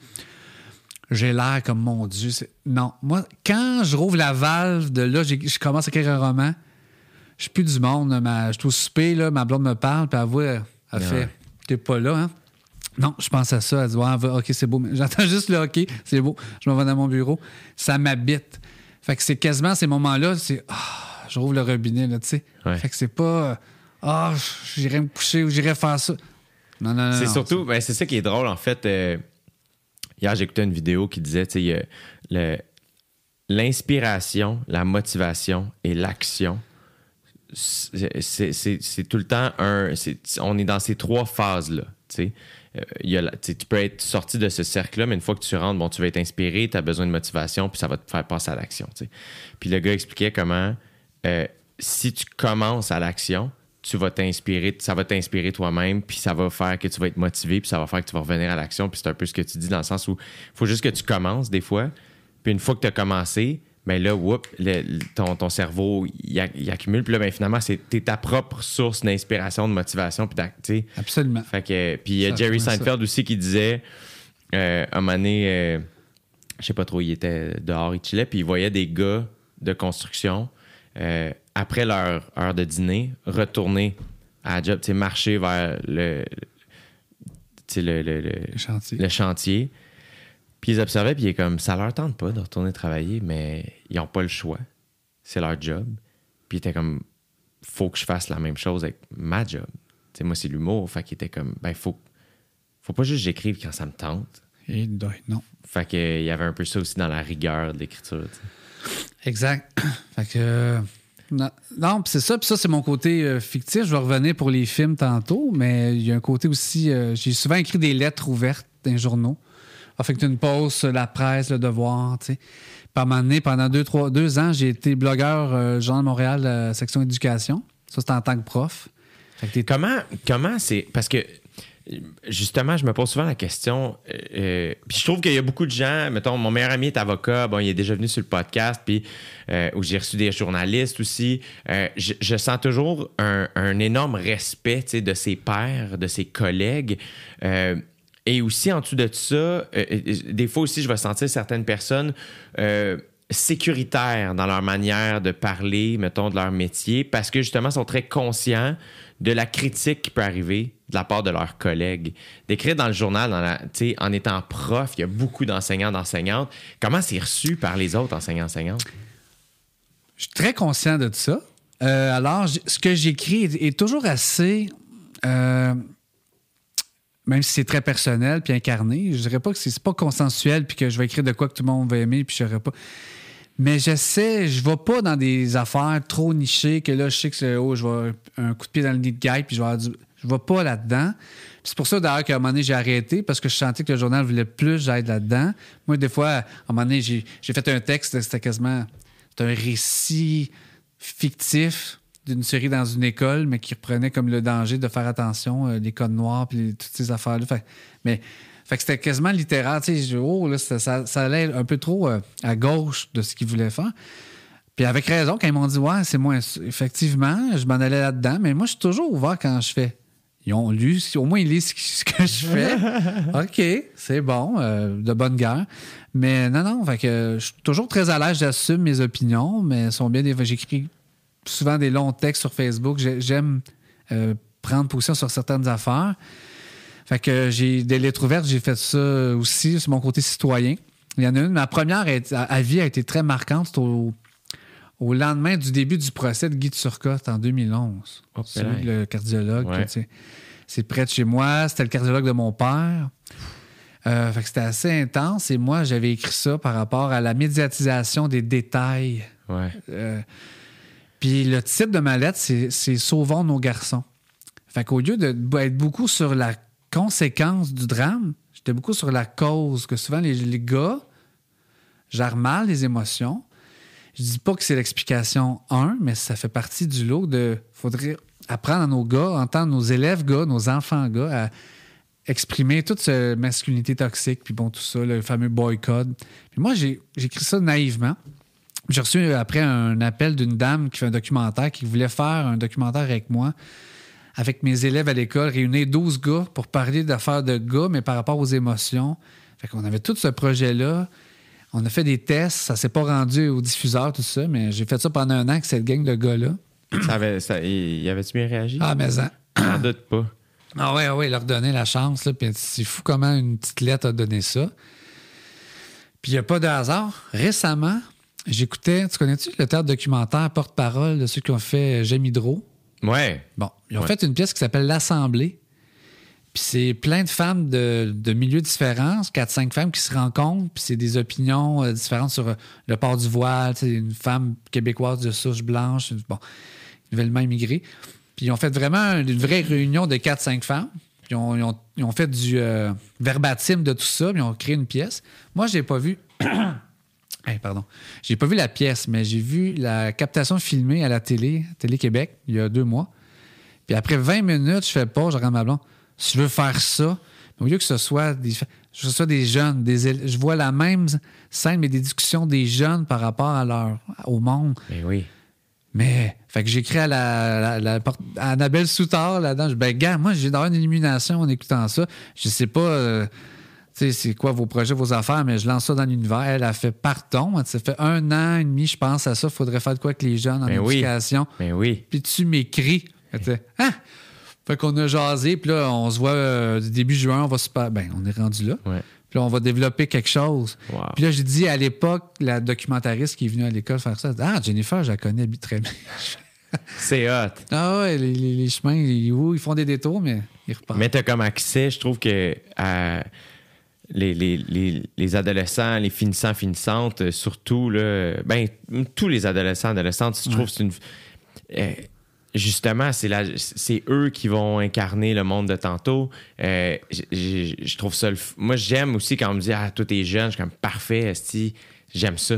j'ai l'air comme mon Dieu. Non. Moi, quand je rouvre la valve de là, je commence à écrire un roman, je suis plus du monde. Ma, je suis au souper, là, ma blonde me parle, puis elle voit, elle Ouais. fait T'es pas là, hein? Non, je pense à ça. Elle dit va- OK, c'est beau. Mais J'entends [laughs] juste le OK, c'est beau. Je m'en vais dans mon bureau. Ça m'habite. Fait que c'est quasiment ces moments-là, c'est Ah, je rouvre le robinet, là, tu sais. Ouais. Fait que c'est pas Ah, j'irai me coucher ou j'irai faire ça. Non, non, non. C'est surtout, ben, c'est ça qui est drôle, en fait. euh, hier, j'écoutais une vidéo qui disait, tu sais, le- l'inspiration, la motivation et l'action. C'est tout le temps un. c'est- On est dans ces trois phases-là. Euh, tu peux être sorti de ce cercle-là, mais une fois que tu rentres, bon, tu vas être inspiré, tu as besoin de motivation, puis ça va te faire passer à l'action. Puis le gars expliquait comment, euh, si tu commences à l'action, tu vas t'inspirer, ça va t'inspirer toi-même, puis ça va faire que tu vas être motivé, puis ça va faire que tu vas revenir à l'action. Puis c'est un peu ce que tu dis dans le sens où il faut juste que tu commences des fois, puis une fois que tu as commencé, ben là, whoop, le- ton, ton cerveau, il, accumule, puis là, ben finalement, c'est t'es ta propre source d'inspiration, de motivation, puis. Absolument. Fait que, puis il y a Jerry ça. Seinfeld aussi qui disait, euh, à un moment donné, euh, je sais pas trop, il était dehors, il chillait, puis il voyait des gars de construction, euh, après leur heure de dîner, retourner à la job, marcher vers le, le, le- le- Le chantier. le chantier. Puis ils observaient, puis il est comme, ça leur tente pas de retourner travailler, mais ils ont pas le choix. C'est leur job. Puis il était comme, faut que je fasse la même chose avec ma job. Tu sais, moi, c'est l'humour. Fait qu'il était comme, ben, faut, faut pas juste que j'écrive quand ça me tente. Et doit- non. Fait qu'il y avait un peu ça aussi dans la rigueur de l'écriture. Exact. [clears throat] fait que. euh, Non, non, c'est ça. Puis ça, c'est mon côté euh, fictif. Je vais revenir pour les films tantôt, mais il y a un côté aussi. euh, J'ai souvent écrit des lettres ouvertes dans les journaux. Une pause sur la presse, le devoir, tu donné, pendant deux, trois, deux ans, j'ai été blogueur euh, Journal de Montréal, euh, section éducation. Ça, c'était en tant que prof. Comment, comment c'est. Parce que, justement, je me pose souvent la question. euh, euh, puis je trouve qu'il y a beaucoup de gens. Mettons, mon meilleur ami est avocat. Bon, il est déjà venu sur le podcast. Puis, où j'ai reçu des journalistes aussi. Je, sens toujours un, un énorme respect de ses pairs, de ses collègues. Euh, et aussi, en dessous de ça, euh, euh, des fois aussi, je vais sentir certaines personnes. euh, sécuritaires dans leur manière de parler, mettons, de leur métier, parce que justement, sont très conscients de la critique qui peut arriver de la part de leurs collègues. D'écrire dans le journal, en étant prof, il y a beaucoup d'enseignants, d'enseignantes. Comment c'est reçu par les autres enseignants, enseignantes? Je suis très conscient de ça. Euh, alors, ce que j'écris est, toujours assez. euh, même si c'est très personnel puis incarné, je dirais pas que c'est pas consensuel puis que je vais écrire de quoi que tout le monde va aimer puis je saurais pas. Mais j'essaie, je vais pas dans des affaires trop nichées que là, je sais que oh, je vais un coup de pied dans le nid de guêpe puis je vais avoir Je vais pas là-dedans. C'est pour ça d'ailleurs qu'à un moment donné, j'ai arrêté parce que je sentais que le journal voulait plus j'aille là-dedans. Moi, des fois, à un moment donné, j'ai fait un texte, c'était quasiment. Un récit fictif d'une série dans une école, mais qui reprenait comme le danger de faire attention, euh, les codes noirs, puis les- toutes ces affaires-là. Fait, mais fait que c'était quasiment littéraire. Je- oh, là, ça, ça- ça allait un peu trop euh, à gauche de ce qu'ils voulaient faire. Puis avec raison, quand ils m'ont dit, ouais, c'est moins. Effectivement, je m'en allais là-dedans, mais moi, je suis toujours ouvert quand je fais. Ils ont lu, au moins ils lisent ce que je fais. [laughs] OK, c'est bon, euh, de bonne guerre. Mais non, non, fait que je suis toujours très à l'aise, j'assume mes opinions, mais elles sont bien des. J'écris souvent des longs textes sur Facebook. J'ai- J'aime euh, prendre position sur certaines affaires. Fait que j'ai des lettres ouvertes, j'ai fait ça aussi, c'est mon côté citoyen. Il y en a une, ma première à, vie a été très marquante. C'était au, au lendemain du début du procès de Guy Turcotte en 2011. Oh, Celui, le cardiologue. Ouais. C'est près de chez moi. C'était le cardiologue de mon père. Euh, fait que c'était assez intense. Et moi, j'avais écrit ça par rapport à la médiatisation des détails. Ouais. Euh, puis le titre de ma lettre, c'est Sauvons nos garçons. Fait qu'au lieu de b- être beaucoup sur la conséquence du drame, j'étais beaucoup sur la cause, que souvent les, gars gèrent mal les émotions. Je dis pas que c'est l'explication 1, mais ça fait partie du lot de. faudrait apprendre à nos gars, entendre nos élèves gars, nos enfants gars, à exprimer toute cette masculinité toxique, puis bon, tout ça, le fameux boycott. Puis moi, j'ai ça naïvement. J'ai reçu après un appel d'une dame qui fait un documentaire, qui voulait faire un documentaire avec moi, avec mes élèves à l'école, réunir 12 gars pour parler d'affaires de gars, mais par rapport aux émotions. Fait qu'on avait tout ce projet-là. On a fait des tests, ça s'est pas rendu au diffuseur, tout ça, mais j'ai fait ça pendant un an avec cette gang de gars-là. Ça avait, ça, y avait-tu bien réagi? Ah, mais ça. J'en doute pas. Ah ouais, ouais, leur donner la chance. Là, puis c'est fou comment une petite lettre a donné ça. Puis il n'y a pas de hasard. Récemment, j'écoutais, tu connais-tu le théâtre documentaire Porte-parole de ceux qui ont fait J'aime Hydro? Ouais. Bon, ils ont Ouais. fait une pièce qui s'appelle L'Assemblée. Puis c'est plein de femmes de, de milieux différents, 4-5 femmes qui se rencontrent, puis c'est des opinions euh, différentes sur euh, le port du voile, sais, une femme québécoise de souche blanche, une- bon, nouvellement immigrée. Puis ils ont fait vraiment une vraie réunion de 4-5 femmes. Puis ils ont, ils ont- ils ont fait du euh, verbatim de tout ça, puis ils ont créé une pièce. Moi, je n'ai pas vu. [clears throat] Hey, pardon. J'ai pas vu la pièce, mais j'ai vu la captation filmée à la télé, Télé-Québec, il y a deux mois. Puis après 20 minutes, je fais pas, je regarde ma blonde. Si je veux faire ça, mais au lieu que ce soit des, que ce soit des jeunes, des, je vois la même scène, mais des discussions des jeunes par rapport à leur, au monde. Ben oui. Mais, fait que j'écris à la, la- à Annabelle Soutard là-dedans. Je dis, ben, gars, moi, j'ai d'avoir une illumination en écoutant ça. Je sais pas, euh, c'est quoi vos projets, vos affaires, mais je lance ça dans l'univers. Elle a fait partons. Ça fait un an et demi, je pense à ça. Faudrait faire de quoi avec les jeunes en Ben oui. éducation. Ben oui. Puis tu m'écris. Hein? Fait qu'on a jasé, puis là, on se voit euh, début juin, on va pa- Ben, on est rendu là. Ouais. Puis là, on va développer quelque chose. Wow. Puis là, j'ai dit à l'époque, la documentariste qui est venue à l'école faire ça, Ah, Jennifer, je la connais très bien. [laughs] C'est hot. Ah ouais, les, les- les chemins, ils, ils font des détours, mais ils repartent. Mais t'as comme accès, je trouve que à les, les, les, les adolescents, les finissants, finissantes, euh, surtout, là, ben, tous les adolescents, adolescentes, je trouve que c'est une. euh, justement, c'est la- c'est eux qui vont incarner le monde de tantôt. Euh, je trouve ça. le Moi, j'aime aussi quand on me dit Ah, toi, t'es jeune, je suis comme parfait, esti. J'aime ça.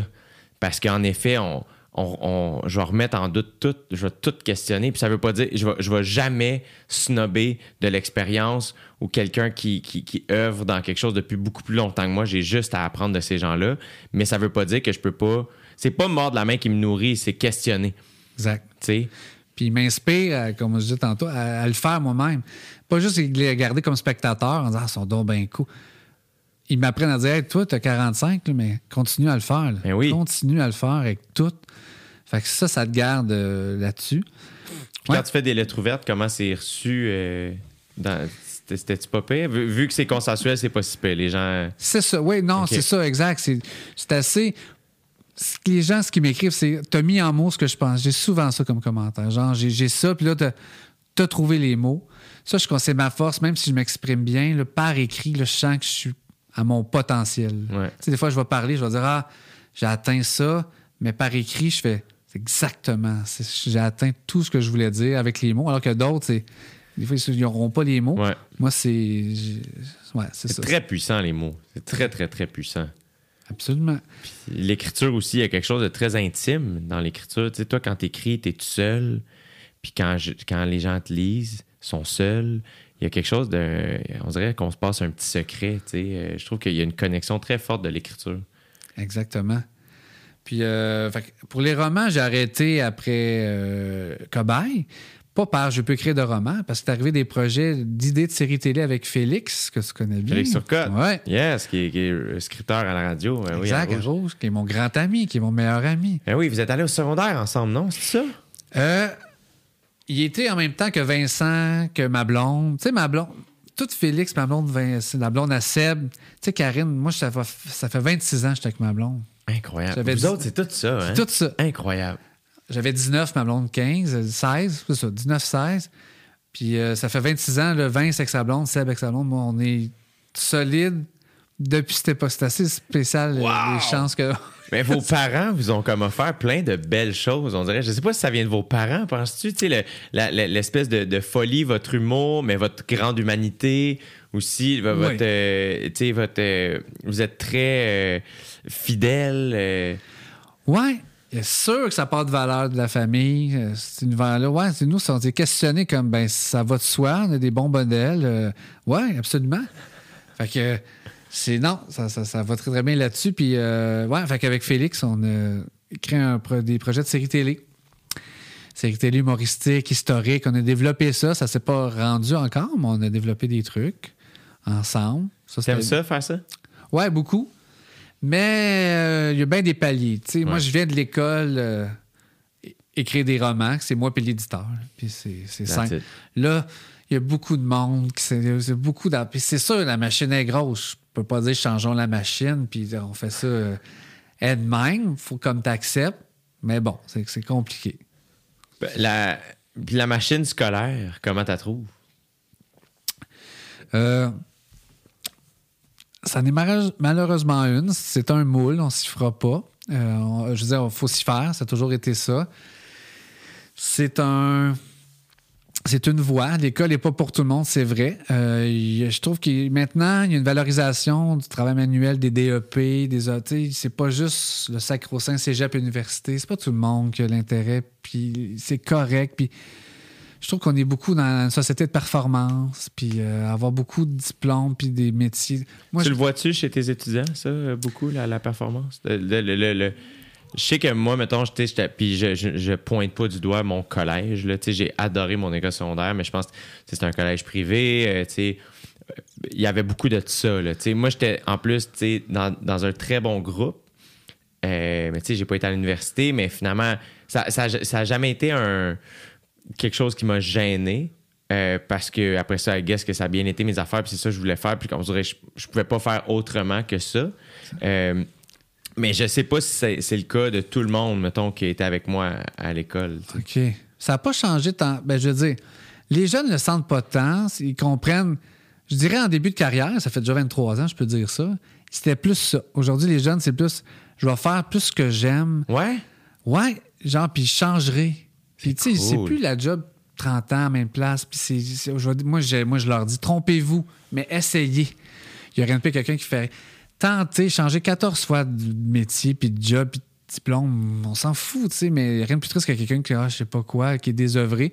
Parce qu'en effet, on, on- on- je vais remettre en doute tout, je vais tout questionner. Puis ça veut pas dire, je vais, je vais jamais snobber de l'expérience ou quelqu'un qui, qui, qui œuvre dans quelque chose depuis beaucoup plus longtemps que moi. J'ai juste à apprendre de ces gens-là. Mais ça veut pas dire que je peux pas. C'est pas mordre la main qui me nourrit, c'est questionner. Exact. Tu sais? Puis il m'inspire, euh, comme je disais tantôt, à, à le faire moi-même. Pas juste les regarder comme spectateur en disant, ah, ils sont donc bien cool. Ils m'apprennent à dire, hey, toi, tu as 45, là, mais continue à le faire. là. Ben oui. Continue à le faire avec tout. Fait que ça, ça te garde euh, là-dessus. Ouais. quand tu fais des lettres ouvertes, comment c'est reçu? euh, dans- c'était- C'était-tu pas pire? Vu, vu que c'est consensuel, c'est pas si pire. Les gens. C'est ça, oui, non, c'est ça, exact. C'est assez. ce que Les gens, ce qu'ils m'écrivent, c'est T'as mis en mots ce que je pense. J'ai souvent ça comme commentaire. Genre, j'ai ça, puis là, t'as as trouvé les mots. Ça, je c'est ma force, même si je m'exprime bien, là, par écrit, là, je sens que je suis à mon potentiel. Ouais. Tu sais, des fois, je vais parler, je vais dire Ah, j'ai atteint ça, mais par écrit, je fais exactement. J'ai atteint tout ce que je voulais dire avec les mots, alors que d'autres, c'est. Des fois, ils n'auront pas les mots. Ouais. Moi, c'est. Ouais, c'est très puissant, les mots. C'est très, très, très puissant. Absolument. L'écriture aussi, il y a quelque chose de très intime dans l'écriture. Tu sais, toi, quand t'écris, t'es tout seul. Puis quand, je- quand les gens te lisent, sont seuls. Il y a quelque chose de. On dirait qu'on se passe un petit secret. Tu sais. Euh, Je trouve qu'il y a une connexion très forte de l'écriture. Exactement. Puis, euh, pour les romans, j'ai arrêté après euh, Cobaye. Pas par je peux écrire de romans, parce que c'est arrivé des projets d'idées de séries télé avec Félix, que tu connais bien. Félix Turcotte. Ouais. Yes, qui est, qui est scripteur à la radio. Oui, exact, Rouge. Rouge, qui est mon grand ami, qui est mon meilleur ami. Ben oui, vous êtes allés au secondaire ensemble, non? C'est ça? Euh, il était en même temps que Vincent, que ma blonde. Tu sais, ma blonde. Toute Félix, ma blonde, Vincent, la blonde à Seb. Tu sais, Karine, moi, ça fait, ça fait 26 ans que j'étais avec ma blonde. Incroyable. J'avais Vous autres, c'est tout ça, hein? Tout ça. Incroyable. J'avais 19, ma blonde 15, euh, 16, c'est ça, 19, 16. Puis euh, ça fait 26 ans, le 20 c'est avec sa blonde, Seb avec sa blonde. Moi, on est solide depuis cette époque. C'est assez spécial, Wow! les chances que Mais vos parents vous ont comme offert plein de belles choses, on dirait. Je sais pas si ça vient de vos parents, penses-tu? Tu sais, le- l'espèce de, de folie, votre humour, mais votre grande humanité aussi. vo- Votre, Oui. euh, tu sais, votre, euh, vous êtes très euh, fidèle. euh, Ouais, c'est sûr que ça part de valeur de la famille. C'est une valeur. Ouais, c'est nous, on s'est questionné comme ben ça va de soi, on a des bons modèles. euh, ouais, absolument. Fait que c'est non, ça, ça, ça va très très bien là-dessus. Puis euh, ouais, fait qu'avec Félix, on a créé un des projets de série télé. Série télé humoristique, historique. On a développé ça. Ça s'est pas rendu encore, mais on a développé des trucs ensemble. Ça, T'aimes ça, faire ça? Ouais, beaucoup. Mais euh, il y a bien des paliers. Moi, je viens de l'école euh, écrire des romans, c'est moi puis l'éditeur. Puis c'est simple. it. Là, il y a beaucoup de monde. c'est beaucoup c'est sûr, la machine est grosse. Peux pas dire changeons la machine, puis on fait ça euh, elle-même. faut comme tu acceptes. Mais bon, c'est c'est compliqué. Ben, La, puis la machine scolaire, comment tu trouves? Euh, ça n'est malheureuse- malheureusement une. C'est un moule, on s'y fera pas. Euh, on- je veux dire, il faut s'y faire, ça a toujours été ça. C'est un. C'est une voie. L'école n'est pas pour tout le monde, c'est vrai. Euh, je trouve que maintenant, il y a une valorisation du travail manuel des DEP, des AT. C'est pas juste le sacro-saint cégep université. C'est pas tout le monde qui a l'intérêt. Puis c'est correct. Puis je trouve qu'on est beaucoup dans une société de performance, puis euh, avoir beaucoup de diplômes, puis des métiers. Moi, tu je- le vois-tu chez tes étudiants, ça, euh, beaucoup, la, la performance? Le- le- le- le- le- Je sais que moi, mettons, puis je, je, pointe pas du doigt mon collège. J'ai adoré mon école secondaire, mais je pense que c'est un collège privé. euh, euh, Il y avait beaucoup de ça. Là, moi, j'étais en plus dans, dans un très bon groupe. Euh, mais j'ai pas été à l'université, mais finalement, ça ça, ça jamais été un quelque chose qui m'a gêné. euh, parce que après ça, I guess que ça a bien été mes affaires, puis c'est ça que je voulais faire, puis dirait, je, je pouvais pas faire autrement que ça. Euh, mais je sais pas si c'est, c'est le cas de tout le monde, mettons, qui était avec moi à, à l'école. OK. Ça n'a pas changé tant. Ben, je veux dire, les jeunes ne le sentent pas tant. Ils comprennent. Je dirais en début de carrière, ça fait déjà 23 ans, je peux dire ça. C'était plus ça. Aujourd'hui, les jeunes, c'est plus. Je vais faire plus ce que j'aime. Ouais? Ouais, genre, puis je changerai. Puis, tu sais, c'est cool. plus la job 30 ans, même place. Puis, c'est, c'est- je moi, moi, je leur dis, trompez-vous, mais essayez. Il y a rien de que quelqu'un qui fait tenter, changer 14 fois de métier, puis de job, puis de diplôme. On s'en fout, tu sais, mais rien de plus triste que quelqu'un qui, ah, je sais pas quoi, qui est désœuvré.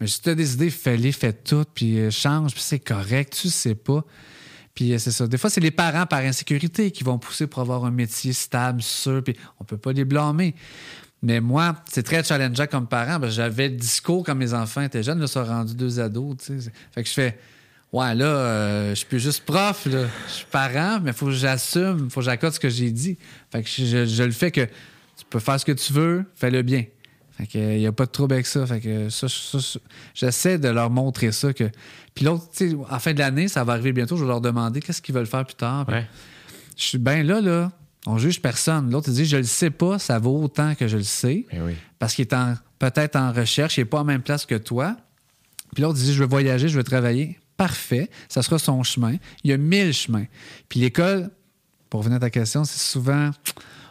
Mais si tu as des idées, fais-les, fais tout, puis euh, change, puis c'est correct, tu sais pas. Puis euh, c'est ça. Des fois, c'est les parents par insécurité qui vont pousser pour avoir un métier stable, sûr, puis on peut pas les blâmer. Mais moi, c'est très challengeant comme parent. J'avais le discours quand mes enfants étaient jeunes, là, sont rendus deux ados. tu sais. Fait que je fais, ouais, là, euh, je suis plus juste prof, là. je suis parent, mais il faut que j'assume, il faut que j'accorde ce que j'ai dit. Fait que je, je le fais que tu peux faire ce que tu veux, fais-le bien. Fait que il n'y a pas de trouble avec ça. Fait que ça, ça, ça, j'essaie de leur montrer ça. que Puis l'autre, tu sais, à la fin de l'année, ça va arriver bientôt, je vais leur demander qu'est-ce qu'ils veulent faire plus tard. Puis Ouais. Je suis bien là, là. On juge personne. L'autre, il dit, je le sais pas, ça vaut autant que je le sais oui. parce qu'il est peut-être en recherche, il n'est pas en même place que toi. Puis l'autre dit Je veux voyager, je veux travailler. Parfait, ça sera son chemin. Il y a mille chemins. Puis l'école, pour revenir à ta question, c'est souvent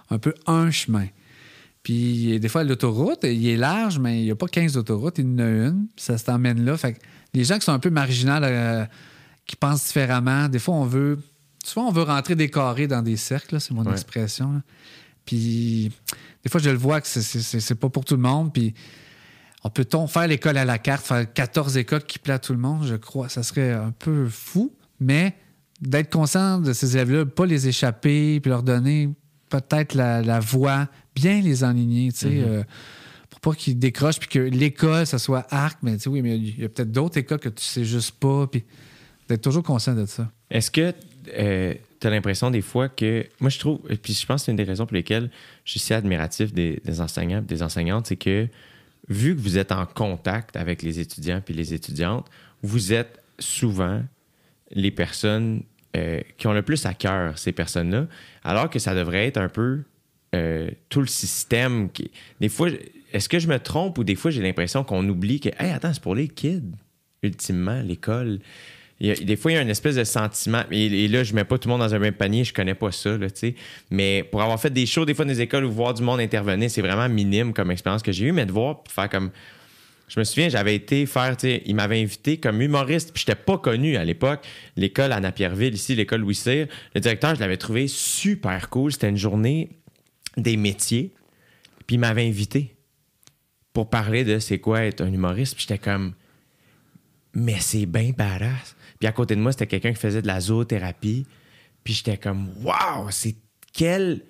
un peu un chemin. Puis des fois, l'autoroute, il est large, mais il n'y a pas 15 autoroutes, il y en a une. Puis ça t'emmène là. Fait que les gens qui sont un peu marginales, euh, qui pensent différemment, des fois, on veut. Souvent, on veut rentrer des carrés dans des cercles, c'est mon Ouais. expression. là. Puis des fois, je le vois que c'est pas pour tout le monde. Puis on peut-on faire l'école à la carte, faire 14 écoles qui plaît à tout le monde? Je crois ça serait un peu fou. Mais d'être conscient de ces élèves-là, pas les échapper, puis leur donner peut-être la, la voie, bien les enligner, tu sais, euh, pour pas qu'ils décrochent, puis que l'école, ça soit arc, mais tu sais, oui, mais il y a peut-être d'autres écoles que tu sais juste pas, puis d'être toujours conscient de ça. Est-ce que tu as l'impression des fois que. Moi, je trouve. et Puis je pense que c'est une des raisons pour lesquelles je suis si admiratif des, des enseignants et des enseignantes, c'est que vu que vous êtes en contact avec les étudiants puis les étudiantes, vous êtes souvent les personnes euh, qui ont le plus à cœur ces personnes-là, alors que ça devrait être un peu euh, tout le système. Des fois, est-ce que je me trompe ou des fois j'ai l'impression qu'on oublie que, hey, attends, c'est pour les kids, ultimement, l'école. Des fois, il y a une espèce de sentiment. Et, là, je mets pas tout le monde dans un même panier, je connais pas ça, tu sais. Mais pour avoir fait des shows, des fois, dans des écoles où voir du monde intervenir, c'est vraiment minime comme expérience que j'ai eue. Mais de voir, faire comme. Je me souviens, j'avais été faire, tu sais, il m'avait invité comme humoriste, puis j'étais pas connu à l'époque. L'école à Napierville, ici, l'école Louis Cyr. Le directeur, je l'avais trouvé super cool. C'était une journée des métiers, puis il m'avait invité pour parler de c'est quoi être un humoriste. Puis j'étais comme, mais c'est bien badass. Puis à côté de moi, c'était quelqu'un qui faisait de la zoothérapie. Puis j'étais comme, waouh, c'est quel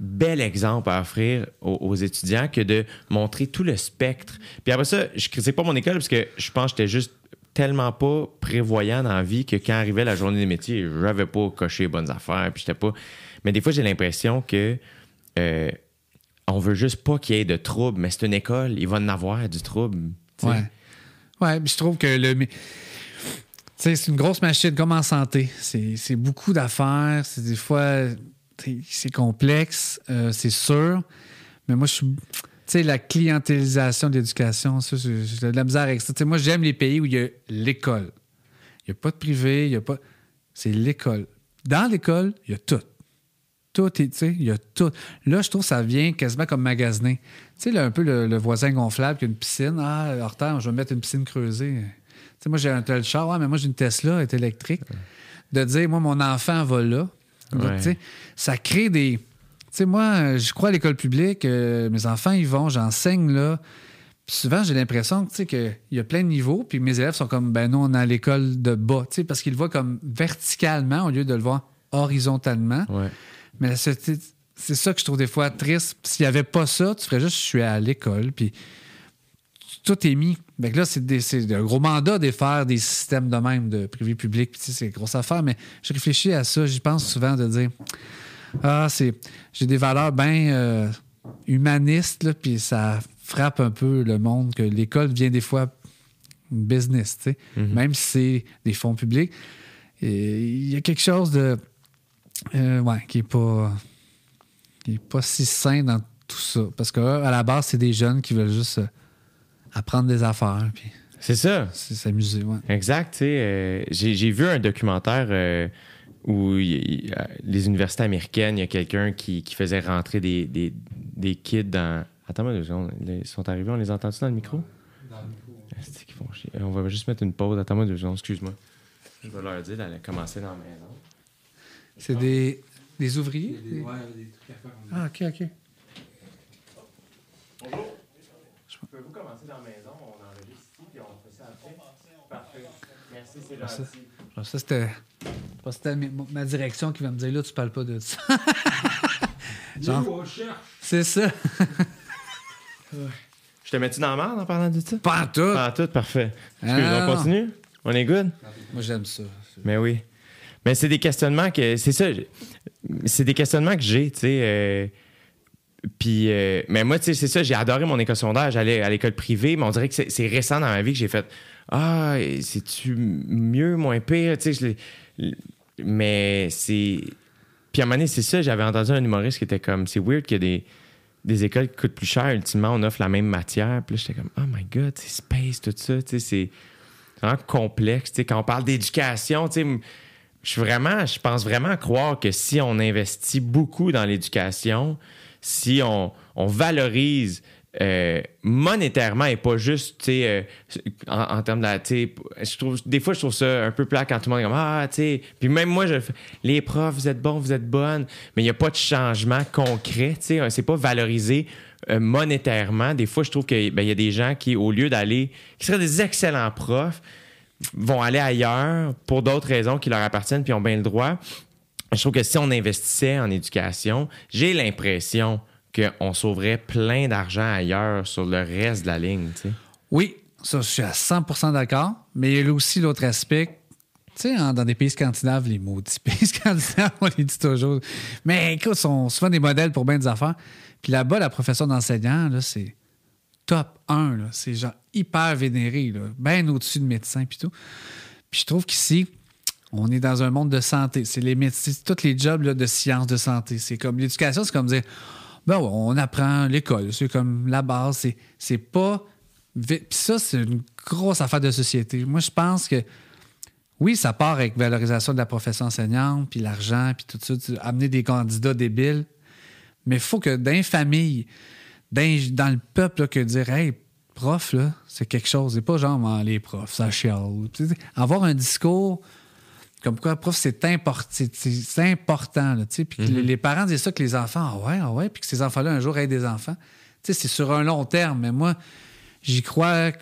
bel exemple à offrir aux, étudiants que de montrer tout le spectre. Puis après ça, je critique pas mon école parce que je pense que j'étais juste tellement pas prévoyant dans la vie que quand arrivait la journée des métiers, j'avais pas coché les bonnes affaires. Puis j'étais pas. Mais des fois, j'ai l'impression que euh, on veut juste pas qu'il y ait de trouble, mais c'est une école, il va en avoir du trouble. tu sais. Ouais. Ouais, je trouve que le. C'est une grosse machine comme en santé. C'est beaucoup d'affaires. C'est des fois. C'est complexe, euh, c'est sûr. Mais moi, je suis. Tu sais, la clientélisation de l'éducation, ça, j'ai de la misère avec ça. Moi, j'aime les pays où il y a l'école. Il n'y a pas de privé, il n'y a pas. C'est l'école. Dans l'école, il y a tout. Tout tu sais, il y a tout. Là, je trouve que ça vient quasiment comme magasiner. Tu sais, un peu le, le voisin gonflable qui a une piscine. Ah, Hortense, je vais mettre une piscine creusée. Sais, moi, j'ai un tel char, ouais, mais moi, j'ai une Tesla, elle est électrique. De dire, moi, mon enfant va là. Donc, Ouais. ça crée des. Tu sais, moi, je crois à l'école publique, euh, mes enfants y vont, j'enseigne là. Puis souvent, j'ai l'impression qu'il y a plein de niveaux, puis mes élèves sont comme, ben nous, on est à l'école de bas, tu sais, parce qu'ils le voient comme verticalement au lieu de le voir horizontalement. Ouais. Mais c'est ça que je trouve des fois triste. S'il n'y avait pas ça, tu ferais juste, je suis à l'école, puis tout est mis. Fait que là, c'est, des- c'est un gros mandat de faire des systèmes de même, de privé-public, puis c'est une grosse affaire, mais je réfléchis à ça, j'y pense souvent de dire, ah, c'est, j'ai des valeurs bien euh, humanistes, là, puis ça frappe un peu le monde que l'école devient des fois business, tu sais, même si c'est des fonds publics. Il y a quelque chose de euh, ouais, qui est pas qui est pas si sain dans tout ça. Parce que à la base, c'est des jeunes qui veulent juste apprendre des affaires puis C'est ça. s- s'amuser. Ouais. Exact. tu sais, euh, j'ai j'ai vu un documentaire euh, où il- il- les universités américaines, il y a quelqu'un qui, qui faisait rentrer des, des, des kids dans. Attends-moi deux secondes. Ils sont arrivés, on les a entendus dans le micro? C'est qu'ils font chier. On va juste mettre une pause. Attends-moi deux secondes, excuse-moi. Je vais leur dire d'aller commencer dans la maison. C'est des, des ouvriers? Ah, OK, OK. Pouvez-vous commencer dans la maison? On enregistre ici, puis on fait ça après? Parfait. Merci, c'est Merci. gentil. Alors, ça, c'était. je pense que C'était ma, ma direction qui va me dire là, tu parles pas de ça. [laughs] Genre, c'est ça. [laughs] Je te mets-tu dans la merde en parlant de ça? Pas en tout. Ah, tout, parfait. Excuse, Ah, on non. continue? On est good? Moi, j'aime ça. Mais oui. Mais c'est des questionnements que. C'est ça. C'est des questionnements que j'ai, tu sais. euh, puis, euh, mais moi, tu sais, c'est ça, j'ai adoré mon école secondaire. J'allais à l'école privée, mais on dirait que c'est récent dans ma vie que j'ai fait Ah, c'est-tu mieux, moins pire? Tu sais, mais c'est. Puis à un moment donné, c'est ça, j'avais entendu un humoriste qui était comme C'est weird qu'il y a des, des écoles qui coûtent plus cher. Ultimement, on offre la même matière. Puis là, j'étais comme Oh my God, c'est space, tout ça. Tu sais, c'est vraiment complexe. Tu sais, quand on parle d'éducation, tu sais, je suis vraiment, je pense vraiment croire que si on investit beaucoup dans l'éducation, si on, valorise euh, monétairement et pas juste, euh, en, termes de trouve, des fois, je trouve ça un peu plat quand tout le monde est comme, ah, tu sais, puis même moi, je les profs, vous êtes bons, vous êtes bonnes, mais il n'y a pas de changement concret, tu sais, c'est pas valorisé euh, monétairement. Des fois, je trouve qu'il y a des gens qui, au lieu d'aller, qui seraient des excellents profs, vont aller ailleurs pour d'autres raisons qui leur appartiennent puis ont bien le droit. Je trouve que si on investissait en éducation, j'ai l'impression qu'on sauverait plein d'argent ailleurs sur le reste de la ligne. Oui, ça, je suis à 100% d'accord. Mais il y a aussi l'autre aspect. Tu sais, en- dans des pays scandinaves, les maudits [laughs] pays scandinaves, on les dit toujours. Mais écoute, sont souvent des modèles pour bien des affaires. Puis là-bas, la profession d'enseignant, c'est top 1. là. C'est genre hyper vénéré, là, bien au-dessus de médecin puis tout. Puis je trouve qu'ici, on est dans un monde de santé. C'est les médecins, tous les jobs de sciences de santé. C'est comme l'éducation, c'est comme dire ben on apprend l'école, c'est comme la base. C'est, pas. Puis ça, c'est une grosse affaire de société. Moi, je pense que oui, ça part avec valorisation de la profession enseignante, puis l'argent, puis tout ça, amener des candidats débiles. Mais il faut que dans les familles, dans, le peuple, que dire, hey, prof, c'est quelque chose. C'est pas genre, Ah, les profs, ça chiale. Avoir un discours comme quoi, prof, c'est import- c'est- important. Là, tu sais, puis que les- les parents disent ça que les enfants, ah ouais, ah ouais, puis que ces enfants-là, un jour, aient des enfants. Tu sais, c'est sur un long terme, mais moi, j'y crois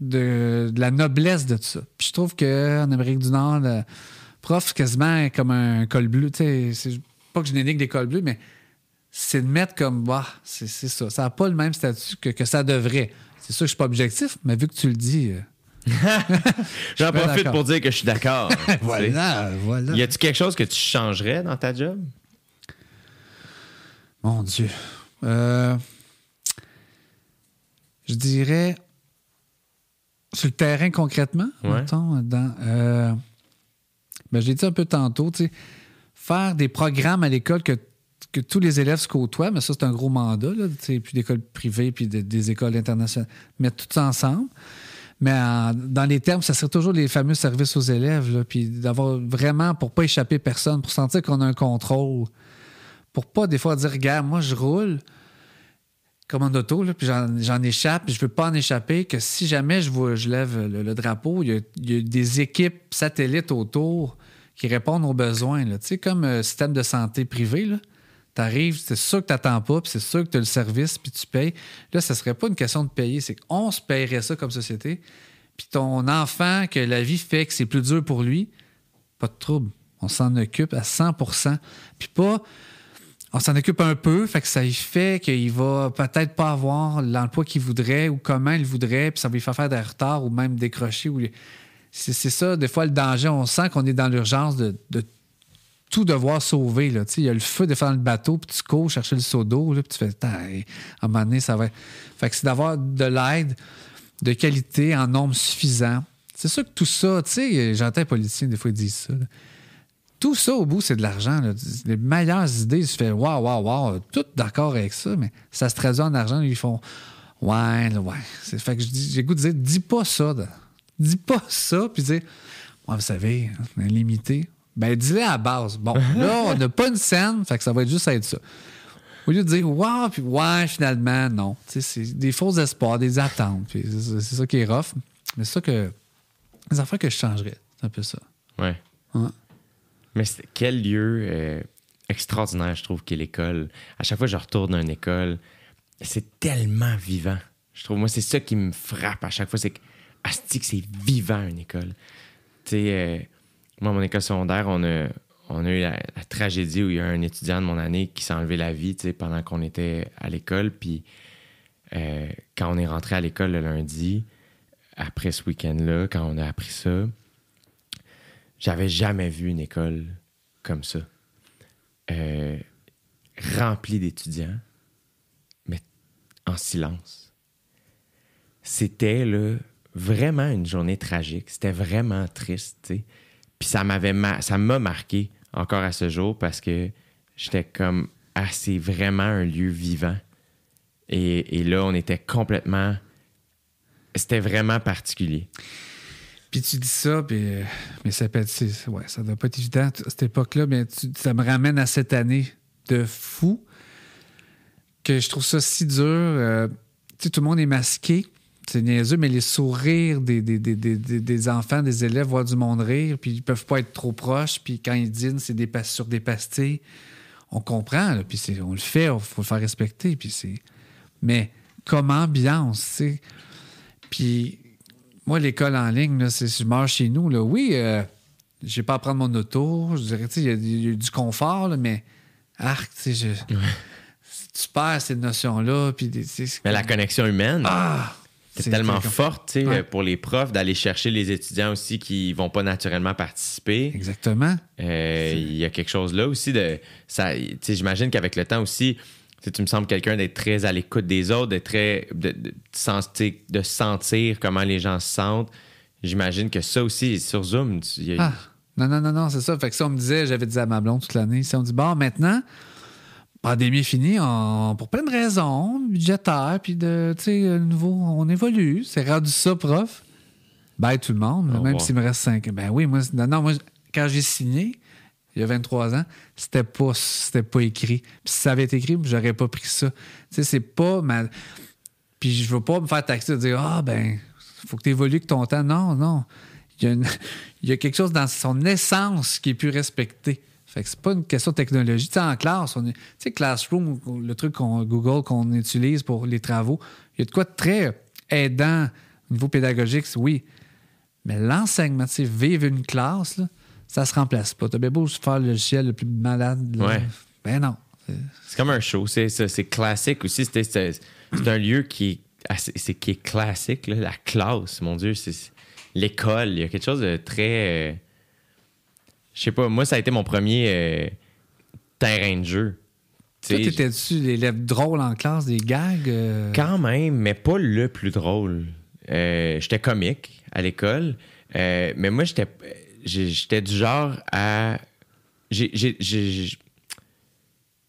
de, de la noblesse de tout ça. Puis je trouve qu'en Amérique du Nord, le prof, c'est quasiment comme un col bleu. Tu sais, c'est pas que je dénigre des cols bleus, mais c'est de mettre comme, bah, c'est c'est ça. Ça n'a pas le même statut que, que ça devrait. C'est sûr que je suis pas objectif, mais vu que tu le dis. [laughs] J'en profite pour dire que je suis d'accord. [laughs] sais. voilà. Y a-tu quelque chose que tu changerais dans ta job? Mon Dieu. Euh, je dirais sur le terrain concrètement, Ouais. mettons, dans, euh, ben, j'ai dit un peu tantôt, tu sais, faire des programmes à l'école que, que tous les élèves se côtoient, mais ça, c'est un gros mandat, là, tu sais, puis d'écoles privées, puis de- des écoles internationales, mettre tout ensemble. Mais dans les termes, ça serait toujours les fameux services aux élèves, puis d'avoir vraiment, pour pas échapper personne, pour sentir qu'on a un contrôle pour pas des fois dire, regarde, moi je roule comme en auto, puis j'en, échappe, puis je veux pas en échapper, que si jamais je, je lève le, le drapeau, il y, a, des équipes satellites autour qui répondent aux besoins. là. Comme un système de santé privé, tu arrives, c'est sûr que tu n'attends pas, puis c'est sûr que tu as le service, puis tu payes. Là, ça serait pas une question de payer, c'est qu'on se paierait ça comme société. Puis ton enfant, que la vie fait que c'est plus dur pour lui, pas de trouble. On s'en occupe à 100% Puis pas on s'en occupe un peu, fait que ça y fait qu'il va peut-être pas avoir l'emploi qu'il voudrait ou comment il voudrait, puis ça va lui faire faire des retards ou même décrocher. Ou... C'est, c'est ça, des fois, le danger. On sent qu'on est dans l'urgence de, de tout devoir sauver. Là. Il y a le feu de faire le bateau, puis tu cours chercher le seau d'eau, puis tu fais, à un moment donné, ça va. Fait que c'est d'avoir de l'aide de qualité en nombre suffisant. C'est sûr que tout ça, tu sais, j'entends les politiciens, des fois, ils disent ça. Tout ça, au bout, c'est de l'argent. Les meilleures idées, tu fais waouh, waouh, waouh, tout d'accord avec ça, mais ça se traduit en argent. Ils font ouais, ouais. Fait que j'ai goût de dire, dis pas ça. Dis pas ça, puis dire, ouais, vous savez, on est limité. Ben, dis-le à la base. Bon, là, [laughs] on n'a pas une scène, fait que ça va être juste être ça. Au lieu de dire, waouh, puis ouais, finalement, non. C'est des faux espoirs, des attentes. puis c'est ça qui est rough. Mais c'est ça que. Les affaires que je changerais. C'est un peu ça. Ouais. Mais quel lieu euh, extraordinaire, je trouve, qu'est l'école. À chaque fois que je retourne dans une école, c'est tellement vivant. Je trouve, moi, c'est ça qui me frappe à chaque fois, c'est que, asti que c'est vivant, une école. Tu sais, euh, moi, mon école secondaire, on a, eu la, tragédie où il y a un étudiant de mon année qui s'est enlevé la vie, pendant qu'on était à l'école. Puis, euh, quand on est rentré à l'école le lundi, après ce week-end-là, quand on a appris ça, j'avais jamais vu une école comme ça. Euh, remplie d'étudiants, mais en silence. C'était vraiment une journée tragique. C'était vraiment triste. Puis ça m'avait ma- ça m'a marqué encore à ce jour parce que j'étais comme ah, c'est vraiment un lieu vivant. Et, là, on était complètement. C'était vraiment particulier. Puis tu dis ça, puis, euh, mais ça peut être, ouais, ça doit pas être évident à cette époque-là, mais tu- ça me ramène à cette année de fou que je trouve ça si dur. euh, tu sais, tout le monde est masqué, c'est niaiseux, mais les sourires des, des, des, des, enfants, des élèves, voir du monde rire, puis ils peuvent pas être trop proches, puis quand ils dînent, c'est des sur des pastilles. On comprend, là, puis c'est- on le fait, il faut le faire respecter, puis c'est... Mais comme ambiance, tu sais... Puis moi, l'école en ligne, là, c'est, je meurs chez nous. Là. Oui, euh, j'ai pas à prendre mon auto. Je dirais, tu sais, il y a- il y, a du confort, là, mais arc, tu sais, je- tu perds. Puis, sais, c'est Mais la connexion humaine, Ah! C'est tellement forte tu sais, Ouais. pour les profs d'aller chercher les étudiants aussi qui vont pas naturellement participer. Exactement. Euh, Il y a quelque chose là aussi de ça. J'imagine qu'avec le temps aussi, tu me sembles quelqu'un d'être très à l'écoute des autres, d'être très de, de, sentir comment les gens se sentent. J'imagine que ça aussi sur Zoom. tu- il y a- Ah! Non, non, non, non, c'est ça. Fait que ça, on me disait, j'avais dit à ma blonde toute l'année, si on dit, bon, maintenant, pandémie finie, on- pour plein de raisons, budgétaires, puis de, tu sais, euh, nouveau, on évolue. C'est rendu ça, prof. bye tout le monde, même revoir. s'il me reste 5 ans. Ben oui, moi, non, non, moi, quand j'ai signé, il y a 23 ans, c'était pas, c'était pas écrit. Puis si ça avait été écrit, j'aurais pas pris ça. Tu sais, c'est pas ma. Puis je veux pas me faire taxer de dire Ah, ben, faut que tu évolues avec ton temps. Non, non. Il y, a une- [laughs] il y a quelque chose dans son essence qui est plus respecté. Fait que c'est pas une question de technologie. Tu sais, en classe, on est, tu sais, Classroom, le truc qu'on, Google qu'on utilise pour les travaux, il y a de quoi de très aidant au niveau pédagogique, oui. Mais l'enseignement, tu sais, vivre une classe, là, ça se remplace pas. T'as bien beau faire le logiciel le plus malade. là. Ouais. Ben non. C'est comme un show. C'est classique aussi. C'est un lieu qui est, qui est classique. là. La classe, mon Dieu, c'est c'est- l'école. Il y a quelque chose de très. Je sais pas, moi, ça a été mon premier euh, terrain de jeu. Tu Toi, t'étais-tu l'élève drôle en classe, des gags? euh? Quand même, mais pas le plus drôle. Euh, j'étais comique à l'école, mais moi, j'étais, j'étais du genre à. j'ai- j'ai- j'ai-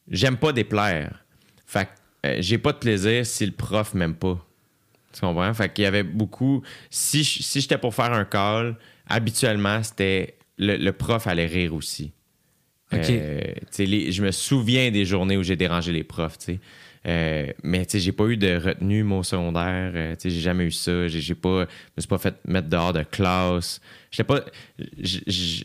J'aime pas déplaire. Fait que j'ai pas de plaisir si le prof m'aime pas. Tu comprends? Fait qu'il y avait beaucoup. Si, si j'étais pour faire un call, habituellement, c'était. Le, le prof allait rire aussi. OK. Euh, les- je me souviens des journées où j'ai dérangé les profs, tu sais. Euh, mais tu sais, j'ai pas eu de retenue mon secondaire. euh, tu sais, j'ai jamais eu ça. J'ai, j'ai pas, je me suis pas fait mettre dehors de classe. J'étais pas, je,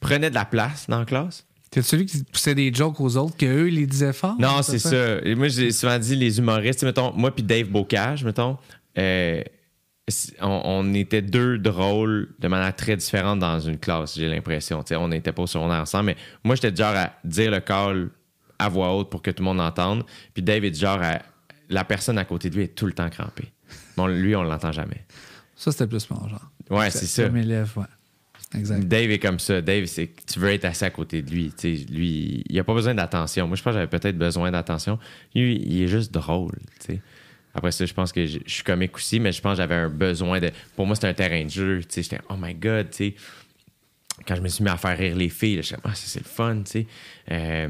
prenais de la place dans la classe. T'es celui qui poussait des jokes aux autres, qu'eux, ils les disaient fort? Non, c'est ça? Moi, j'ai souvent dit les humoristes, mettons, moi puis Dave Bocage, mettons, euh, on, on était deux drôles de manière très différente dans une classe, j'ai l'impression. On n'était pas au secondaire ensemble, mais moi, j'étais du genre à dire le call à voix haute pour que tout le monde entende. Puis Dave est du genre à. La personne à côté de lui est tout le temps crampée. Bon, lui, on l'entend jamais. Ça, c'était plus mon genre. Ouais, c'est ça. Comme élève, ouais. Exact. Dave est comme ça. Dave, c'est tu veux être assis à côté de lui. Lui, il a pas besoin d'attention. Moi, je pense que j'avais peut-être besoin d'attention. Lui, il est juste drôle. tu sais. Après ça, je pense que je, je suis comique aussi, mais je pense que j'avais un besoin de. Pour moi, c'était un terrain de jeu. tu sais. J'étais, oh my God, tu sais. Quand je me suis mis à faire rire les filles, j'étais, ah, ça, c'est le fun, tu sais. Euh,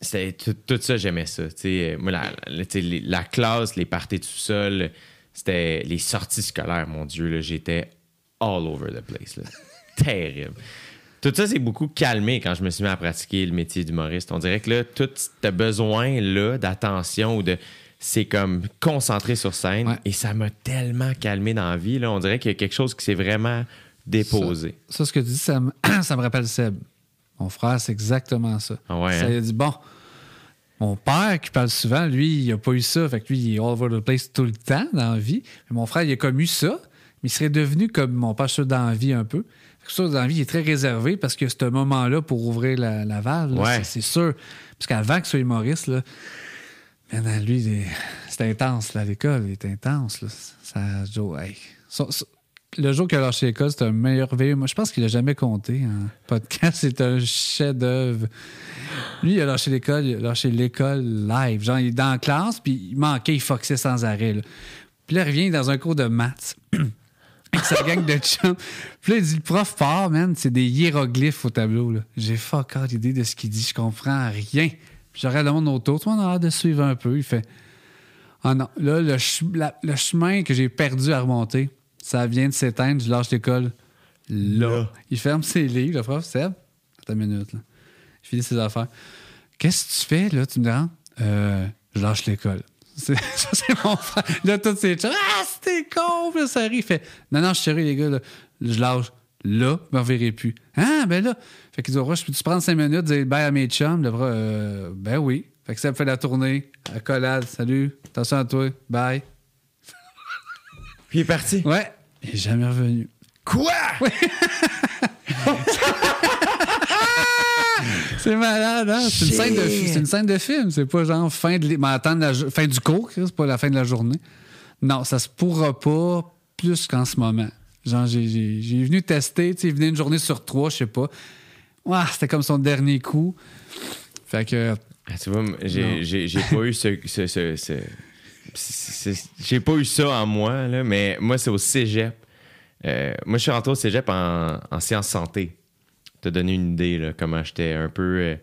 c'était tout, tout ça, j'aimais ça. sais. Moi, la, la- tu sais, les- la classe, les parties tout seul, c'était les sorties scolaires, mon Dieu, là, j'étais all over the place. là. [laughs] Terrible. Tout ça, c'est beaucoup calmé quand je me suis mis à pratiquer le métier d'humoriste. On dirait que là, tout ce besoin-là d'attention ou de. C'est comme concentré sur scène Ouais. et ça m'a tellement calmé dans la vie. Là. On dirait qu'il y a quelque chose qui s'est vraiment déposé. Ça, ce que tu dis, ça me, [clears throat] ça me rappelle Seb. Mon frère, c'est exactement ça. Ah ouais, Ça hein? il a dit, bon, mon père qui parle souvent, lui, il a pas eu ça. Fait que lui, il est all over the place tout le temps dans la vie. Mais mon frère, il a comme eu ça, mais il serait devenu comme mon père, sûr, dans la vie un peu. Que ça, dans la vie, il est très réservé parce que ce moment-là pour ouvrir la, la valve, Ouais. c'est- sûr. Parce qu'avant qu'il soit humoriste, là, lui, c'est intense, là, l'école, il est intense. Là. Ça, Joe, hey. Le jour qu'il a lâché l'école, c'est un merveilleux. Moi, je pense qu'il a jamais compté en podcast. C'est un chef-d'œuvre. Lui, il a lâché l'école, il a lâché l'école live. Genre, il est dans la classe, puis il manquait, il foxait sans arrêt. Puis là, il revient dans un cours de maths. [clears throat] avec sa gang de chums. Puis là, il dit, le prof part, man, c'est des hiéroglyphes au tableau. J'ai fuck all idée de ce qu'il dit. Je comprends rien. Puis je regarde le monde autour. Tout le monde a l'air de suivre un peu. Il fait, ah non, là, le, ch- la- le chemin que j'ai perdu à remonter, ça vient de s'éteindre. Je lâche l'école là. Il ferme ses livres, le prof. Seb, attends une minute. Là. Il finit ses affaires. Qu'est-ce que tu fais, là? Tu me demandes? Euh, je lâche l'école. [laughs] C'est- Ça, c'est mon frère. Là, tous ces chums, Ah, c'était con! Puis ça rit. Il fait, non, non, je suis sérieux, les gars. là. Je lâche. Là, je me reverrai plus. Ah, ben là. Fait qu'il dit, Roche, peux-tu prendre cinq minutes, dire bye à mes chums? Le bras, euh, ben oui. Fait que ça me fait la tournée. Accolade, salut. Attention à toi. Bye. Puis [laughs] il est parti. Ouais. Il est jamais revenu. Quoi? [laughs] C'est malade, hein? C'est une, scène de, c'est une scène de film. C'est pas genre fin, de, mais attendre la fin du cours, c'est pas la fin de la journée. Non, ça se pourra pas plus qu'en ce moment. Genre, j'ai, venu tester, tu sais, il venait une journée sur trois, je sais pas. Ouah, c'était comme son dernier coup. Fait que, Ah, tu vois, j'ai, pas eu ce. ce- ce- j'ai pas eu ça en moi, là, mais moi, c'est au cégep. Euh, moi, je suis rentré au cégep en, en sciences santé. Te donner une idée, là, comment j'étais un peu. euh,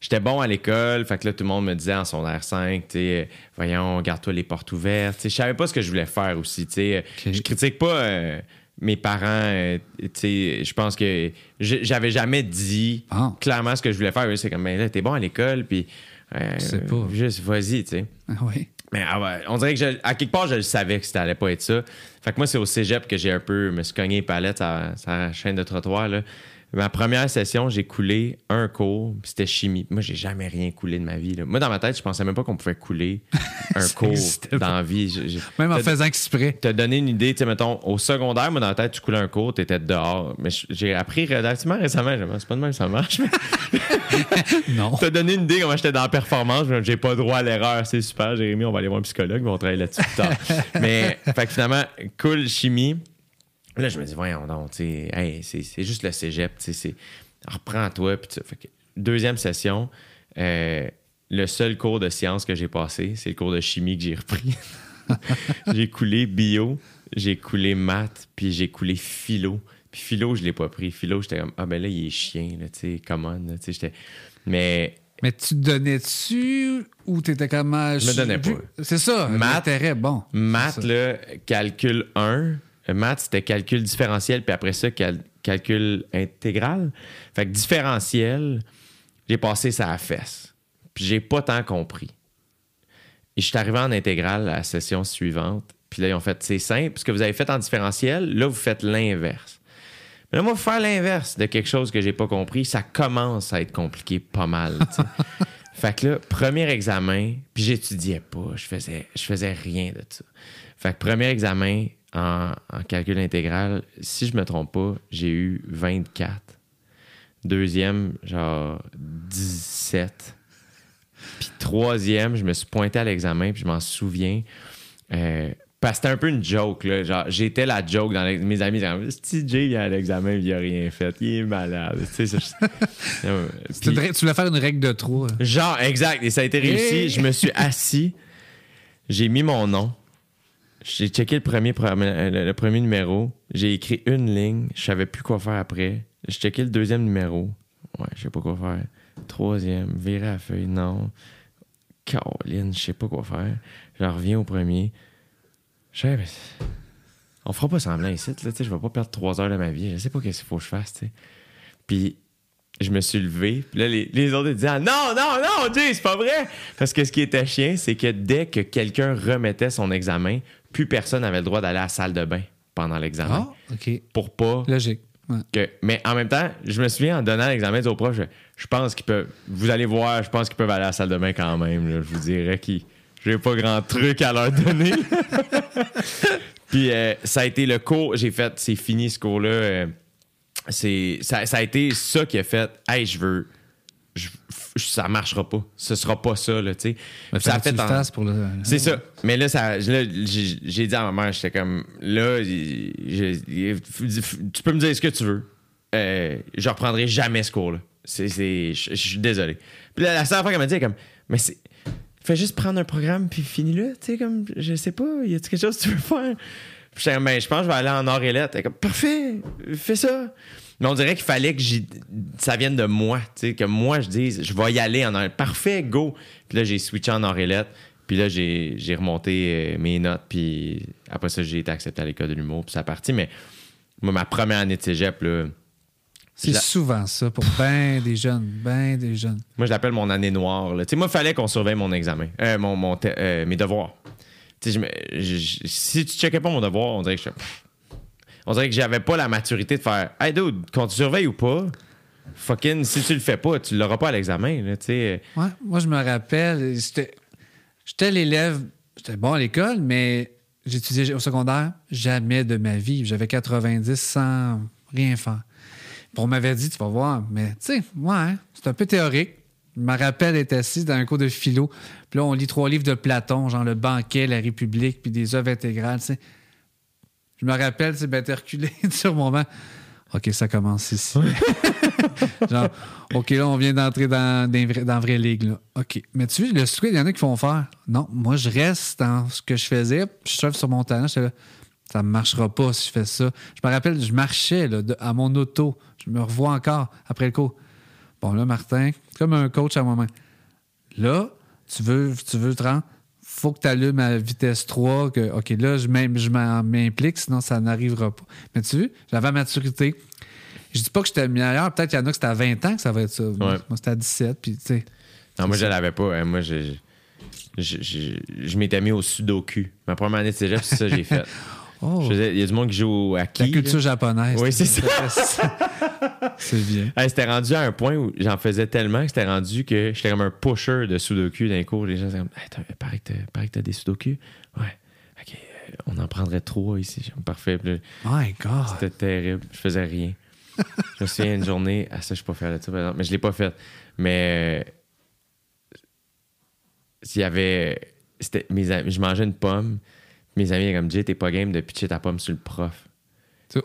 J'étais bon à l'école, fait que là, tout le monde me disait en son R5, tu sais, euh, voyons, garde-toi les portes ouvertes. Je savais pas ce que je voulais faire aussi. tu sais. Je critique pas euh, mes parents, euh, tu sais, je pense que j'avais jamais dit Ah. clairement ce que je voulais faire. C'est comme, ben là, t'es bon à l'école, puis. euh, Je sais pas. Juste, vas-y, tu sais. Ah oui. Mais ah ouais, on dirait que je- à quelque part, je le savais que ça allait pas être ça. Fait que moi, c'est au cégep que j'ai un peu me suis cogné les palettes à sa chaîne de trottoir. Là. Ma première session, j'ai coulé un cours, c'était chimie. Moi, j'ai jamais rien coulé de ma vie. là. Moi, dans ma tête, je pensais même pas qu'on pouvait couler [laughs] un cours dans la vie. Même en faisant exprès. T'as donné une idée, tu sais, mettons, au secondaire, moi, dans la tête, tu coulais un cours, t'étais dehors. Mais j'ai appris relativement récemment, c'est pas de même, ça marche. [laughs] Non. [laughs] T'as donné une idée comment j'étais dans la performance. mais J'ai pas droit à l'erreur. C'est super, Jérémy. On va aller voir un psychologue, mais on travaille là-dessus plus tard. mais, fait que finalement, cool chimie. Là, je me dis, voyons donc, tu sais, hey, c'est juste le cégep, tu sais, c'est. Reprends-toi. Deuxième session, euh, le seul cours de sciences que j'ai passé, c'est le cours de chimie que j'ai repris. [laughs] j'ai coulé bio, j'ai coulé maths, puis j'ai coulé philo. Puis philo, je l'ai pas pris. Philo, j'étais comme, ah ben là, il est chien, là, tu sais, là, tu sais, j'étais. Mais Mais tu te donnais-tu ou t'étais comment. Je me donnais pas. C'est ça. Maths- L'intérêt, bon. Maths, là, calcul 1. Euh, Maths, c'était calcul différentiel, puis après ça, cal- calcul intégral. Fait que différentiel, j'ai passé ça à fesse. Puis j'ai pas tant compris. Et je suis arrivé en intégrale à la session suivante. Puis là, ils ont fait, c'est simple, ce que vous avez fait en différentiel, là, vous faites l'inverse. Mais là, moi, faire l'inverse de quelque chose que j'ai pas compris, ça commence à être compliqué pas mal. [laughs] fait que là, premier examen, puis j'étudiais pas, je faisais, je faisais rien de ça. Fait que premier examen en, en calcul intégral, si je me trompe pas, j'ai eu 24. Deuxième, genre 17. Puis troisième, je me suis pointé à l'examen, puis je m'en souviens. Euh, parce que c'était un peu une joke, là. Genre, j'étais la joke dans les- mes amis. Genre, si Jay vient à l'examen, il a rien fait. Il est malade. Tu sais, [laughs] puis- voulais faire une règle de trois. Genre, exact. Et ça a été réussi. Je me suis assis. J'ai mis mon nom. J'ai checké le premier, pro- le, premier numéro. J'ai écrit une ligne. Je savais plus quoi faire après. J'ai checké le deuxième numéro. Ouais, je sais pas quoi faire. Troisième, virer la feuille. Non. Caroline, je sais pas quoi faire. J'en reviens au premier. Je sais, mais on fera pas semblant ici. Là, je vais pas perdre trois heures de ma vie. Je sais pas qu'est-ce qu'il faut que je fasse. tu sais. Puis je me suis levé. Puis là, les, les autres disaient ah, Non, non, non, Jay, c'est pas vrai. Parce que ce qui était chien, c'est que dès que quelqu'un remettait son examen, plus personne n'avait le droit d'aller à la salle de bain pendant l'examen. Ah, OK. Pour pas Logique. Ouais. que. Mais en même temps, je me souviens en donnant l'examen aux profs, je, je pense qu'ils peuvent. Vous allez voir, je pense qu'ils peuvent aller à la salle de bain quand même. là. je vous dirais qu'ils. J'ai pas grand truc à leur donner. [laughs] Puis euh, ça a été le cours. J'ai fait, c'est fini ce cours-là. euh, c'est, ça, ça a été ça qui a fait, hey, je veux. je- ça marchera pas. Ce sera pas ça, là, tu sais. Ça fait en- pour le. c'est ça. Mais là, ça, là, j'ai dit à ma mère, j'étais comme, là, tu peux me dire ce que tu veux. Euh, je reprendrai jamais ce cours-là. Je suis désolé. Puis là, la seule fois qu'elle m'a dit, elle est comme, mais c'est. Fais juste prendre un programme puis finis-le. Tu sais, comme, je sais pas, y a-tu quelque chose que tu veux faire? Puis j'étais comme, ben, je pense que je vais aller en or et lettres. Elle comme, parfait, fais ça. Mais on dirait qu'il fallait que ça vienne de moi. Que moi, je dise, je vais y aller en or. Parfait, go. Puis là, j'ai switché en or et lettres. Puis là, j'ai j'ai remonté euh, mes notes. Puis après ça, j'ai été accepté à l'école de l'humour. Puis ça a parti. Mais moi, ma première année de cégep, là, C'est La- souvent ça pour ben des jeunes, ben des jeunes. moi, je l'appelle mon année noire. là. Tu sais, moi, il fallait qu'on surveille mon examen, euh, mon, mon euh, mes devoirs. Tu sais, je me- je- si tu checkais pas mon devoir, on dirait que je, on dirait que j'avais pas la maturité de faire Hey dude, qu'on te surveille ou pas, fucking, si tu le fais pas, tu l'auras pas à l'examen. là, Tu. Ouais, moi, je me rappelle, j'étais l'élève, j'étais bon à l'école, mais j'étudiais au secondaire, jamais de ma vie. J'avais 90 sans rien faire. Puis on m'avait dit, tu vas voir, mais tu sais, ouais, c'est un peu théorique. Je me rappelle être assis dans un cours de philo, puis là, on lit trois livres de Platon, genre Le banquet, La République, puis des œuvres intégrales, tu sais. Je me rappelle, tu sais, ben, reculé [laughs] sur mon banc. OK, ça commence ici. [laughs] Genre, OK, là, on vient d'entrer dans, dans, vraie ligue. Là. OK. Mais tu vois, le squid, il y en a qui font faire. Non, moi, je reste dans ce que je faisais, je surfe sur mon talent. Là, ça ne marchera pas si je fais ça. Je me rappelle, je marchais là, de- à mon auto. Je me revois encore après le cours. Bon, là, Martin, comme un coach à moi-même. Là, tu veux, tu veux te rendre, faut que tu allumes à vitesse 3, que, OK, là, je m'implique, sinon ça n'arrivera pas. Mais tu vois, j'avais la maturité. Je dis pas que j'étais le meilleur. Peut-être qu'il y en a que c'était à 20 ans que ça va être ça. Moi, Ouais. moi, c'était à 17, puis tu sais. Non, moi, C'est je ça. l'avais pas. hein. Moi, je, je, je- je m'étais mis au sudoku. Ma première année de cégep, c'est ça que j'ai fait. [laughs] Oh, Je faisais- Il y a du monde qui joue au hockey. la culture là. japonaise. Oui, c'est ça. [laughs] c'est bien. Hey, c'était rendu à un point où j'en faisais tellement que c'était rendu que j'étais comme un pusher de sudoku d'un cours. Les gens étaient comme, hey, pareil que t'as- des sudoku? Ouais. OK, euh, on en prendrait trois ici. Parfait. My God. C'était terrible. Je faisais rien. je me souviens une journée. Ah, ça, je suis pas de ça, par exemple. Mais je l'ai pas fait. Mais. euh, S'il y avait. C'était, mes amis, je mangeais une pomme. Mes amis comme Jay, t'es pas game de pitcher ta pomme sur le prof.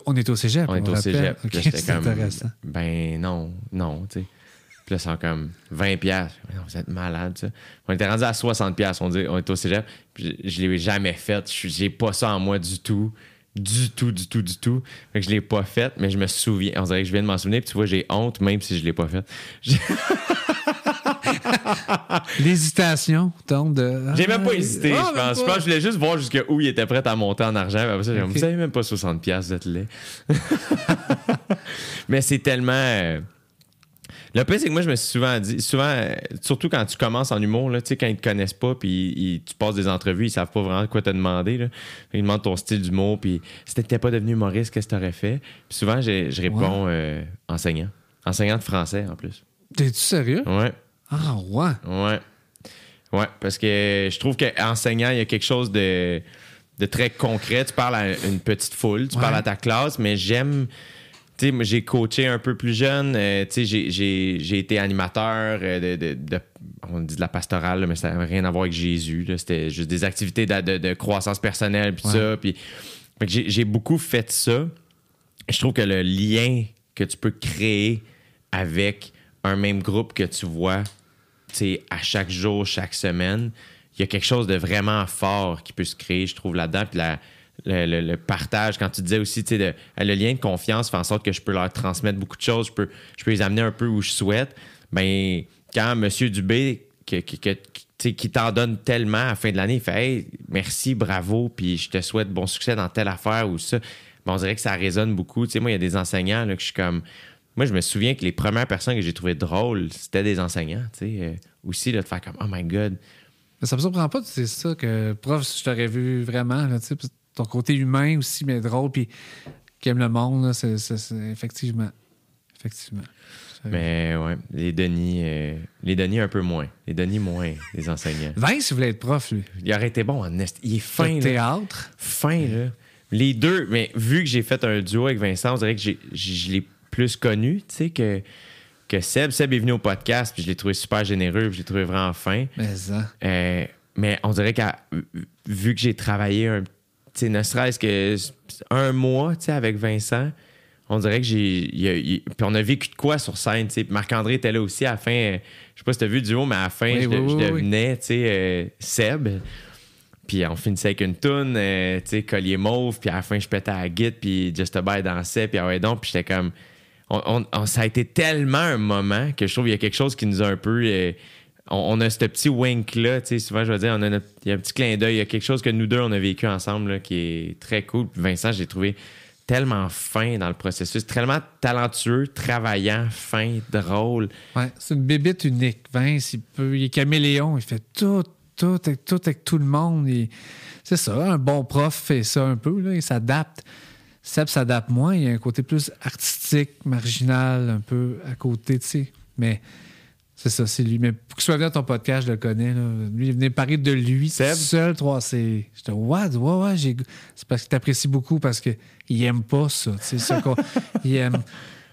On est au cégep. On est au rappelle. cégep. OK, Puis là, j'étais c'est intéressant. Ben non, non, tu sais. Puis là, c'est comme 20$. piastres. Mais non, vous êtes malade, ça. On était rendu à 60$. piastres, On dit, on est au cégep. Puis je, je l'ai jamais fait. Je J'ai pas ça en moi du tout. Du tout, du tout, du tout. Fait que je l'ai pas fait, mais je me souviens. On dirait que je viens de m'en souvenir. Puis tu vois, j'ai honte, même si je l'ai pas fait. [laughs] [laughs] L'hésitation, donc de. j'ai même pas hésité, ah, je pense. Je pas. pense que je voulais juste voir jusqu'où il était prêt à monter en argent. Après ça, vous avez même pas 60$, piastres, vous êtes laid. [laughs] mais c'est tellement. euh, Le pire, c'est que moi, je me suis souvent dit, souvent, euh, surtout quand tu commences en humour, là, tu sais, quand ils te connaissent pas, puis tu passes des entrevues, ils savent pas vraiment quoi te demander. Là. Ils demandent ton style d'humour, puis si t'étais pas devenu humoriste, qu'est-ce que t'aurais fait? Puis souvent, je réponds euh, enseignant. Enseignant de français, en plus. T'es-tu sérieux? Ouais. Ah, ouais. Ouais. Ouais, parce que je trouve qu'enseignant, il y a quelque chose de, de très concret. Tu parles à une petite foule, tu Ouais. parles à ta classe, mais j'aime. Tu sais, j'ai coaché un peu plus jeune. euh, tu sais, j'ai- été animateur euh, de, de- de- On dit de la pastorale, là, mais ça n'a rien à voir avec Jésus. C'était juste des activités de, croissance personnelle, puis Ouais. ça. Puis, fait que j'ai beaucoup fait ça. Je trouve que le lien que tu peux créer avec un même groupe que tu vois à chaque jour, chaque semaine, il y a quelque chose de vraiment fort qui peut se créer, je trouve, là-dedans. Puis le, partage, quand tu disais aussi, tu sais, de- le lien de confiance fait en sorte que je peux leur transmettre beaucoup de choses, je peux, je peux les amener un peu où je souhaite. Ben, quand M. Dubé, qui t'en donne tellement à la fin de l'année, il fait Hey, merci, bravo, puis je te souhaite bon succès dans telle affaire ou ça. Ben, on dirait que ça résonne beaucoup. Tu sais, moi, il y a des enseignants là, que je suis comme. Moi, je me souviens que les premières personnes que j'ai trouvées drôles, c'était des enseignants, tu sais. euh, aussi, là, de faire comme Oh my God. Mais ça me surprend pas, c'est ça, que prof, je t'aurais vu vraiment, là, tu sais, puis ton côté humain aussi, mais drôle, puis qui aime le monde, là, c'est, c'est- c'est- effectivement. Effectivement. Mais ouais, les Denis, euh, les Denis un peu moins. Les Denis moins, les enseignants. [laughs] Vince, il voulait être prof, lui. Il aurait été bon en est. Il est fin, Le théâtre. Fin, là. Les deux, mais vu que j'ai fait un duo avec Vincent, on dirait que j'ai- je l'ai plus connu, tu sais, que, que Seb. Seb est venu au podcast, puis je l'ai trouvé super généreux, puis je l'ai trouvé vraiment fin. Mais ça. Euh, mais on dirait que vu que j'ai travaillé un, ne serait-ce que un mois tu sais, avec Vincent, on dirait que j'ai. puis on a vécu de quoi sur scène. tu sais. Marc-André était là aussi à la fin. euh, je sais pas si tu as vu le duo, mais à la fin, Oui, je, oui, oui, devenais tu sais, euh, Seb. Puis on finissait avec une toune, euh, tu sais, collier mauve. Puis à la fin, je pétais à la guide, puis Just a Bye dansait. Puis ah ouais, donc, puis j'étais comme. Ça a été tellement un moment que je trouve qu'il y a quelque chose qui nous a un peu. euh, on, a ce petit wink-là, tu sais, souvent, je veux dire, on a notre- il y a un petit clin d'œil, il y a quelque chose que nous deux, on a vécu ensemble là, qui est très cool. Vincent, j'ai trouvé tellement fin dans le processus, tellement talentueux, travaillant, fin, drôle. Ouais, c'est une bébite unique. Vince, il, peut, il est caméléon, il fait tout, tout, avec tout, avec tout le monde. C'est ça, un bon prof fait ça un peu, il s'adapte. Seb s'adapte moins, il y a un côté plus artistique, marginal, un peu à côté, tu sais. Mais c'est ça, c'est lui. Mais pour qu'il soit venu à ton podcast, je le connais. Là. Lui, il venait parler de lui Seb? seul, trois c'est J'étais, what? Ouais, ouais, j'ai... c'est parce qu'il t'apprécie beaucoup parce qu'il aime pas ça. tu sais, ça qu'on- [laughs] il aime.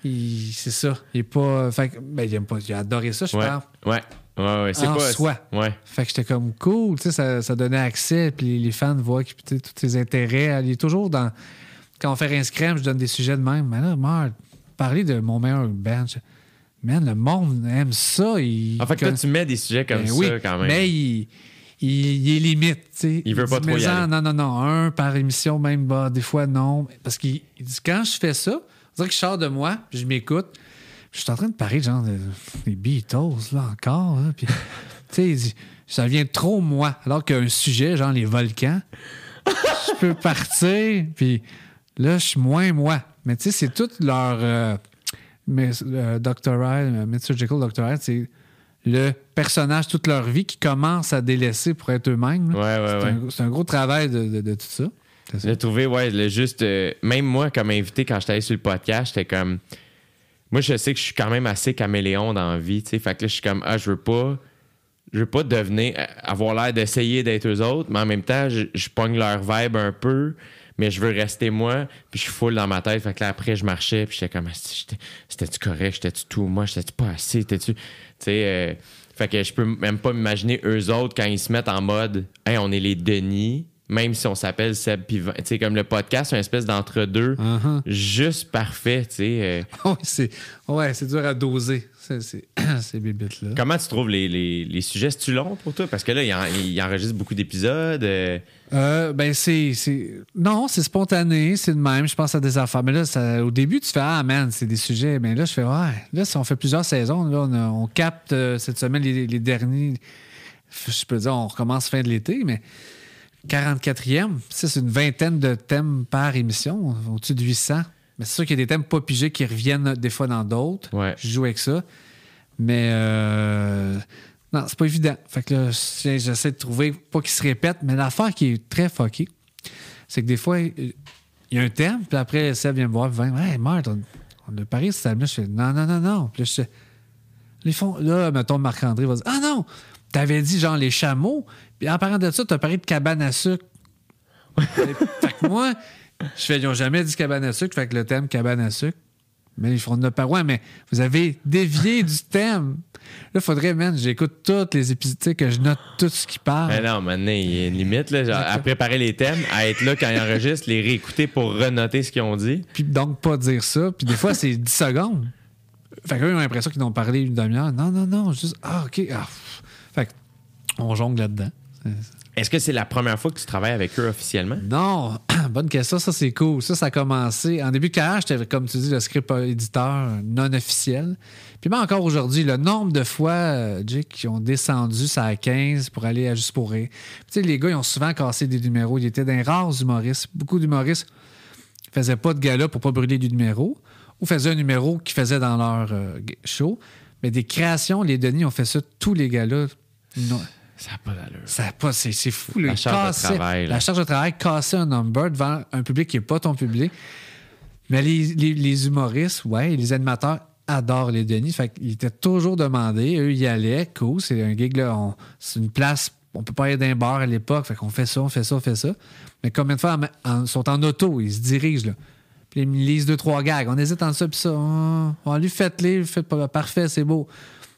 il- C'est ça. Il est pas. Fait que- ben, il aime pas. Il a adoré ça, je Ouais, pense. ouais, ouais, ouais. C'est En pas. soi. Ouais. Fait que j'étais comme cool, tu sais, ça, ça donnait accès, puis les, fans voient que, tous ses intérêts. Il est toujours dans. Quand on fait Rince Crème, je donne des sujets de même. Mais là, Marc, parler de mon meilleur band, man, le monde aime ça. Il, En fait, con- tu mets des sujets comme Ben ça oui, quand même. Mais il, il, il est limite, tu sais. Il veut pas trop y aller. Non, non, non. Un par émission, même, bah, des fois, non. Parce qu'il quand je fais ça, on dirait que je sors de moi, puis je m'écoute. Je suis en train de parler, genre, de- des Beatles, là, encore. là, puis, [laughs] tu sais, il dit, ça devient trop moi. Alors qu'un sujet, genre les volcans, je peux partir, puis là, je suis moins moi. Mais tu sais, c'est tout leur euh, mais, euh, doctorat, euh, Metsurgical Doctorat, c'est le personnage toute leur vie qui commence à délaisser pour être eux-mêmes. Ouais, ouais, c'est, ouais. un, c'est un gros travail de, de- de tout ça. J'ai trouvé, ouais, le juste. euh, même moi, comme invité, quand j'étais allé sur le podcast, j'étais comme. Moi, je sais que je suis quand même assez caméléon dans la vie, tu sais. Fait que là, je suis comme, ah, je veux pas. Je veux pas devenir. avoir l'air d'essayer d'être eux autres, mais en même temps, je, je pogne leur vibe un peu, mais je veux rester moi, puis je suis full dans ma tête. Fait que là, après, je marchais, puis j'étais comme, c'était-tu correct? J'étais-tu tout moi? J'étais-tu pas assez? J'étais-tu. Tu sais. euh, fait que je peux même pas m'imaginer eux autres quand ils se mettent en mode, hey, on est les Denis même si on s'appelle Seb Pivin. Tu sais, comme le podcast, c'est une espèce d'entre-deux, Uh-huh. juste parfait, tu sais. euh. [laughs] Oui, c'est, ouais, c'est dur à doser, [clears throat] ces bébites-là. comment tu trouves les, les, les sujets? C'est-tu long pour toi? Parce que là, il, en- il enregistre beaucoup d'épisodes. euh. Euh, ben, c'est, c'est. Non, c'est spontané, c'est de même. Je pense à des affaires. Mais là, ça- au début, tu fais Ah, man, c'est des sujets. Mais là, je fais Ouais. Là, si on fait plusieurs saisons, là, on, capte euh, cette semaine les, les derniers. Je peux dire, on recommence fin de l'été, mais 44e, ça, c'est une vingtaine de thèmes par émission, au-dessus de 800. Mais c'est sûr qu'il y a des thèmes pas pigés qui reviennent des fois dans d'autres. Ouais. Je joue avec ça. Mais euh, non, c'est pas évident. Fait que là, j'essaie de trouver, pas qu'il se répète, mais l'affaire qui est très fuckée, c'est que des fois, il y a un thème, puis après, Seb vient me voir, puis il Hey, Marthe, on, on a parlé de ce thème-là. Je fais Non, non, non, non. Puis là, je les là, mettons, Marc-André va dire Ah non, t'avais dit genre les chameaux, puis en parlant de ça, t'as parlé de cabane à sucre. [laughs] fait que moi, je fais, ils n'ont jamais dit cabane à sucre, fait que le thème cabane à sucre. Mais ils font de pas ouais, mais vous avez dévié du thème. Là, faudrait, man, j'écoute tous les épisodes, que je note tout ce qui parle. Mais non, maintenant, il y a une limite, là, genre, à préparer les thèmes, à être là quand ils enregistrent, les réécouter pour renoter ce qu'ils ont dit. Puis donc pas dire ça. Puis des fois, c'est 10 secondes. Fait qu'eux, ils ont l'impression qu'ils n'ont parlé une demi-heure. Non, non, non, juste, ah, OK. Ah, fait on jongle là-dedans. Est-ce que c'est la première fois que tu travailles avec eux officiellement? Non, [clears throat] bonne question. Ça, c'est cool. Ça, ça a commencé. En début de carrière, j'étais, comme tu dis, le script éditeur non officiel. Puis même encore aujourd'hui, le nombre de fois, euh, Jake, qui ont descendu ça à 15 pour aller à Juste pour Tu sais, les gars, ils ont souvent cassé des numéros. Ils étaient d'un rares humoristes. Beaucoup d'humoristes faisaient pas de gala pour pas brûler du numéro ou faisaient un numéro qu'ils faisaient dans leur euh, show. Mais des créations, les Denis ont fait ça tous les galas. Ça n'a pas d'allure. Ça a pas, c'est, c'est fou. La Ils charge de travail, là. La charge de travail, casser un number devant un public qui n'est pas ton public. Mais les, les- les humoristes, ouais, les animateurs adorent les Denis. Fait qu'ils étaient toujours demandés. Eux, ils y allaient. Cool, c'est un gig, là. on- c'est une place. On peut pas aller d'un bar à l'époque. Fait qu'on fait ça, on fait ça, on fait ça. Mais combien de fois en- en- sont en auto, ils se dirigent, là. Puis ils lisent deux, trois gags. On hésite entre ça puis ça. Oh, oh, lui, faites-les. Faites pas. Parfait, c'est beau.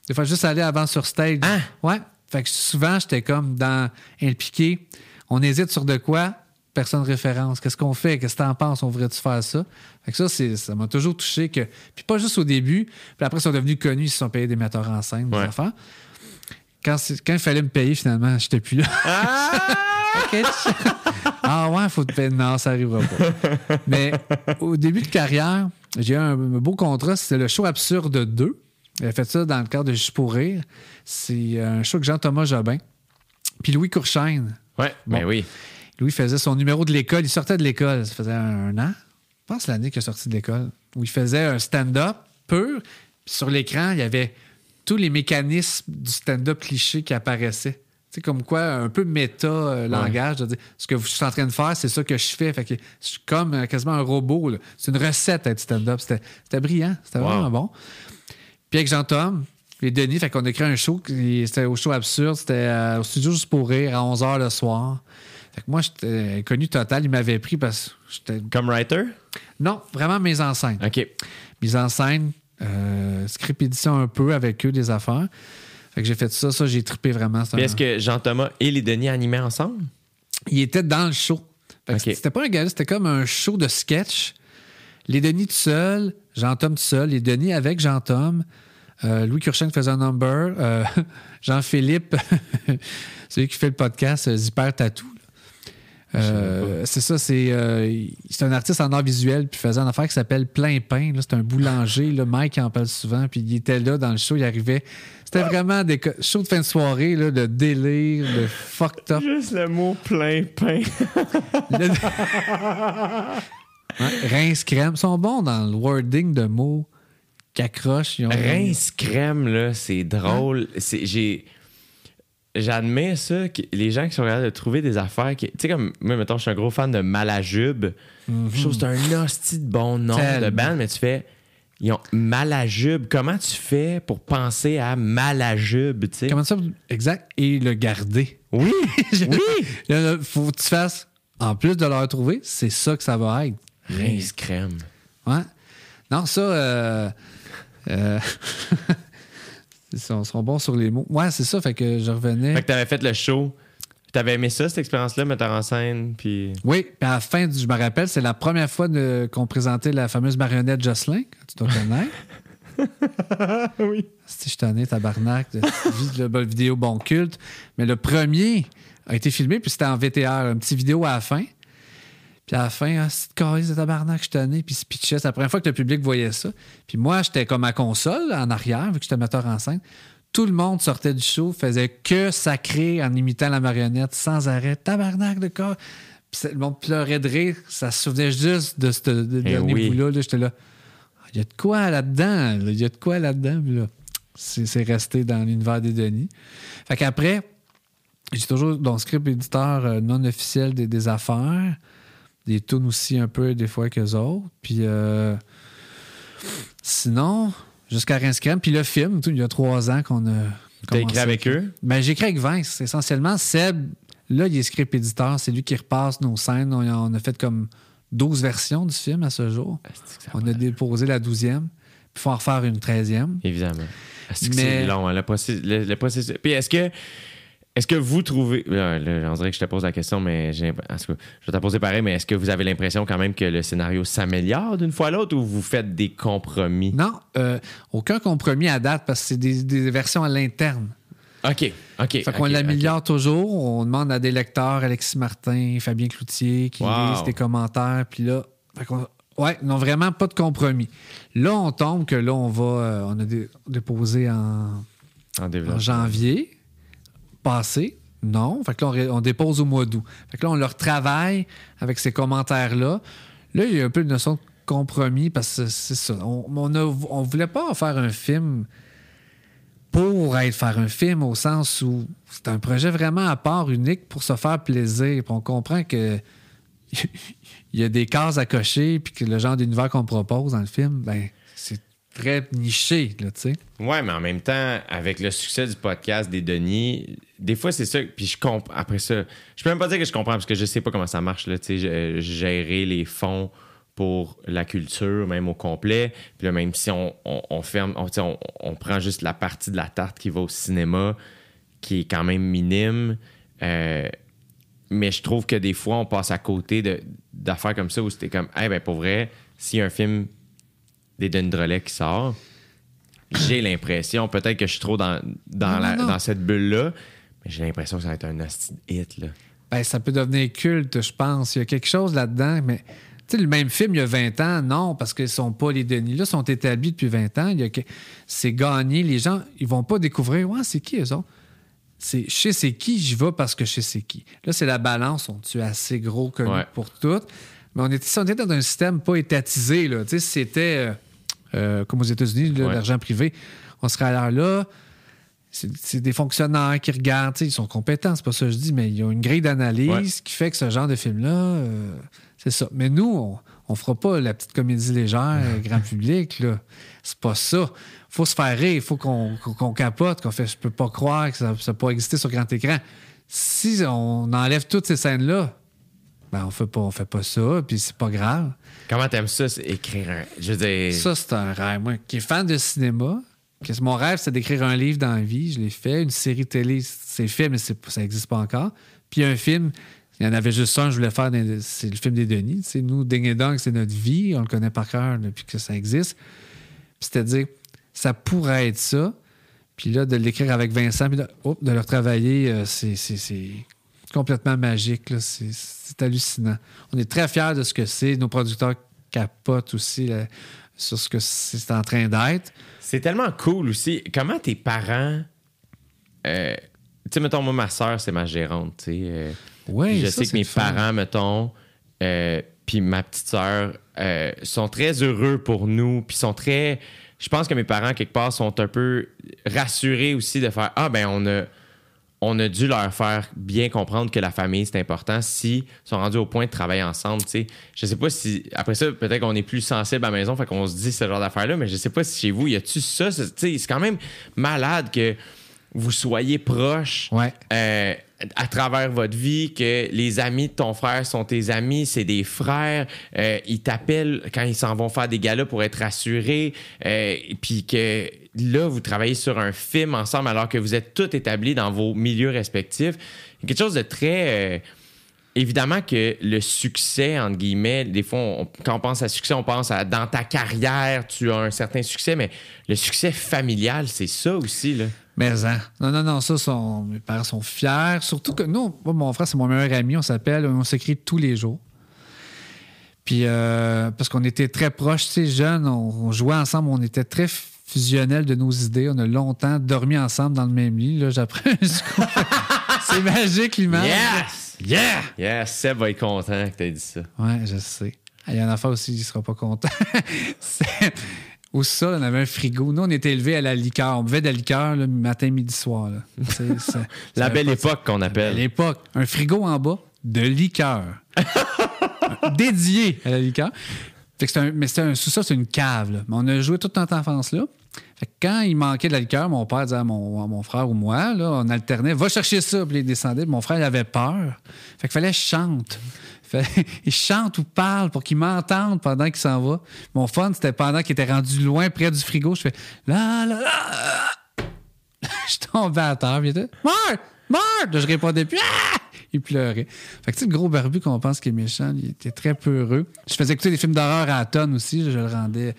Des fois, juste aller avant sur stage. Hein? Ouais. Fait que souvent, j'étais comme dans impliqué. On hésite sur de quoi? Personne référence. Qu'est-ce qu'on fait? Qu'est-ce que t'en penses? On voudrait-tu faire ça? Fait que ça, c'est, ça m'a toujours touché que. Puis pas juste au début. Puis après, ils sont devenus connus, ils se sont payés des metteurs en scène, des Ouais. affaires. Quand, il fallait me payer, finalement, j'étais plus là. [laughs] OK. ah ouais, faut te payer. Non, ça arrivera pas. Mais au début de carrière, j'ai eu un beau contrat. C'était le show Absurde 2. Il a fait ça dans le cadre de Juste pour rire. C'est un show avec Jean-Thomas Jobin. Puis Louis Courchaine. Ouais, ben oui. Louis faisait son numéro de l'école. Il sortait de l'école. Ça faisait un, an. Je pense l'année qu'il est sorti de l'école. Où il faisait un stand-up pur. Puis sur l'écran, il y avait tous les mécanismes du stand-up cliché qui apparaissaient. Tu sais, comme quoi, un peu méta euh, langage. de dire, ce que je suis en train de faire, c'est ça que je fais. Fait que je suis comme euh, quasiment un robot. C'est une recette être stand-up. C'était c'était brillant. C'était Wow. vraiment bon. Puis avec Jean-Tom, les Denis, fait qu'on a créé un show. C'était au show absurde. C'était euh, au studio juste pour rire à 11h le soir. Fait que moi, j'étais inconnu total. Il m'avait pris parce que j'étais. Comme writer? Non, vraiment mes enceintes. OK. Mise en scène, euh, script édition un peu avec eux, des affaires. Fait que j'ai fait ça. Ça, j'ai trippé vraiment. Est-ce que Jean-Thomas et les Denis animaient ensemble? Il était dans le show. Fait que Ok. C'était pas un gala, c'était comme un show de sketch. Les Denis tout seul, Jean-Tom tout seul, les Denis avec Jean-Tom. Euh, Louis Kurchen faisait un number. Euh, [laughs] Jean-Philippe, [laughs] celui qui fait le podcast, euh, Zipper. Euh, c'est ça, c'est euh, c'est un artiste en art visuel, puis il faisait une affaire qui s'appelle Plein Pain. C'est un boulanger, là, Mike en parle souvent, puis il était là dans le show, il arrivait. C'était vraiment des shows de fin de soirée, là, de délire, de fucked up. Juste le mot plein pain. [laughs] Le- Rince crème. Ils sont bons dans le wording de mots qui accrochent. Ils ont- Rince crème, là, c'est drôle. C'est, j'ai, j'admets ça, que les gens qui sont capables de trouver des affaires. qui- Tu sais, comme moi, mettons, je suis un gros fan de Malajube. Je trouve que c'est un hostie de bon nom de band, mais tu fais. Ils ont Malajube. Comment tu fais pour penser à Malajube, tu sais? Comment ça? Exact. Et le garder? Oui! [laughs] Je- oui! Là, faut que tu fasses, en plus de leur trouver, c'est ça que ça va être. Rince crème. Ouais. Non, ça. Euh, euh, [laughs] ils sont, sont bons sur les mots. Ouais, c'est ça. Fait que je revenais. Fait que t'avais fait le show. T'avais aimé ça, cette expérience-là, metteur en scène, puis. Oui, puis à la fin, du- je me rappelle, c'est la première fois de- qu'on présentait la fameuse marionnette Jocelyn, que tu dois connaître. [laughs] oui. Si je t'en ai, tabarnak, de, de, de, vidéo bon culte. Mais le premier a été filmé, puis c'était en VTR, une petite vidéo à la fin. Puis à la fin, ah, c'est calice de tabarnak, je t'en ai, puis il se pitchait. C'est la première fois que le public voyait ça. Puis moi, j'étais comme à console, en arrière, vu que j'étais metteur en scène. Tout le monde sortait du show, faisait que sacrer en imitant la marionnette sans arrêt. Tabarnak de corps. Puis le monde pleurait de rire. Ça se souvenait juste de ce de, de Eh dernier oui. bout-là. là. J'étais là. Il y a de quoi là-dedans. là? Il y a de quoi là-dedans. Là, c'est resté dans l'univers des Denis. Fait qu'après, j'ai toujours dans le script éditeur euh, non officiel des, des affaires. Des tunes aussi un peu des fois qu'eux autres. Puis euh, sinon, jusqu'à Rince Crème. Puis le film, tout, il y a trois ans qu'on a. T'as écrit avec eux? ben, j'ai écrit avec Vince. Essentiellement, Seb, là, il est script éditeur. C'est lui qui repasse nos scènes. On, on a fait comme 12 versions du film à ce jour. On a déposé la 12e. Puis il faut en refaire une 13e. Évidemment. Est-ce que Mais- c'est long, hein, le, processus, le, le processus- Puis est-ce que. Est-ce que vous trouvez. Là, là, on dirait que je te pose la question, mais j'ai l'imp- en tout cas, je vais te la poser pareil, mais est-ce que vous avez l'impression quand même que le scénario s'améliore d'une fois à l'autre ou vous faites des compromis? Non, euh, aucun compromis à date parce que c'est des, des versions à l'interne. OK, OK. Fait qu'on l'améliore toujours. On demande à des lecteurs, Alexis Martin, Fabien Cloutier, qui Wow. lisent des commentaires. Puis là, fait qu'on- ouais, non, vraiment pas de compromis. Là, on tombe que là, on va, euh, on a dé- déposé en, janvier passé? Non. Fait que là, on, dépose au mois d'août. Fait que là, on leur travaille avec ces commentaires-là. Là, il y a un peu une notion de compromis parce que c'est ça. On, on voulait pas faire un film pour être faire un film au sens où c'est un projet vraiment à part, unique pour se faire plaisir. Puis on comprend que [laughs] il y a des cases à cocher puis que le genre d'univers qu'on propose dans le film, ben c'est très niché, là, tu sais. Mais en même temps, avec le succès du podcast des Denis, des fois, c'est ça. Puis je comprends. Après ça, je peux même pas dire que je comprends parce que je sais pas comment ça marche, là, tu sais, g- gérer les fonds pour la culture, même au complet. Puis là, même si on, on- on ferme, on, on- on prend juste la partie de la tarte qui va au cinéma, qui est quand même minime. euh, mais je trouve que des fois, on passe à côté de- d'affaires comme ça où c'était comme, eh ben, pour vrai, s'il y a un film des Denis Drolet qui sort, j'ai l'impression, peut-être que je suis trop dans, dans, Non, la- non. dans cette bulle-là, mais j'ai l'impression que ça va être un hit. Là. Ben, ça peut devenir culte, je pense. Il y a quelque chose là-dedans, mais tu sais, le même film il y a 20 ans, non, parce qu'ils sont pas les Denis. Là, sont établis depuis 20 ans. Il y a que- C'est gagné. Les gens, ils vont pas découvrir, ouais, c'est qui eux autres? C'est je sais c'est qui, j'y vais parce que je sais c'est qui. Là, c'est la balance. On tue assez gros connu Ouais. pour tout. Mais on était, si on était dans un système pas étatisé, là. Tu sais, si c'était euh, euh, comme aux États-Unis, Ouais. l'argent privé, on serait alors là. C'est des fonctionnaires qui regardent, ils sont compétents, c'est pas ça que je dis, mais ils ont une grille d'analyse Ouais. qui fait que ce genre de film-là, euh, c'est ça. Mais nous, on, on fera pas la petite comédie légère, euh, grand [laughs] public, là. C'est pas ça. faut se faire rire, il faut qu'on capote, qu'on fait, je peux pas croire que ça n'a pas existé sur grand écran. Si on enlève toutes ces scènes-là, ben on fait pas, on fait pas ça, puis c'est pas grave. Comment t'aimes ça, écrire un. Je veux dire. Ça, c'est un rêve. Moi, qui est fan de cinéma, mon rêve, c'est d'écrire un livre dans la vie. Je l'ai fait. Une série télé, c'est fait, mais c'est- ça n'existe pas encore. Puis un film, il y en avait juste un, je voulais faire, c'est le film des Denis. Sais, nous, Ding et Dong, c'est notre vie. On le connaît par cœur depuis que ça existe. C'est-à-dire, ça pourrait être ça. Puis là, de l'écrire avec Vincent, puis de, oh, de le retravailler, euh, c'est- c'est c'est complètement magique. C'est- C'est hallucinant. On est très fiers de ce que c'est. Nos producteurs capotent aussi sur ce que c'est en train d'être. C'est tellement cool aussi. Comment tes parents. euh, tu sais, mettons, moi, ma soeur, c'est ma gérante. tu sais. euh, Oui, je ça, sais que mes fun. parents, mettons, euh, puis ma petite sœur euh, sont très heureux pour nous, puis sont très. Je pense que mes parents, quelque part, sont un peu rassurés aussi de faire Ah, ben, on a, on a dû leur faire bien comprendre que la famille, c'est important si sont rendus au point de travailler ensemble. tu sais. Je sais pas si. Après ça, peut-être qu'on est plus sensible à la maison, fait qu'on se dit ce genre d'affaires-là, mais je sais pas si chez vous, y a-tu ça? C'est tu sais, c'est quand même malade que vous soyez proches Ouais. euh, à travers votre vie, que les amis de ton frère sont tes amis, c'est des frères, euh, ils t'appellent quand ils s'en vont faire des galas pour être rassurés, euh, puis que là, vous travaillez sur un film ensemble alors que vous êtes tous établis dans vos milieux respectifs. Quelque chose de très... euh, Évidemment que le succès, entre guillemets, des fois, quand on pense à succès, on pense à dans ta carrière, tu as un certain succès, mais le succès familial, c'est ça aussi. Là. Mais hein. non, non, non, ça, sont- mes parents sont fiers. Surtout que nous, mon frère, c'est mon meilleur ami, on s'appelle, on s'écrit tous les jours. Puis, euh, parce qu'on était très proches, tu sais, jeunes, on, on jouait ensemble, on était très fusionnels de nos idées. On a longtemps dormi ensemble dans le même lit. Là, j'apprends. [laughs] c'est magique, l'image. Yes! Yeah! Yes, Seb va être content que tu aies dit ça. Ouais, je sais. Il y a un affaire aussi, il sera pas content. [laughs] Ou ça, on avait un frigo. Nous, on était élevés à la liqueur. On buvait de la liqueur le matin, midi, soir. là. [laughs] La belle époque qu'on appelle. l'époque, un frigo en bas de liqueur. [laughs] dédié à la liqueur. Fait que un- mais c'était un sous-sol, c'est une cave. là. Mais on a joué toute notre enfance là. Fait que quand il manquait de la liqueur, mon père disait à mon, à mon frère ou moi, là, on alternait, va chercher ça, puis il descendait. Mon frère il avait peur. Fait qu'il fallait que je chante. Fait- [laughs] il chante ou parle pour qu'il m'entende pendant qu'il s'en va. Mon fun, c'était pendant qu'il était rendu loin près du frigo, je fais la la la. [laughs] je tombais à terre, puis il était Mort! Mort! Là, je répondais plus. Ah! Il pleurait. Fait que tu sais, le gros barbu qu'on pense qu'il est méchant, il était très peureux. Je faisais écouter des films d'horreur à la tonne aussi. Je le rendais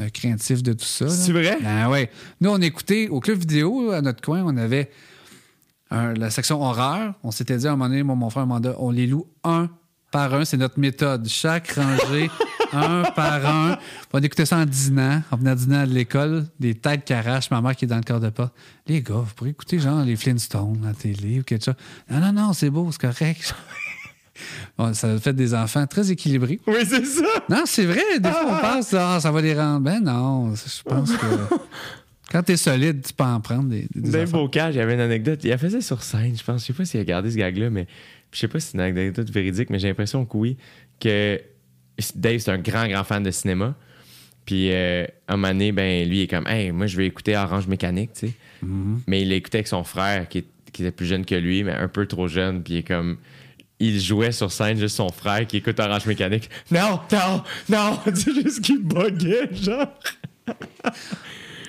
euh, craintif de tout ça. là. C'est vrai? Ben ouais. Nous, on écoutait au club vidéo, à notre coin, on avait un- la section horreur. On s'était dit à un moment donné, moi, mon frère, mandat, on les loue un par un. C'est notre méthode. Chaque rangée, [laughs] un par un. On écoutait ça en dînant. On venait à dîner à l'école, des têtes qui arrachent, ma mère qui est dans le corps de porte. Les gars, vous pourriez écouter genre les Flintstones à la télé ou quelque chose. Non, non, non, c'est beau, c'est correct. [laughs] Bon, ça fait des enfants très équilibrés. Oui, c'est ça. Non, c'est vrai. Des fois, on pense, ah, ça va les rendre. Ben non, je pense que [laughs] quand t'es solide, tu peux en prendre des, des Dave. Bocage, il y avait une anecdote. Il a fait ça sur scène, je pense. Je sais pas s'il a gardé ce gag-là, mais je sais pas si c'est une anecdote véridique, mais j'ai l'impression que oui. Que Dave, c'est un grand, grand fan de cinéma. Puis, euh, un moment donné, ben, lui, il est comme, hey, moi, je vais écouter Orange Mécanique, tu sais. Mais il l'écoutait avec son frère, qui, est- qui était plus jeune que lui, mais un peu trop jeune. Puis, il est comme, il jouait sur scène, juste son frère qui écoute Orange Mécanique. Non, non, non, [laughs] c'est juste qu'il buguait, genre.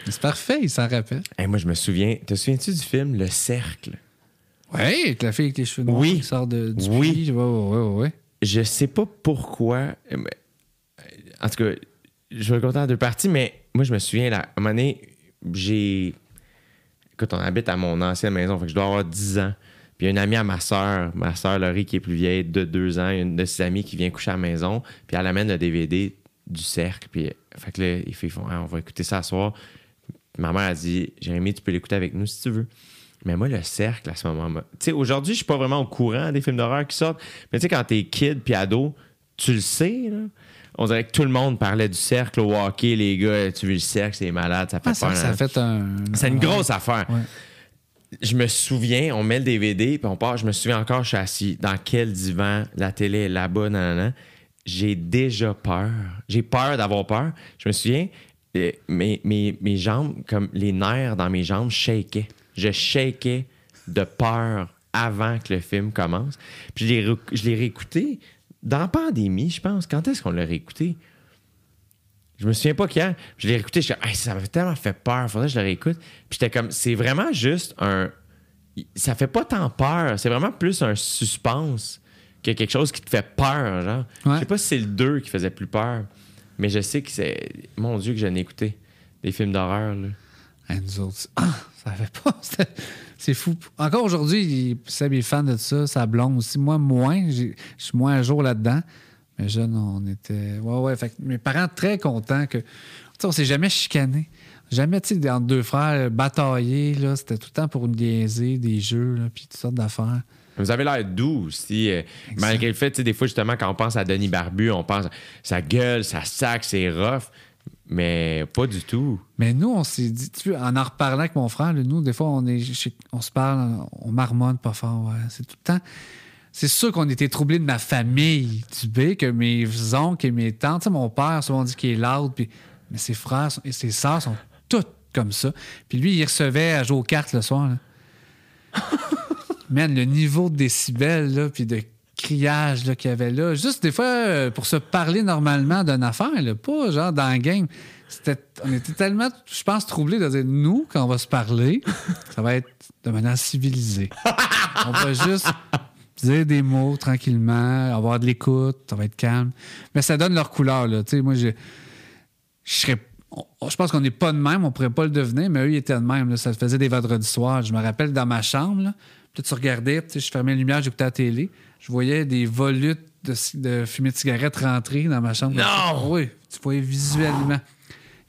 C'est parfait, il s'en rappelle. Hey, moi, je me souviens, te souviens-tu du film Le Cercle? Oui, avec la fille avec les cheveux noirs Oui. qui sort de, du Oui. puits. Ouais, ouais, ouais, ouais. je sais pas pourquoi. mais, En tout cas, je vais le compter en deux parties, mais moi, je me souviens, là, à un moment donné, j'ai. Écoute, on habite à mon ancienne maison, fait que je dois avoir 10 ans. Puis il y a une amie à ma soeur, ma soeur Laurie, qui est plus vieille, de 2 ans, une de ses amies qui vient coucher à la maison, puis elle amène le DVD du cercle. Puis, fait que là, filles font, Ah, on va écouter ça ce soir. Ma mère a dit, Jérémy, tu peux l'écouter avec nous si tu veux. Mais moi, le cercle, à ce moment-là. Tu sais, aujourd'hui, je suis pas vraiment au courant des films d'horreur qui sortent. Mais tu sais, quand t'es kid puis ado, tu le sais, là. On dirait que tout le monde parlait du cercle au hockey, les gars. Tu veux le cercle, c'est malade, ça fait Ah, ça, peur. ça hein. fait un. C'est une grosse affaire. Ouais. Je me souviens, on met le DVD, puis on part. Je me souviens encore, je suis assis dans quel divan, la télé est là-bas, nanana. J'ai déjà peur. J'ai peur d'avoir peur. Je me souviens, euh, mes, mes, mes jambes, comme les nerfs dans mes jambes, shakaient. Je shakais de peur avant que le film commence. Puis je l'ai réécouté dans la pandémie, je pense. Quand est-ce qu'on l'a réécouté? Je me souviens pas quand. Je l'ai réécouté, je Hey, ça m'a tellement fait peur, faudrait que je le réécoute. Puis j'étais comme, c'est vraiment juste un. Ça fait pas tant peur, c'est vraiment plus un suspense que quelque chose qui te fait peur, genre. Ouais. Je sais pas si c'est le 2 qui faisait plus peur, mais je sais que c'est. Mon Dieu, que j'en ai écouté. Des films d'horreur, là. Ah, nous autres, ah, ça fait pas. [laughs] C'est fou. Encore aujourd'hui, Seb est fan de ça, sa blonde aussi. Moi, moins. Je suis moins à jour là-dedans. Mais jeune, on était. Ouais, ouais. Fait que mes parents très contents que. Tu sais, on s'est jamais chicané. Jamais, tu sais, entre deux frères, bataillés, là. C'était tout le temps pour niaiser, des jeux, là, puis toutes sortes d'affaires. Vous avez l'air doux aussi. euh, malgré le fait, tu sais, des fois, justement, quand on pense à Denis Barbu, on pense sa gueule, sa sac, c'est rough. Mais pas du tout. Mais nous, on s'est dit, tu vois, en en reparlant avec mon frère, nous, des fois, on, est, on se parle, on marmonne pas fort. ouais. C'est tout le temps. C'est sûr qu'on était troublés de ma famille, tu sais, que mes oncles et mes tantes, tu sais, mon père, souvent on dit qu'il est loud, puis, mais ses frères et ses sœurs sont toutes comme ça. Puis lui, il recevait à jouer aux cartes le soir. là. [laughs] Man, le niveau de décibels, là, puis de criage là, qu'il y avait là, juste des fois, euh, pour se parler normalement d'une affaire, là, pas genre dans le game. C'était, on était tellement, je pense, troublés de dire, nous, quand on va se parler, [laughs] ça va être de manière civilisée. [laughs] on va juste dire des mots tranquillement, avoir de l'écoute, ça va être calme. Mais ça donne leur couleur, là. Tu sais, moi, je, je serais. on- Je pense qu'on n'est pas de même, on pourrait pas le devenir, mais eux, ils étaient de même. là. Ça faisait des vendredis soirs. Je me rappelle dans ma chambre, là, puis tu regardais, tu sais, je fermais la lumière, j'écoutais la télé. Je voyais des volutes de, fumée de cigarette rentrer dans ma chambre. Non! Oui, tu voyais visuellement.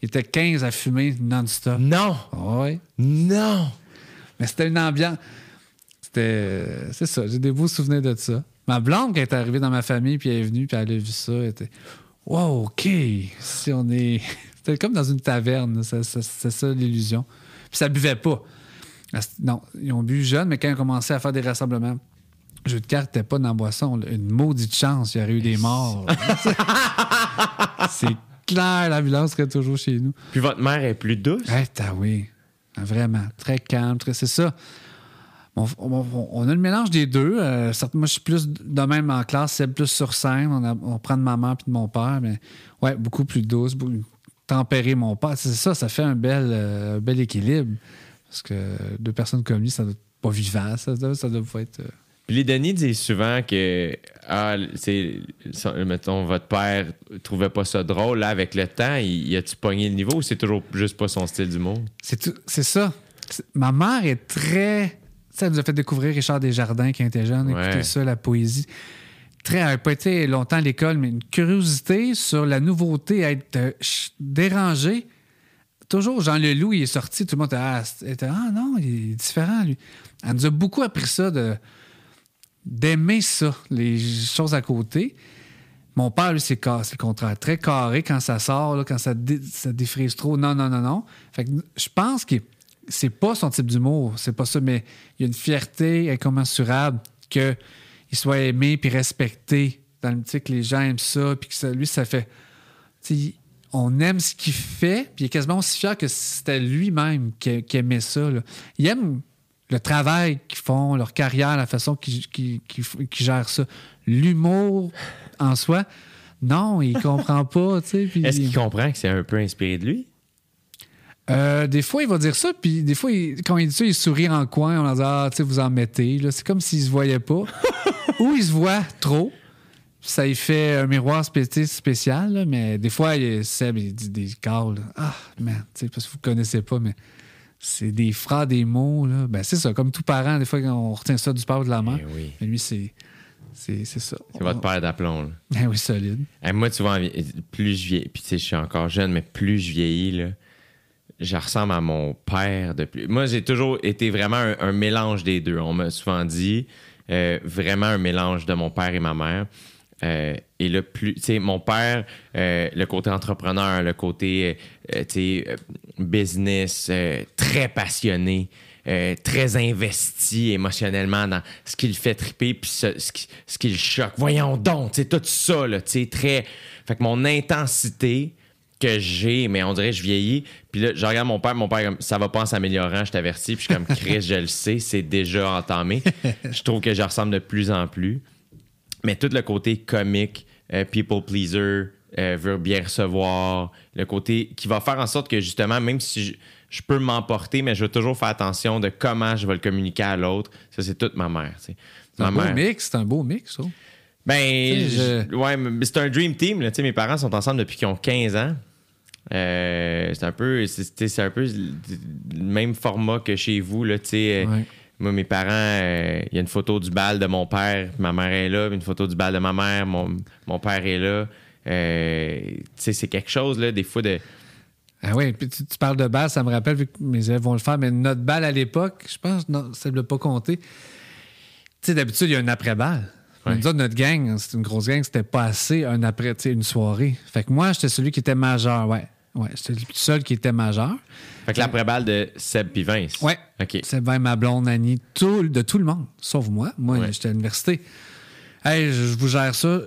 Il était 15 à fumer non-stop. Non! Oui. Non! Mais c'était une ambiance. C'était. C'est ça, j'ai des beaux souvenirs de ça. Ma blonde, qui est arrivée dans ma famille, puis elle est venue, puis elle a vu ça, elle était. Wow, OK. Si on est. [laughs] C'était comme dans une taverne, là. Ça- ça- c'est ça l'illusion. Puis ça buvait pas. Non, ils ont bu jeune, mais quand ils ont commencé à faire des rassemblements, le jeu de cartes n'était pas dans la boisson. là. Une maudite chance, il y aurait eu des morts. c'est clair, l'ambulance serait toujours chez nous. Puis votre mère est plus douce? Eh, t'as oui. Vraiment. Très calme. Très... C'est ça. On, on- on a le mélange des deux. Euh, certes, moi, je suis plus de même en classe, c'est plus sur scène. On, a- on prend de maman puis de mon père, mais ouais, beaucoup plus douce, beaucoup- tempéré mon père. C'est ça, ça fait un bel, euh, un bel équilibre. Parce que deux personnes comme lui, ça doit être pas vivant. Ça doit, ça doit pas être. euh, Puis les Denis disent souvent que, ah, c'est, mettons, votre père trouvait pas ça drôle. Là, avec le temps, il, a-tu pogné le niveau ou c'est toujours juste pas son style d'humour? C'est tout- c'est ça. Ma mère est très. Ça nous a fait découvrir Richard Desjardins quand il était jeune, Ouais. écouter ça, la poésie. Très, elle n'a pas été longtemps à l'école, mais une curiosité sur la nouveauté, être euh, ch- dérangé. Toujours, Jean Leloup, il est sorti, tout le monde était Ah, ah non, il est différent, lui. Elle nous a beaucoup appris ça, de d'aimer ça, les choses à côté. Mon père, lui, c'est le contraire. Très carré quand ça sort, quand ça, dé- ça défrise trop. Non, non, non, non. Fait que je pense que c'est pas son type d'humour. C'est pas ça, mais il y a une fierté incommensurable qu'il soit aimé puis respecté. Dans le que les gens aiment ça, puis que ça- lui, ça fait. tu sais, on aime ce qu'il fait, puis il est quasiment aussi fier que c'était lui-même qui, qui aimait ça. là. Il aime le travail qu'ils font, leur carrière, la façon qu'ils gèrent ça. L'humour en soi, non, il comprend pas. tu sais, puis- Est-ce qu'il comprend que c'est un peu inspiré de lui? Euh, des fois, il va dire ça, puis des fois, il- quand il dit ça, il sourit en coin, on va dire Ah, tu sais, vous en mettez. C'est comme s'il se voyait pas. [laughs] Ou il se voit trop. Ça il fait un miroir spécial, là, mais des fois, il, Seb, il dit des calls. Ah, man, parce que vous connaissez pas, mais c'est des phrases, des mots. Là. Ben, c'est ça, comme tout parent, des fois, on retient ça du père ou de la mère. Eh oui. Mais lui, c'est, c'est, c'est ça. C'est votre père d'aplomb. là. Ben oui, solide. Eh, moi, tu vois, plus je vieillis, puis tu sais, je suis encore jeune, mais plus je vieillis, là, je ressemble à mon père de plus. Moi, j'ai toujours été vraiment un, un mélange des deux. On m'a souvent dit euh, vraiment un mélange de mon père et ma mère. Euh, et là, plus, tu sais, mon père, euh, le côté entrepreneur, le côté, euh, tu sais, business, très passionné, très investi émotionnellement dans ce qui le fait triper, puis ce, ce qui, ce qui le choque. Voyons donc, tu sais, tout ça, là, tu sais, très. Fait que mon intensité que j'ai, mais on dirait que je vieillis. Puis là, je regarde mon père, mon père, comme, ça va pas en s'améliorant, je t'avertis. Puis je suis comme, [laughs] Chris, je le sais, c'est déjà entamé. Je trouve que je ressemble de plus en plus. Mais tout le côté comique, euh, people pleaser, euh, veut bien recevoir, le côté qui va faire en sorte que justement, même si je, je peux m'emporter, mais je vais toujours faire attention de comment je vais le communiquer à l'autre. Ça, c'est toute ma mère. C'est un beau mix, c'est un beau mix, ça. Ben, je- ouais, c'est un dream team. Là. Mes parents sont ensemble depuis qu'ils ont 15 ans. Euh, c'est un peu c'est un peu le même format que chez vous là tu sais Ouais. Moi mes parents euh, il y a une photo du bal de mon père ma mère est là une photo du bal de ma mère mon, mon père est là Euh, c'est quelque chose là des fois de Ah oui, puis tu, tu parles de balle, ça me rappelle, vu que mes élèves vont le faire, mais notre balle à l'époque, je pense, non, ça ne l'a pas compté. Tu sais, d'habitude, il y a une après-balle. Ouais. Nous autres, notre gang, c'est une grosse gang, c'était pas assez un après, une soirée. Fait que moi, j'étais celui qui était majeur, ouais. Ouais, j'étais le seul qui était majeur. Fait que l'après-balle de Seb puis Vince Ouais. ok C'est bien ma blonde, Annie, tout, de tout le monde, sauf moi. Moi, Ouais. j'étais à l'université. Hey, je, vous gère ça.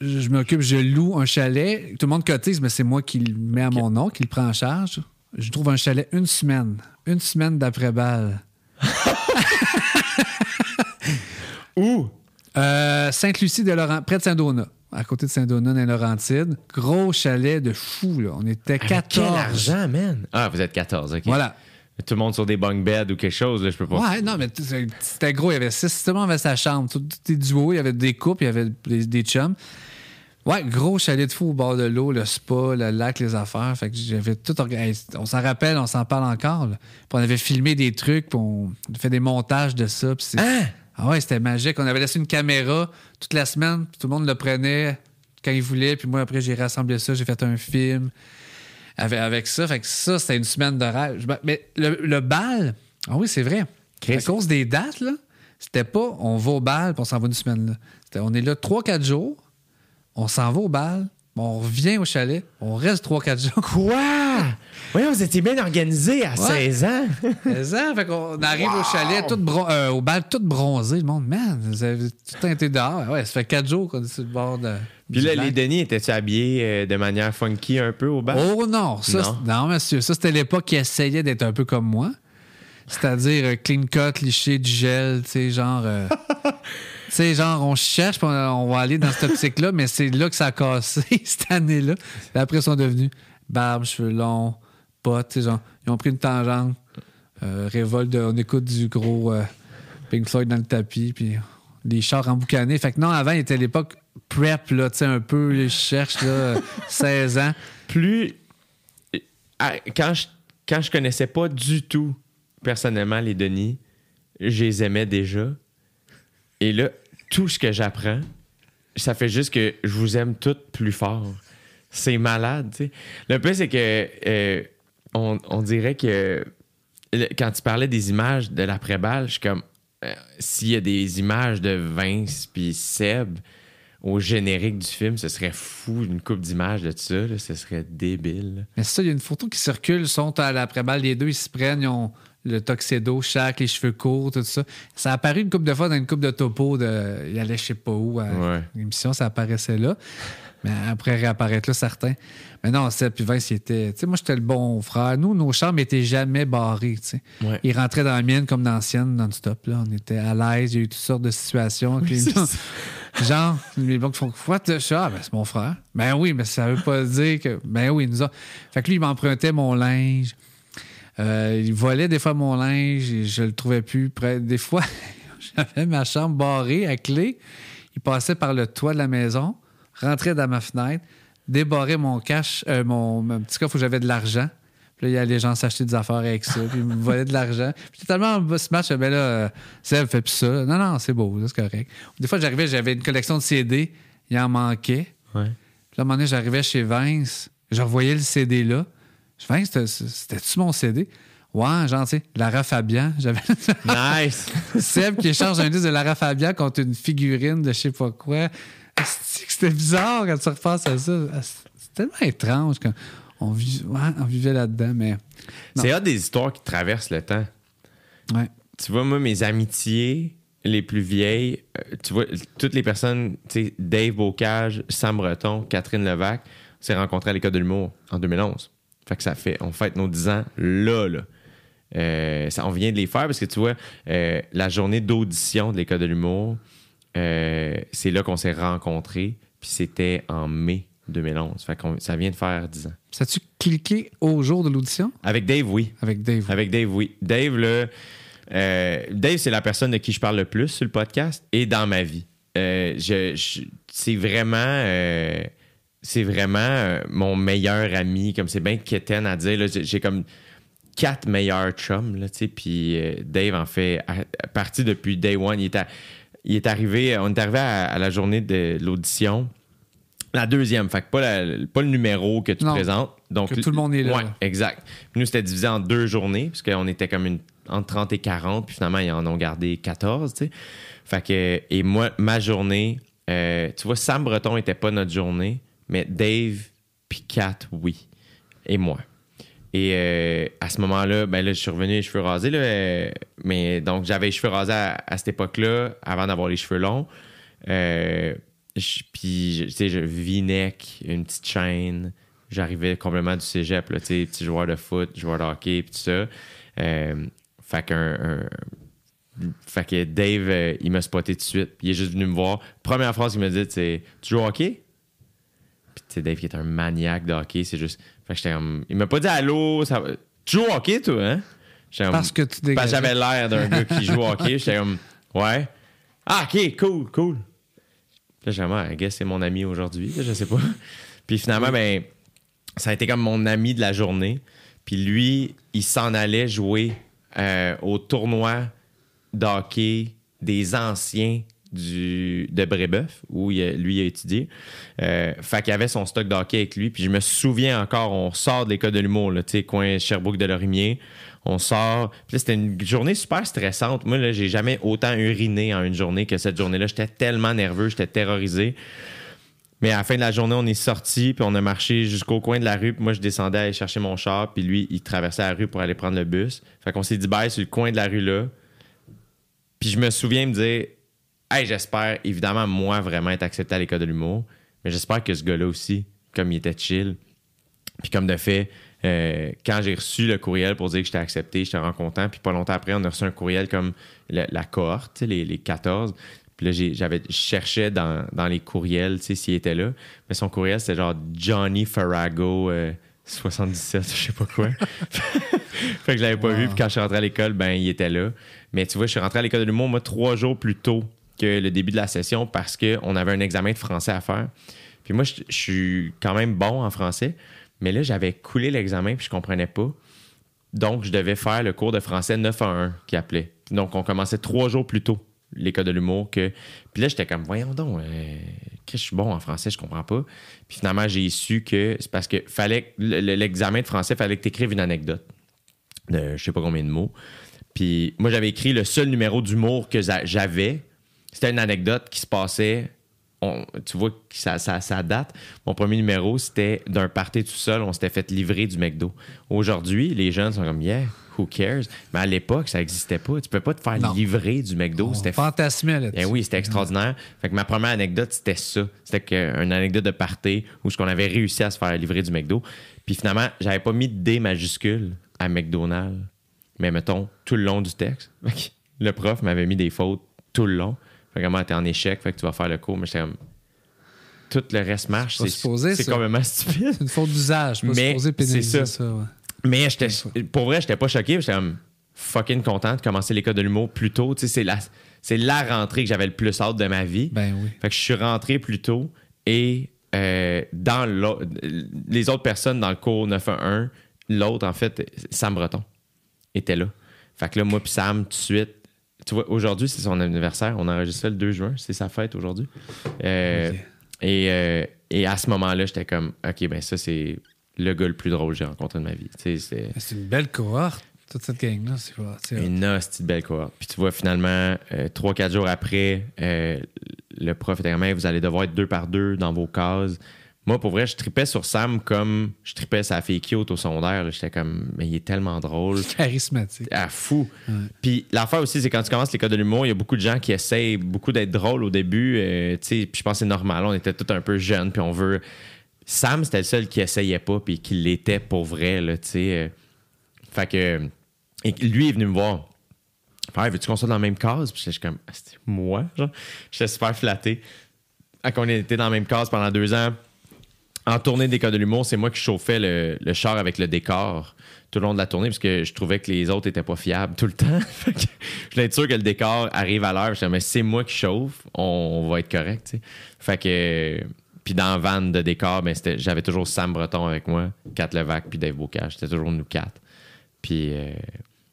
Je, je m'occupe, je loue un chalet. Tout le monde cotise, mais c'est moi qui le mets à mon nom, qui le prend en charge. Je trouve un chalet une semaine. Une semaine d'après-balle. [laughs] où? Euh, Sainte-Lucie de Laurent, près de Saint-Donat, à côté de Saint-Donat, dans les Laurentides. Gros chalet de fou, là. On était Avec 14. quel argent man? Ah vous êtes 14 ok Voilà. tout le monde sur des bunk beds ou quelque chose là, je peux pas Ouais, non, mais c'était gros. Il y avait six, tout le monde avait sa chambre. Tout était duo. Il y avait des couples, il y avait des, des chums. Ouais, gros chalet de fou au bord de l'eau, le spa, le lac, les affaires. Fait que j'avais tout organisé. On s'en rappelle, on s'en parle encore. là. Puis on avait filmé des trucs, puis on fait des montages de ça. puis c'est- Hein? Ah ouais, c'était magique. On avait laissé une caméra toute la semaine, puis tout le monde le prenait quand il voulait. Puis moi, après, j'ai rassemblé ça, j'ai fait un film avec, avec ça. Fait que ça, c'était une semaine de rêve. Me- Mais le, le bal, ah oui, c'est vrai. À cause des dates, là, c'était pas on va au bal, puis on s'en va une semaine là. On est là 3-4 jours, on s'en va au bal, on revient au chalet, on reste 3-4 jours. Quoi? Oui, vous étiez bien organisé à Ouais. 16 ans. C'est ça, fait qu'on arrive au chalet, tout euh, au bal, tout bronzé. Le monde, man, vous avez tout été dehors. Ouais, ça fait 4 jours qu'on est sur le bord de. Puis là, les Denis, étaient-tu habillés euh, de manière funky un peu au bal? Oh non, ça, Non. monsieur, ça c'était l'époque qui essayait d'être un peu comme moi. C'est-à-dire euh, clean cut, liché, du gel, tu sais, genre. euh, [laughs] tu sais, genre, on cherche, on, on va aller dans cette optique-là, mais c'est là que ça a cassé [laughs] cette année-là. Après, ils sont devenus barbe, cheveux longs, potes, genre, ils ont pris une tangente, euh, révolte, on écoute du gros euh, Pink Floyd dans le tapis, puis les chars emboucanés. Fait que non, avant, il était l'époque prep, là, tu sais, un peu, je cherche, là, [laughs] euh, 16 ans. Plus. Ah, Quand je, quand je connaissais pas du tout, personnellement, les Denis, je les aimais déjà. Et là, tout ce que j'apprends, ça fait juste que je vous aime toutes plus fort. C'est malade, tu sais. Le plus, c'est que euh, on, dirait que quand tu parlais des images de l'après-balle, je suis comme euh, s'il y a des images de Vince puis Seb au générique du film, ce serait fou une coupe d'images de ça, ce serait débile. Mais ça, il y a une photo qui circule, sont à l'après-balle, les deux, ils se prennent, ils ont le tuxedo, chaque, les cheveux courts, tout ça. Ça a apparu une couple de fois dans une coupe de topo, de, il allait je sais pas où, à Ouais. l'émission, ça apparaissait là. Mais après réapparaître là, certains. Mais non, Seb puis Vince, il était. Tu sais, moi, j'étais le bon frère. Nous, nos chambres étaient jamais barrées, tu sais. Ouais. Ils rentraient dans la mienne comme dans la sienne, non-stop. Là. On était à l'aise, il y a eu toutes sortes de situations. Genre, les banques font What? Suis, Ah, ben, c'est mon frère. Ben oui, mais ça veut pas dire que. Ben oui, il nous a. Fait que lui, il m'empruntait mon linge. Euh, il volait des fois mon linge et je le trouvais plus près. Des fois, [laughs] j'avais ma chambre barrée à clé. Il passait par le toit de la maison, rentrait dans ma fenêtre, débarrait mon cash, euh, mon, mon petit coffre où j'avais de l'argent. Puis là, il y a les gens s'acheter des affaires avec ça. Puis il me volait de l'argent. Puis tellement ce match, ben là, Seb fait plus ça. Non, non, c'est beau, c'est correct. Des fois, j'arrivais, j'avais une collection de CD, il en manquait. Ouais. Puis là, à un moment donné, j'arrivais chez Vince, je revoyais le CD là. Je fais, c'était-tu mon CD? Ouais, genre, tu sais, Lara Fabian. J'avais Nice! [laughs] Seb qui échange un disque de Lara Fabian contre une figurine de je sais pas quoi. C'était bizarre quand tu repenses à ça. C'est tellement étrange quand on, ouais, on vivait là-dedans, mais. C'est hâte des histoires qui traversent le temps. Ouais. Tu vois, moi, mes amitiés les plus vieilles, euh, tu vois, toutes les personnes, tu sais, Dave Bocage, Sam Breton, Catherine Levac, on s'est rencontrés à l'école de l'humour en 2011. Fait que ça fait, on fête nos 10 ans là, là. Euh, ça, on vient de les faire parce que tu vois, euh, la journée d'audition de l'école de l'humour, euh, c'est là qu'on s'est rencontrés, puis c'était en mai 2011. Fait que ça vient de faire 10 ans. Ça tu cliqué au jour de l'audition? Avec Dave, oui. avec Dave? Avec Dave, oui. Dave, euh, Dave, c'est la personne de qui je parle le plus sur le podcast et dans ma vie. Je, je- c'est vraiment. Euh, c'est vraiment euh, mon meilleur ami. Comme c'est bien quétaine à dire. j'ai- comme quatre meilleurs chums, là, tu sais. Puis euh, Dave en fait à- à partie depuis day one. Il est, à- il est arrivé, on est arrivé à, à la journée de l'audition. La deuxième, fait que pas, la- pas le numéro que tu Non, présentes. Donc, que tout le monde est là. Ouais, exact. Puis nous, c'était divisé en deux journées, parce qu'on était comme une, entre 30 et 40, puis finalement, ils en ont gardé 14, tu sais. Fait que, et moi, ma journée, euh, tu vois, Sam Breton était pas notre journée, mais Dave, puis Kat, oui. Et moi. Et euh, à ce moment-là, ben là, je suis revenu les cheveux rasés, là, euh, mais donc j'avais les cheveux rasés à, cette époque-là, avant d'avoir les cheveux longs. Euh, puis, tu sais, je V-neck, une petite chaîne. J'arrivais complètement du cégep, tu sais, petit joueur de foot, joueur de hockey, puis tout ça. Fait que Dave, il m'a spoté tout de suite. Il est juste venu me voir. Première phrase qu'il m'a dit, c'est Tu joues au hockey? Sais, Dave qui est un maniaque de hockey, c'est juste. Fait que j'étais comme. Il m'a pas dit allô, ça va- Tu joues au hockey, toi, hein? Comme- Parce que tu parce dégages. que j'avais l'air d'un gars qui joue au hockey. J'étais comme, ouais. Ah, ok, cool, cool. Puis Là, j'ai comme, ah, I guess c'est mon ami aujourd'hui, je sais pas. Puis finalement, ben, ça a été comme mon ami de la journée. Puis lui, il s'en allait jouer euh, au tournoi de hockey des anciens de Brébeuf, où lui a étudié. Euh, fait qu'il avait son stock de hockey avec lui. Puis je me souviens encore, on sort de l'école de l'humour, tu sais, coin Sherbrooke de Lorimier. On sort. Puis c'était une journée super stressante. Moi, là, j'ai jamais autant uriné en une journée que cette journée-là. J'étais tellement nerveux, j'étais terrorisé. Mais à la fin de la journée, on est sorti, puis on a marché jusqu'au coin de la rue. Puis moi, je descendais aller chercher mon char, puis lui, il traversait la rue pour aller prendre le bus. Fait qu'on s'est dit bye sur le coin de la rue là. Puis je me souviens me dire, hey, j'espère évidemment moi vraiment être accepté à l'école de l'humour, mais j'espère que ce gars-là aussi, comme il était chill, puis comme de fait, euh, quand j'ai reçu le courriel pour dire que j'étais accepté, j'étais vraiment content. Puis pas longtemps après, on a reçu un courriel comme la, la cohorte, les, les 14. Puis là, j'avais, je cherchais dans, dans les courriels, tu sais, s'il était là. Mais son courriel, c'était genre Johnny Farrago euh, 77, je sais pas quoi. [laughs] fait que je l'avais pas vu. Puis quand je suis rentré à l'école, ben, il était là. Mais tu vois, je suis rentré à l'école de l'humour, moi, trois jours plus tôt que le début de la session parce qu'on avait un examen de français à faire. Puis moi, je suis quand même bon en français. Mais là, j'avais coulé l'examen puis je comprenais pas. Donc, je devais faire le cours de français 9 à 1 qui appelait. Donc, on commençait trois jours plus tôt, l'école de l'humour. que Puis là, j'étais comme, voyons donc, euh, je suis bon en français, je comprends pas. Puis finalement, j'ai su que c'est parce que fallait l'examen de français, fallait que tu écrives une anecdote de je sais pas combien de mots. Puis moi, j'avais écrit le seul numéro d'humour que j'a- j'avais. C'était une anecdote qui se passait. on- tu vois que ça, ça, ça date. Mon premier numéro, c'était d'un party tout seul. On s'était fait livrer du McDo. Aujourd'hui, les jeunes sont comme, yeah, who cares? Mais à l'époque, ça n'existait pas. Tu peux pas te faire Non. livrer du McDo. On C'était fantasmait là-dessus. eh oui, c'était extraordinaire. Fait que ma première anecdote, c'était ça. C'était une anecdote de party où ce qu'on avait réussi à se faire livrer du McDo. Puis finalement, j'avais pas mis de D majuscule à McDonald's. Mais mettons, tout le long du texte. [laughs] Le prof m'avait mis des fautes tout le long. Fait vraiment, t'es en échec, fait que tu vas faire le cours. Mais j'étais comme. Tout le reste marche. C'est complètement stupide. C'est une faute d'usage. Mais c'est ça. ça. ouais. Mais pour vrai, j'étais pas choqué. J'étais comme fucking content de commencer l'école de l'humour plus tôt. Tu sais, c'est la, la rentrée que j'avais le plus hâte de ma vie. Ben oui. Fait que je suis rentré plus tôt et euh, dans les autres personnes dans le cours 911, l'autre, en fait, Sam Breton, était là. Fait que là, moi puis Sam, tout de suite, tu vois, aujourd'hui, c'est son anniversaire. On enregistre ça le 2 juin. C'est sa fête aujourd'hui. Euh, et, euh, et à ce moment-là, j'étais comme, OK, ben ça, c'est le gars le plus drôle que j'ai rencontré de ma vie. Tu sais, c'est une belle cohorte, toute cette gang-là. C'est une hostie de belle cohorte. Puis tu vois, finalement, euh, trois, quatre jours après, euh, le prof était comme, vous allez devoir être deux par deux dans vos cases. Moi, pour vrai, je tripais sur Sam comme je tripais sa fille cute au secondaire. J'étais comme, mais il est tellement drôle. [laughs] Charismatique. À fou. Puis l'affaire aussi, c'est quand tu commences l'école de l'humour, il y a beaucoup de gens qui essayent beaucoup d'être drôles au début. euh, tu sais, puis je pense que c'est normal. On était tous un peu jeunes, puis on veut. Sam, c'était le seul qui essayait pas, puis qui l'était pour vrai, là, tu sais. euh. Fait que. et lui est venu me voir. Fait, veux-tu qu'on soit dans la même case? Puis j'étais comme, Ah, c'est moi, genre. J'étais super flatté. Qu'on était dans la même case pendant deux ans. En tournée d'école de l'humour, c'est moi qui chauffais le, char avec le décor tout le long de la tournée parce que je trouvais que les autres étaient pas fiables tout le temps. [laughs] Je voulais être sûr que le décor arrive à l'heure. Je disais, mais c'est moi qui chauffe, on, va être correct. Fait que. Puis dans la van de décor, ben, j'avais toujours Sam Breton avec moi, Kat Levac, puis Dave Bocage. C'était toujours nous quatre. Puis, euh,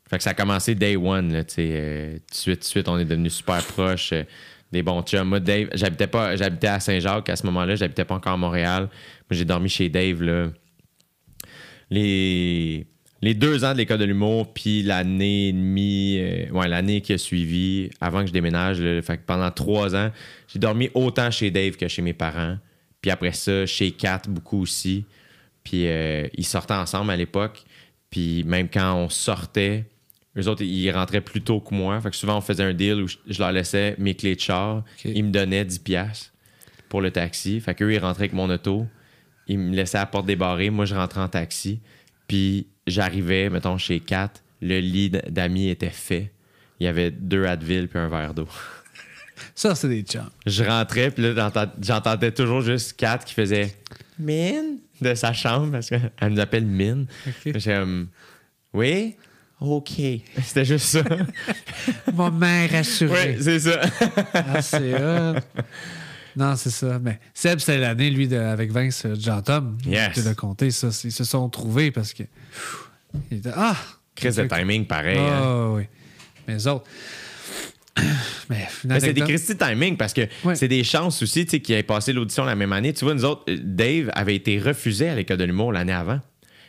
fait que ça a commencé day one, euh, de suite, suite, on est devenus super proches, euh, des bons chums. Moi, Dave, j'habitais pas, j'habitais à Saint-Jacques à ce moment-là, j'habitais pas encore à Montréal. Moi, j'ai dormi chez Dave, là. Les, deux ans de l'école de l'humour, puis l'année et euh, l'année qui a suivi, avant que je déménage, fait que pendant trois ans, j'ai dormi autant chez Dave que chez mes parents. Puis après ça, chez Kat, beaucoup aussi. Puis euh, ils sortaient ensemble à l'époque. Puis même quand on sortait, eux autres, ils rentraient plus tôt que moi. Fait que souvent, on faisait un deal où je, leur laissais mes clés de char. Ils me donnaient 10$ piastres pour le taxi. Fait qu'eux, ils rentraient avec mon auto. Ils me laissaient à la porte débarrée. Moi, je rentrais en taxi. Puis j'arrivais, mettons, chez Kat. Le lit d'amis était fait. Il y avait deux Advil puis un verre d'eau. [laughs] Ça, c'est des chums. Je rentrais, puis là, j'entend- j'entendais toujours juste Kat qui faisait Mine? de sa chambre, parce qu'elle nous appelle Mine. Ok. J'étais comme Oui, OK. C'était juste ça. [laughs] Ma mère oui, assurée. c'est ça. Ah, c'est hot. Non, c'est ça. Mais Seb, c'était l'année, lui, de- avec Vince euh, Jean-Tom. Yes. Tu l'as compté, ça. Ils se sont trouvés parce que. pff, il était- ah! Chris de timing, pareil. Ah, hein. oui. Mais les autres. [clears throat] Mais, Mais c'est des anecdote- Christy timing parce que Ouais. c'est des chances aussi tu sais, qu'il ait passé l'audition la même année. Tu vois, nous autres, euh, Dave avait été refusé à l'école de l'humour l'année avant.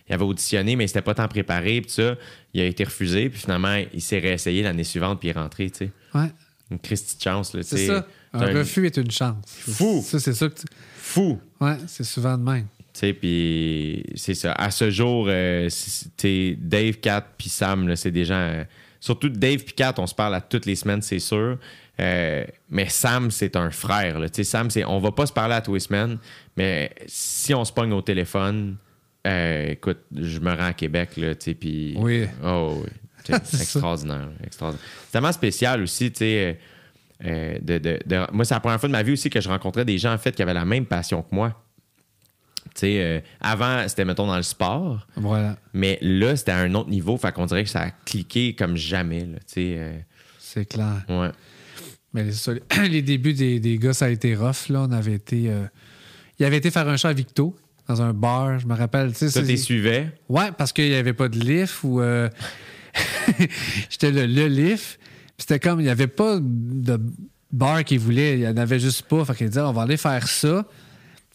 Il avait auditionné, mais il s'était pas tant préparé. Puis ça, il a été refusé. Puis finalement, il s'est réessayé l'année suivante, puis il est rentré. Tu sais. Ouais, Une Christy de chance. là, tu c'est sais. ça. Un refus est une chance. Fou. Ça, c'est ça que tu... Fou. Ouais, c'est souvent de même. Tu sais, puis c'est ça. À ce jour, euh, c'est- Dave, Kat, puis Sam, là, c'est des gens. euh, surtout Dave puis Kat, on se parle à toutes les semaines, c'est sûr. Euh, mais Sam, c'est un frère. Là. Tu sais, Sam, c'est, on va pas se parler à tous les semaines, mais si on se pogne au téléphone, euh, écoute, je me rends à Québec, là, tu sais, puis... Oui. Oh, oui. [laughs] Extraordinaire, extraordinaire. C'est tellement spécial aussi, tu sais. euh, de, de- de- moi, c'est la première fois de ma vie aussi que je rencontrais des gens, en fait, qui avaient la même passion que moi. Tu sais, euh, avant, c'était, mettons, dans le sport, Voilà, mais là, c'était à un autre niveau. Fait qu'on dirait que ça a cliqué comme jamais, là, tu sais. euh, c'est clair. ouais. Mais ça, [clears throat] les débuts des, des gars, ça a été rough. Là. On avait été. euh, Il avait été faire un show à Victo, dans un bar, je me rappelle. Tu sais, t'es suivais? Ouais, parce qu'il n'y avait pas de lift ou. euh, [laughs] J'étais le, le lift. C'était comme, il n'y avait pas de bar qu'il voulait. Il n'y en avait juste pas. Fait qu'il disait, on va aller faire ça.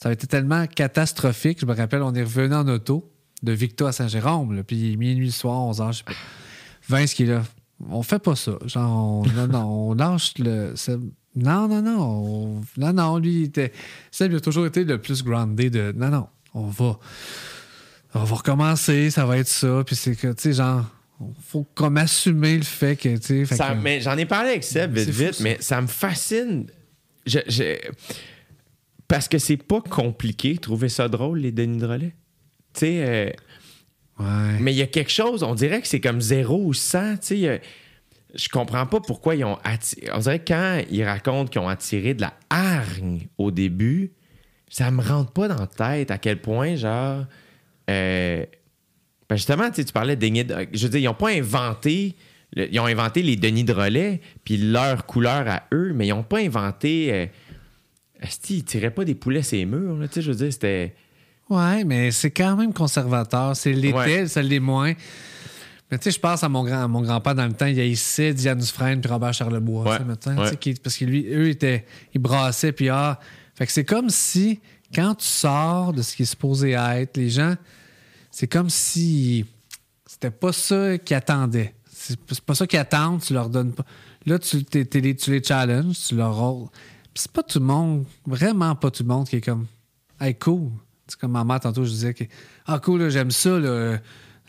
Ça a été tellement catastrophique. Je me rappelle, on est revenu en auto de Victo à Saint-Jérôme. Puis minuit le soir, 11 h je sais pas. Vince qui est là. On fait pas ça. Genre, on, non, non, on lâche le. Non, non, non. on- non, non, lui, il était. Ça, il a toujours été le plus groundé de. Non, non, on va on va recommencer, ça va être ça. Puis c'est que, tu sais, genre, faut comme assumer le fait que, tu sais, que- mais j'en ai parlé avec Seb vite, vite, ça. mais ça me fascine. Je- je- Parce que c'est pas compliqué trouver ça drôle, les Denis Drolet. Tu sais, euh, Ouais. mais il y a quelque chose, on dirait que c'est comme zéro ou 100. Tu sais, a- je comprends pas pourquoi ils ont attiré. On dirait que quand ils racontent qu'ils ont attiré de la hargne au début, ça me rentre pas dans la tête à quel point, genre. euh, ben justement, tu parlais de Denis de- Je veux dire, ils n'ont pas inventé. le- ils ont inventé les Denis de relais, puis leur couleur à eux, mais ils n'ont pas inventé. Euh, esti, ils tiraient pas des poulets ces murs, là, tu sais, je veux dire, c'était. Ouais, mais c'est quand même conservateur. C'est l'était, Ouais. ça l'est moins. Mais tu sais, je pense à mon, grand, à mon grand-père dans le temps, il haïssait Diane Dufresne puis Robert Charlebois. Ouais, ouais. sais, qui- parce que lui, eux, étaient, ils brassaient, puis ah. Fait que c'est comme si, quand tu sors de ce qui est supposé être, les gens, c'est comme si c'était pas ça qu'ils attendaient. C'est pas ça qu'ils attendent, tu leur donnes pas. Là, tu, les, tu les challenges, tu leur rôles. Puis c'est pas tout le monde, vraiment pas tout le monde qui est comme, hey, cool. C'est comme ma mère, tantôt, je disais que, ah, cool, j'aime ça, là.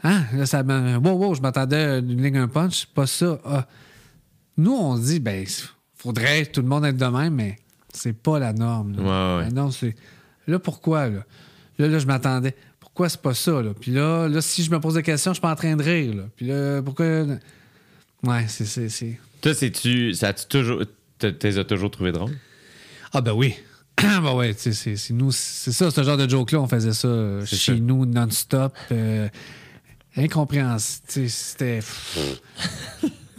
Hein? Là, ça me. Wow, wow, je m'attendais une ligne, un punch, pas ça. Ah. Nous, on dit, ben, faudrait tout le monde être de même, mais c'est pas la norme. là. Ouais, ouais. La norme, c'est. Là, pourquoi, là? Là, là, je m'attendais. Pourquoi c'est pas ça, là? Puis là, là, si je me pose des questions, je suis pas en train de rire, là. Puis là, pourquoi. Ouais, c'est. c'est, c'est... Toi, c'est-tu. Ça a-tu toujours. Tu les as toujours trouvé drôles? Ah, ben oui. [clears throat] ben ouais, tu c'est, c'est nous. C'est ça, ce genre de joke-là, on faisait ça euh, chez ça. nous, non-stop. euh, incompréhensible. Tu sais, [laughs]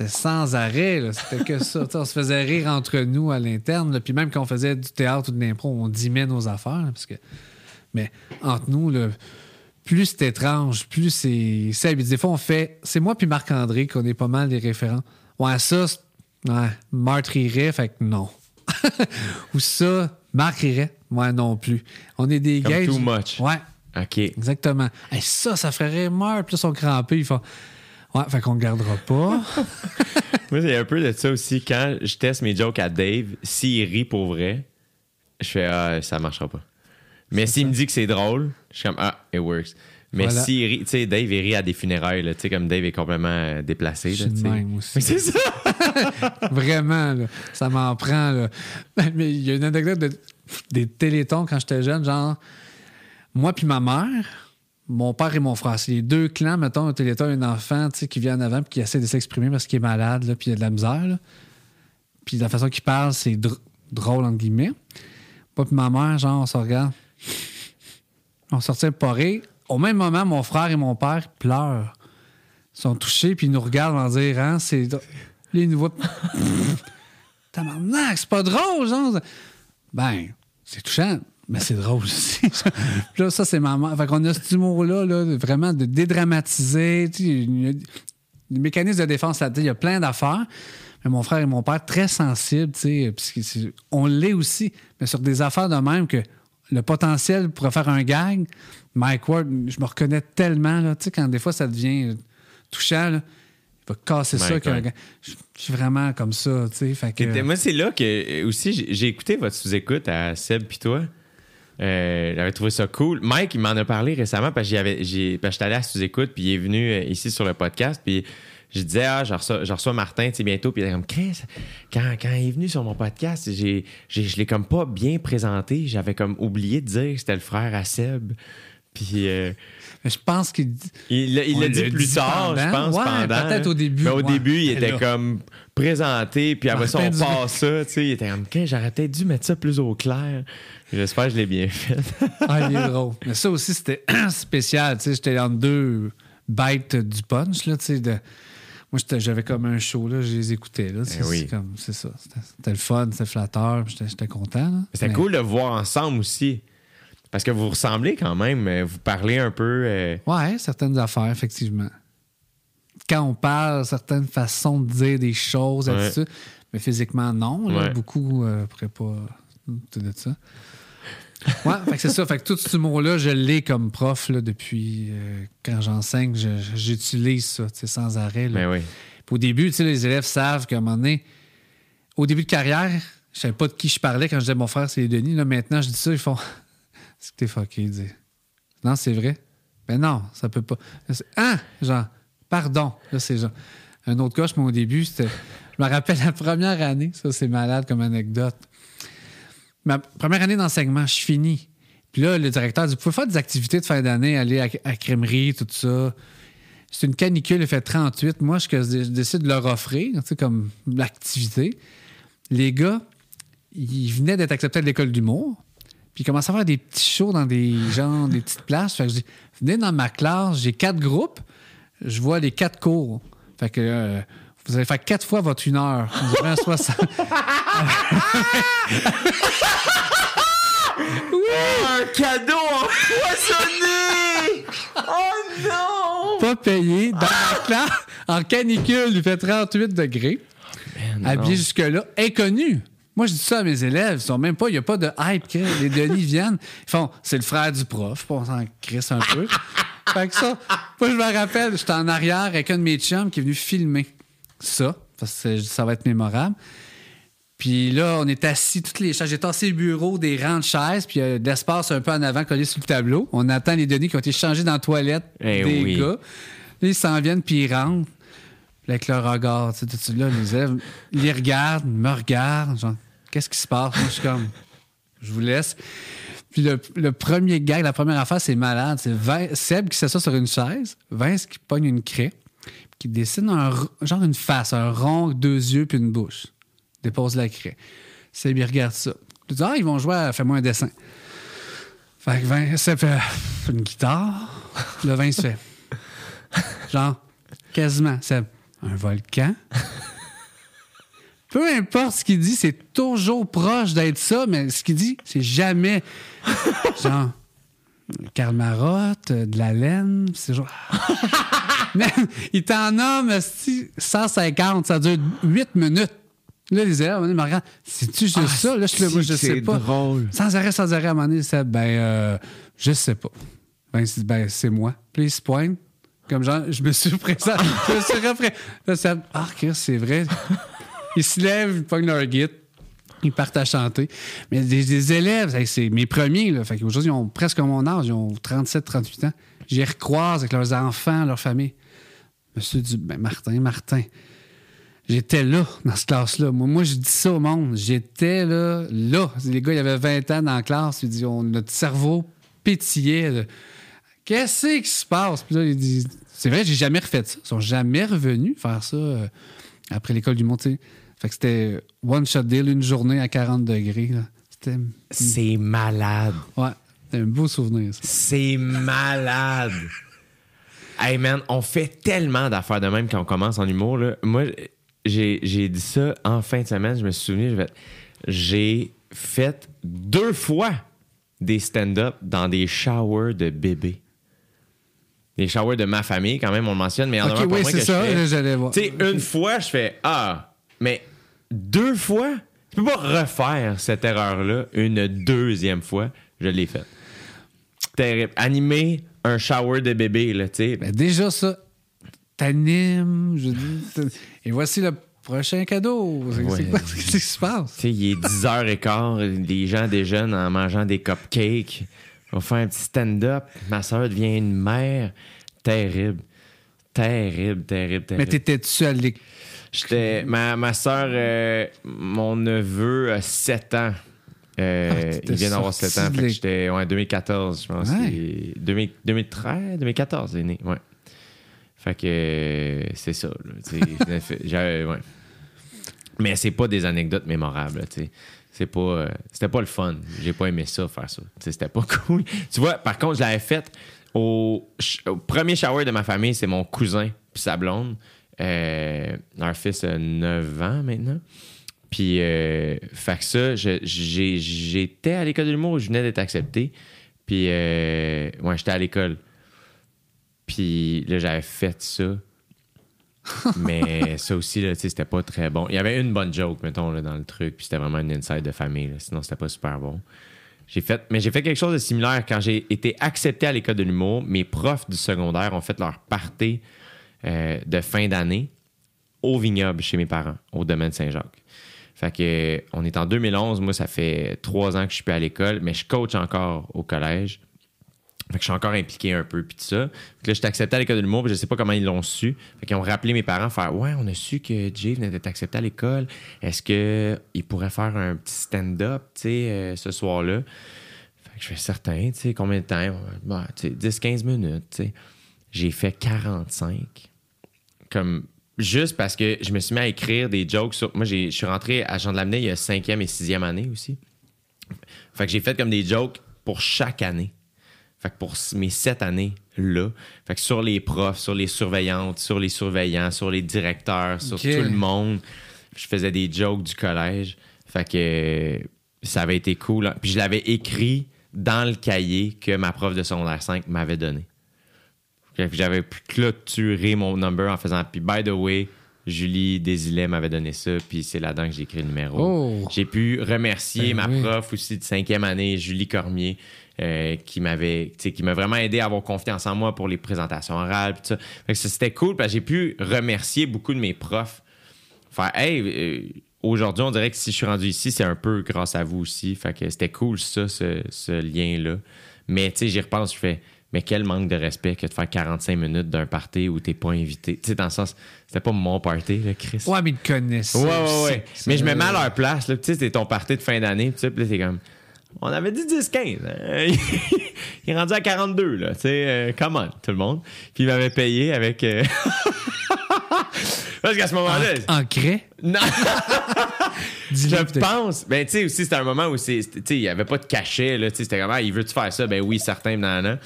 C'était. c'est sans arrêt. C'était que ça. [laughs] On se faisait rire entre nous à l'interne. Puis même quand on faisait du théâtre ou de l'impro, on dimait nos affaires. là, parce que... Mais entre nous, là, plus c'est étrange, plus c'est. c'est Des fois, on fait. C'est moi puis Marc-André qu'on est pas mal des référents. Ouais, ça, c'est- ouais, Marthe rirait, fait que non. [laughs] Ou ça, Marc rirait. Ouais, non plus. On est des gars. too much. Ouais, OK. exactement. Ça, ça ferait rire Marc. Puis là, ils sont crampés. Ils font. Ouais, fait qu'on le gardera pas. [laughs] Moi, c'est un peu de ça aussi. Quand je teste mes jokes à Dave, s'il rit pour vrai, je fais Ah, ça marchera pas. Mais s'il me dit que c'est drôle, je suis comme Ah, it works. Mais Voilà. s'il rit, tu sais, Dave, il rit à des funérailles, tu sais, comme Dave est complètement euh, déplacé. Je suis de même aussi. C'est ça. [laughs] Vraiment, là, ça m'en prend. Là. [laughs] Mais il y a une anecdote de, des télétons quand j'étais jeune, genre, moi puis ma mère, mon père et mon frère, c'est les deux clans, mettons, un téléton, un enfant qui vient en avant puis qui essaie de s'exprimer parce qu'il est malade, là, puis il a de la misère. Puis la façon qu'il parle, c'est dr- drôle, entre guillemets. Moi puis ma mère, genre, on se regarde. On sortait rire. Au même moment, mon frère et mon père pleurent. Ils sont touchés, puis ils nous regardent en dire, hein, c'est. Là, ils nous voient. Tabarnak, c'est pas drôle, genre. Ben, c'est touchant, mais c'est drôle aussi. Là, ça, c'est maman. Fait qu'on a cet humour-là, là, vraiment de dédramatiser. des mécanismes de défense là-dedans. Il y a plein d'affaires. Mais mon frère et mon père, très sensibles, tu sais, on l'est aussi, mais sur des affaires de même que le potentiel pourrait faire un gag. Mike Ward, je me reconnais tellement, là, tu sais, quand des fois ça devient touchant, là, il va casser ça. Qu'un. Je suis vraiment comme ça, tu sais. Fait que, Moi, c'est là que aussi j'ai- j'ai écouté votre sous-écoute à Seb puis toi. Euh, J'avais trouvé ça cool. Mike, il m'en a parlé récemment parce que j'étais allé à sous-écoute puis il est venu euh, ici sur le podcast puis je disais ah je reçois, je reçois Martin tu sais, bientôt puis il était comme Chris, quand, quand il est venu sur mon podcast j'ai je l'ai comme pas bien présenté j'avais comme oublié de dire que c'était le frère à Seb puis euh, je pense qu'il il l'a dit plus dit tard, je pense, Ouais, pendant. peut-être au début, Mais au ouais. début, il était là. comme présenté, puis après ça, on passe ça. Tu sais, il était comme, j'aurais peut-être dû mettre ça plus au clair. J'espère que je l'ai bien fait. [laughs] Ah, il est drôle. Mais ça aussi, c'était [clears throat] spécial. Tu sais, j'étais dans deux bites du punch, là, tu sais. De... Moi, j'avais comme un show, là, je les écoutais, là. Eh oui. Comme, c'est ça. C'était- le fun, c'était flatteur, j'étais content. C'était Mais- cool de voir ensemble aussi. Parce que vous ressemblez quand même. euh, Vous parlez un peu. euh, Ouais, certaines affaires, effectivement. Quand on parle, certaines façons de dire des choses, Ouais. mais physiquement, non. là, Ouais. Beaucoup ne pourraient pas tout de ça. Ouais, c'est ça. Fait que tout ce humour-là, je l'ai comme prof là, depuis euh, quand j'enseigne. je- je- J'utilise ça sans arrêt. là. Ben oui. Puis au début, les élèves savent qu'à un moment donné, au début de carrière, je savais pas de qui je parlais quand je disais mon frère, c'est Denis. Là, maintenant, je dis ça, ils font [laughs] C'est que t'es fucké, ils disent. Non, c'est vrai. Ben non, ça peut pas. Ah, genre, pardon. Là, c'est genre. Un autre coche, mais au début, c'était. Je me rappelle la première année, ça, c'est malade comme anecdote. Ma première année d'enseignement, je finis. Puis là, le directeur dit Vous pouvez faire des activités de fin d'année, aller à, à tout ça? C'est une canicule, il fait 38. Moi, je décide de leur offrir, tu sais, comme l'activité, les gars, ils venaient d'être acceptés à l'école d'humour. Puis ils commençaient à faire des petits shows dans des gens, des petites places. Fait que je dis Venez dans ma classe, j'ai quatre groupes, je vois les quatre cours. Fait que euh, vous allez faire quatre fois votre une heure. Vous aurez un 60. [laughs] Un cadeau empoisonné! Oh non! pas payé dans la classe en canicule, il fait 38 degrés. habillé jusque-là, inconnu. Moi, je dis ça à mes élèves. Ils sont même pas, il n'y a pas de hype. que Les Denis viennent. Ils font, c'est le frère du prof. On s'en crisse un peu. fait que ça, moi, je me rappelle, j'étais en arrière avec un de mes chums qui est venu filmer ça. Parce que ça va être mémorable. Puis là, on est assis, toutes les chaises. J'ai tassé le bureau des rangs de chaises, puis il y a d'espace un peu en avant collé sur le tableau. On attend les Denis qui ont été changés dans la toilette Eh des oui. gars. Là, ils s'en viennent, puis ils rentrent. Puis avec leur regard, tu sais, tout ça, là, les élèves, ils les regardent, me regardent, genre, qu'est-ce qui se passe? Moi, je suis comme, je vous laisse. Puis le, le premier gag, la première affaire, c'est malade. C'est Seb qui s'assoit sur une chaise, Vince qui pogne une craie, qui dessine un, genre une face, un rond, deux yeux, puis une bouche. Dépose la craie. Seb, il regarde ça. Il dit, ah, ils vont jouer Fais-moi un dessin. Fait que Vince, Seb fait une guitare. Le Vince fait, genre, quasiment, Seb, un volcan. peu importe ce qu'il dit, c'est toujours proche d'être ça, mais ce qu'il dit, c'est jamais genre Karl Marotte, euh, de la laine, c'est genre. [laughs] Il t'en nomme esti, 150, ça dure 8 minutes. Là, les élèves, ils me regardent, c'est-tu juste ça? Là, je, moi, je c'est sais pas. drôle. Sans arrêt, sans arrêt, à un moment donné, c'est, ben, euh, je sais pas. Ben, c'est, ben, c'est moi. Puis il se pointe. Comme genre, je me suis présenté. [laughs] je me suis refait. Là, ça, ah, c'est vrai. Ils se lèvent, ils pognent leur guide. [laughs] Ils partent à chanter. Mais des, élèves, c'est mes premiers, là. Fait qu'aujourd'hui, ils ont presque mon âge, ils ont 37, 38 ans. J'y recroise avec leurs enfants, leur famille. Monsieur du ben, Martin, Martin. J'étais là, dans cette classe-là. Moi, moi, je dis ça au monde. J'étais là, là. Les gars, il y avait 20 ans dans la classe. Ils disent, on- notre cerveau pétillait. Qu'est-ce qui se passe? Puis là, il dit, c'est vrai, j'ai jamais refait ça. Ils sont jamais revenus faire ça euh, après l'école du monde. Fait que c'était one shot deal, une journée à 40 degrés. C'est malade. ouais, c'était un beau souvenir. C'est malade. Hey man, on fait tellement d'affaires de même quand on commence en humour. Là. Moi, j'ai dit ça en fin de semaine. Je me suis souvenu, j'ai fait- deux fois des stand-up dans des showers de bébés. Des showers de ma famille, quand même, on le mentionne, mais il y en a Ok, un pour oui, moi c'est que ça, je fais. là, j'allais voir. Tu sais, une fois, je fais Ah, mais deux fois, tu peux pas refaire cette erreur-là une deuxième fois. Je l'ai faite. Terrible. Animer un shower de bébé, là, tu sais. Ben, déjà, ça, t'animes. je dis, t- Et voici le prochain cadeau. C'est Ouais. quoi Qu'est-ce qui se passe? Tu sais, il est 10h15, les gens déjeunent en mangeant des cupcakes. On faire un petit stand-up. Ma soeur devient une mère. Terrible. Terrible, terrible, terrible. Mais t'étais-tu à l'école? J'étais. Ma, ma soeur, euh, mon neveu a 7 ans. Euh, Ah, il vient d'avoir 7 sorti ans. Fait que j'étais ouais, 2014, je pense. Ouais. Et 2000 2013, 2014, il est né. Ouais. Fait que euh, c'est ça. là, [laughs] j'avais- ouais. Mais c'est pas des anecdotes mémorables. sais. C'est pas, euh, c'était pas le fun. J'ai pas aimé ça, faire ça. Tu sais, C'était pas [laughs] cool. Tu vois, par contre, je l'avais fait au, ch- au premier shower de ma famille. C'est mon cousin puis sa blonde. Euh, leur fils a 9 ans maintenant. Puis, euh, fait que ça, j'étais à l'école de l'humour, je venais d'être accepté. Puis, euh, ouais, j'étais à l'école. Puis là, j'avais fait ça. [laughs] Mais ça aussi, là, c'était pas très bon. Il y avait une bonne joke, mettons, là, dans le truc, puis c'était vraiment une inside de famille. là. Sinon, c'était pas super bon. J'ai fait, mais j'ai fait quelque chose de similaire quand j'ai été accepté à l'école de l'humour. Mes profs du secondaire ont fait leur party euh, de fin d'année au vignoble chez mes parents, au domaine Saint-Jacques. Fait que euh, on est en 2011. Moi, ça fait trois ans que je suis plus à l'école, mais je coach encore au collège. Fait que je suis encore impliqué un peu, puis tout ça. Que là, je suis accepté à l'école de l'humour, puis je sais pas comment ils l'ont su. Fait qu'ils ont rappelé mes parents, faire Ouais, on a su que Jay venait accepté à l'école. Est-ce qu'il pourrait faire un petit stand-up, tu sais, euh, ce soir-là? Fait que je fais certain, tu sais, combien de temps? Sais, 10-15 minutes, tu sais. J'ai fait 45. Comme juste parce que je me suis mis à écrire des jokes sur. Moi, j'ai- je suis rentré à Jean de Lamennais il y a cinquième et sixième année aussi. Fait que j'ai fait comme des jokes pour chaque année. Fait que pour mes sept années-là, fait que sur les profs, sur les surveillantes, sur les surveillants, sur les directeurs, sur tout le monde, je faisais des jokes du collège. Fait que ça avait été cool. hein. Puis je l'avais écrit dans le cahier que ma prof de secondaire 5 m'avait donné. J'avais pu clôturer mon number en faisant puis by the way, Julie Desilets m'avait donné ça, puis c'est là-dedans que j'ai écrit le numéro. Oh. J'ai pu remercier Ben ma oui. prof aussi de cinquième année, Julie Cormier, euh, qui m'avait, qui m'a vraiment aidé à avoir confiance en moi pour les présentations orales, tout ça. Fait que ça, c'était cool, parce que j'ai pu remercier beaucoup de mes profs. Faire, hey, euh, aujourd'hui, on dirait que si je suis rendu ici, c'est un peu grâce à vous aussi. Fait que c'était cool, ça, ce, ce lien-là. Mais, tu sais, j'y repense, je fais, mais quel manque de respect que de faire 45 minutes d'un party où t'es pas invité. Tu sais, dans le sens, c'était pas mon party, là, Chris. Ouais, mais ils te connaissent. Ouais, ouais, ouais. Mais je me mets à leur place. Là. Tu sais, c'était ton party de fin d'année. Puis là, t'es comme. On avait dit 10-15. hein. [laughs] il est rendu à 42, là. Tu sais, euh, come on, tout le monde. Puis il m'avait payé avec. euh, [laughs] Parce qu'à ce moment-là. En craie? Non, [laughs] je pense. Ben, tu sais, aussi, c'était un moment où il n'y avait pas de cachet, là. Tu sais, c'était comme, ah, il veut-tu faire ça? Ben oui, certain, nanana.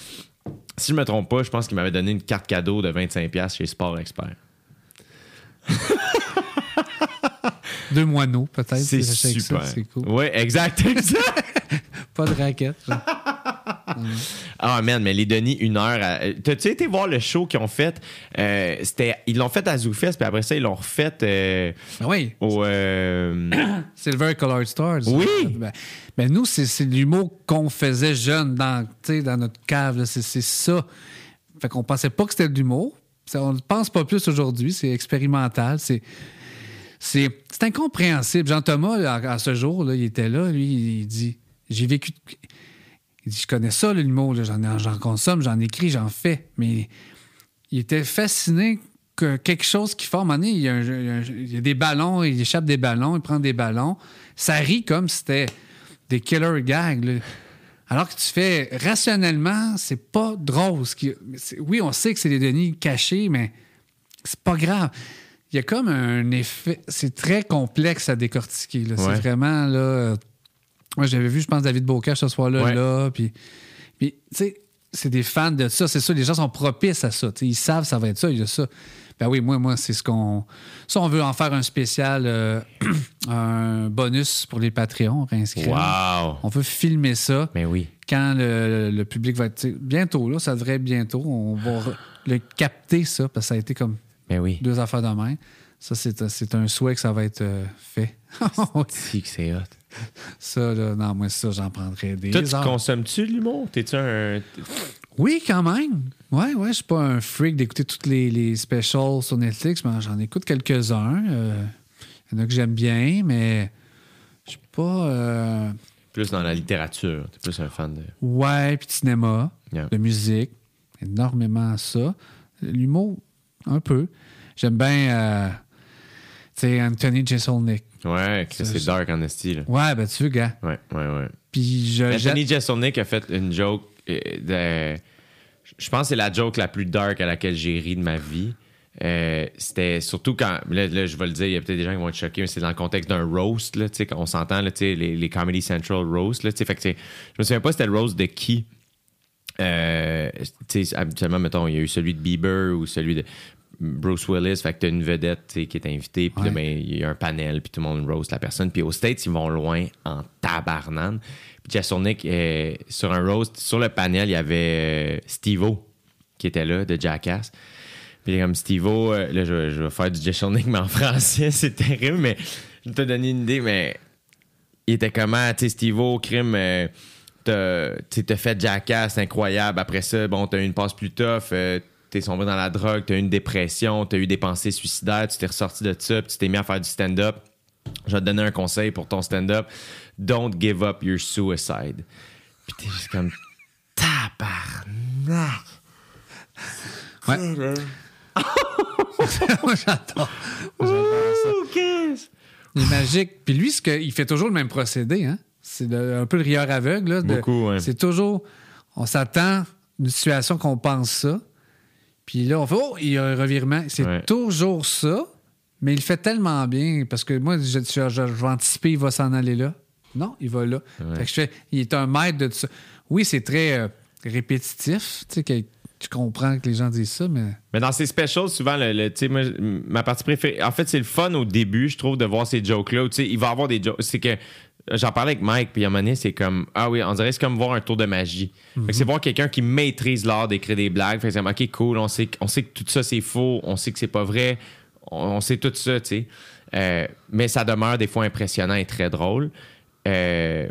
Si je me trompe pas, je pense qu'il m'avait donné une carte cadeau de 25$ chez Sport Expert. [laughs] Deux moineaux, peut-être. C'est ça, super. C'est cool. Ouais, exact, exact. [laughs] Pas de raquette. genre. [laughs] Ah, man, mais les Denis, une heure. à- T'as-tu été voir le show qu'ils ont fait? Euh, c'était... Ils l'ont fait à ZooFest, puis après ça, ils l'ont refait euh, Ah oui, au. euh, Silver Colored Stars. Oui. Ben, ben nous, c'est c'est l'humour qu'on faisait jeune dans, tu sais, dans notre cave. là. C'est c'est ça. Fait qu'on pensait pas que c'était de l'humour. Ça, On ne pense pas plus aujourd'hui. C'est expérimental. C'est. C'est c'est incompréhensible. Jean-Thomas, là, à, à ce jour, là, il était là. Lui, il dit J'ai vécu. Il dit Je connais ça, l'humour. J'en consomme, j'en écris, j'en fais. Mais il était fasciné que quelque chose qui forme. Il y, a il y a des ballons, il échappe des ballons, il prend des ballons. Ça rit comme si c'était des killer gags. là. Alors que tu fais rationnellement, c'est pas drôle. ce qui- c'est- Oui, on sait que c'est des Denis cachés, mais c'est pas grave. Il y a comme un effet. C'est très complexe à décortiquer. Ouais. C'est vraiment là. Moi, j'avais vu, je pense, David Bocage ce soir-là, Ouais. là. Puis, puis tu sais, c'est des fans de ça. C'est ça, les gens sont propices à ça. Ils savent ça va être ça, il y a ça. Ben oui, moi, moi, c'est ce qu'on. Ça, on veut en faire un spécial, euh, [clears throat] un bonus pour les Patreons réinscrits. Wow! On veut filmer ça Mais oui. quand le, le public va être. Bientôt, là, ça devrait être bientôt. On va le capter, ça, parce que ça a été comme Mais oui. deux affaires de main. Ça, c'est un- c'est un souhait que ça va être euh, fait. [laughs] Si que c'est hot? Ça, là, non, moi, ça, j'en prendrais des Toi, tu consommes-tu de l'humour? T'es-tu un. Oui, quand même. Ouais, ouais, je suis pas un freak d'écouter toutes les, les specials sur Netflix, mais j'en écoute quelques-uns. Euh, Il y en a que j'aime bien, mais je suis pas. euh, Plus dans la littérature. T'es plus un fan de. Ouais, puis de cinéma, Yeah. de musique, énormément ça. L'humour, un peu. J'aime bien, euh, tu sais, Anthony Jeselnik. Ouais, c'est dark en esti, là. Ouais, ben tu veux, gars. Ouais, ouais, ouais. Puis je. Anthony Jeselnik a fait une joke euh, de. Je pense que c'est la joke la plus dark à laquelle j'ai ri de ma vie. Euh, c'était surtout quand. Là, là, je vais le dire, il y a peut-être des gens qui vont être choqués, mais c'est dans le contexte d'un roast, là, tu sais, on s'entend, là, tu sais, les, les Comedy Central roast, là, tu sais, fait que je me souviens pas c'était le roast de qui. Euh, tu sais, habituellement, mettons, il y a eu celui de Bieber ou celui de Bruce Willis, fait que t'as une vedette qui est invitée, puis Ouais. ben, il y a un panel, puis tout le monde roast la personne. Puis aux States, ils vont loin en tabarnane. Puis Jasonic, euh, sur un roast, sur le panel, il y avait euh, Steve-O qui était là, de Jackass. Puis comme Steve-O, euh, là, je, vais- je vais faire du Jasonic, mais en [laughs] français, c'est terrible, mais je vais te donner une idée, mais il était comment, tu sais, Steve-O, crime, euh, t'as fait Jackass, c'est incroyable. Après ça, bon, t'as eu une passe plus tough, euh, t'es sombré dans la drogue, t'as eu une dépression, t'as eu des pensées suicidaires, tu t'es ressorti de ça, puis tu t'es mis à faire du stand-up. Je vais te donner un conseil pour ton stand-up. Don't give up your suicide. Puis t'es juste comme tabarnak. Ouais. [laughs] Moi, j'adore. Il est magique. Puis lui, ce que- il fait toujours le même procédé. Hein? C'est un peu le rieur aveugle. Là, de- Beaucoup, ouais. C'est toujours. On s'attend à une situation qu'on pense ça. Puis là, on fait Oh, il y a un revirement. C'est Ouais. toujours ça. Mais il le fait tellement bien. Parce que moi, je, je- je- vais anticiper, il va s'en aller là. Non, il va là. Ouais. Fait que je fais, il est un maître de tout ça. Oui, c'est très euh, répétitif. Tu sais, que tu comprends que les gens disent ça, mais. Mais dans ces specials, souvent, le, le- tu sais, moi, ma partie préférée. En fait, c'est le fun au début, je trouve, de voir ces jokes-là. où, Tu sais, il va avoir des jokes. C'est que. J'en parlais avec Mike, puis à un moment donné, c'est comme. Ah oui, on dirait c'est comme voir un tour de magie. Que c'est voir quelqu'un qui maîtrise l'art d'écrire des blagues. Fait que c'est comme, OK, cool, on sait, on sait que tout ça, c'est faux, on sait que c'est pas vrai, on, on sait tout ça, tu sais. Euh, mais ça demeure des fois impressionnant et très drôle. Euh,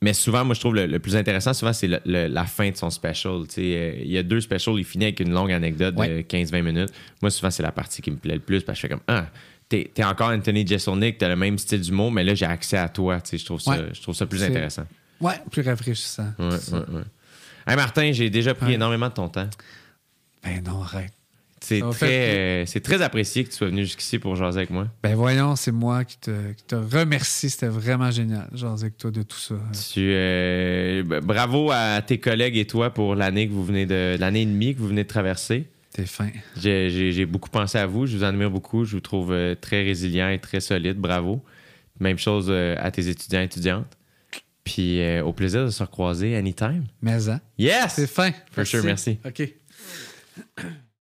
mais souvent, moi, je trouve le, le plus intéressant, souvent, c'est la fin de son special. Tu sais, euh, il y a deux specials, il finit avec une longue anecdote de Ouais. 15-20 minutes. Moi, souvent, c'est la partie qui me plaît le plus parce que je fais comme Ah, t'es es encore Anthony Jeselnik, t'as le même style d'humour, mais là, j'ai accès à toi. Je trouve ça, Ouais. je trouve ça plus intéressant. Ouais, plus rafraîchissant. Ouais, ouais, ouais. Hey, Martin, j'ai déjà pris énormément de ton temps. Ben non, arrête. C'est très, fait euh, très apprécié que tu sois venu jusqu'ici pour jaser avec moi. Ben voyons, c'est moi qui te, qui te remercie. C'était vraiment génial, genre avec toi de tout ça. Tu, euh, bravo à tes collègues et toi pour l'année que vous venez de l'année et demie que vous venez de traverser. T'es fin. J'ai- beaucoup pensé à vous. Je vous admire beaucoup. Je vous trouve euh, très résilient et très solide. Bravo. Même chose euh, à tes étudiants et étudiantes. Puis euh, au plaisir de se recroiser anytime. Mais hein, Yes! c'est fin. For sure, merci. OK.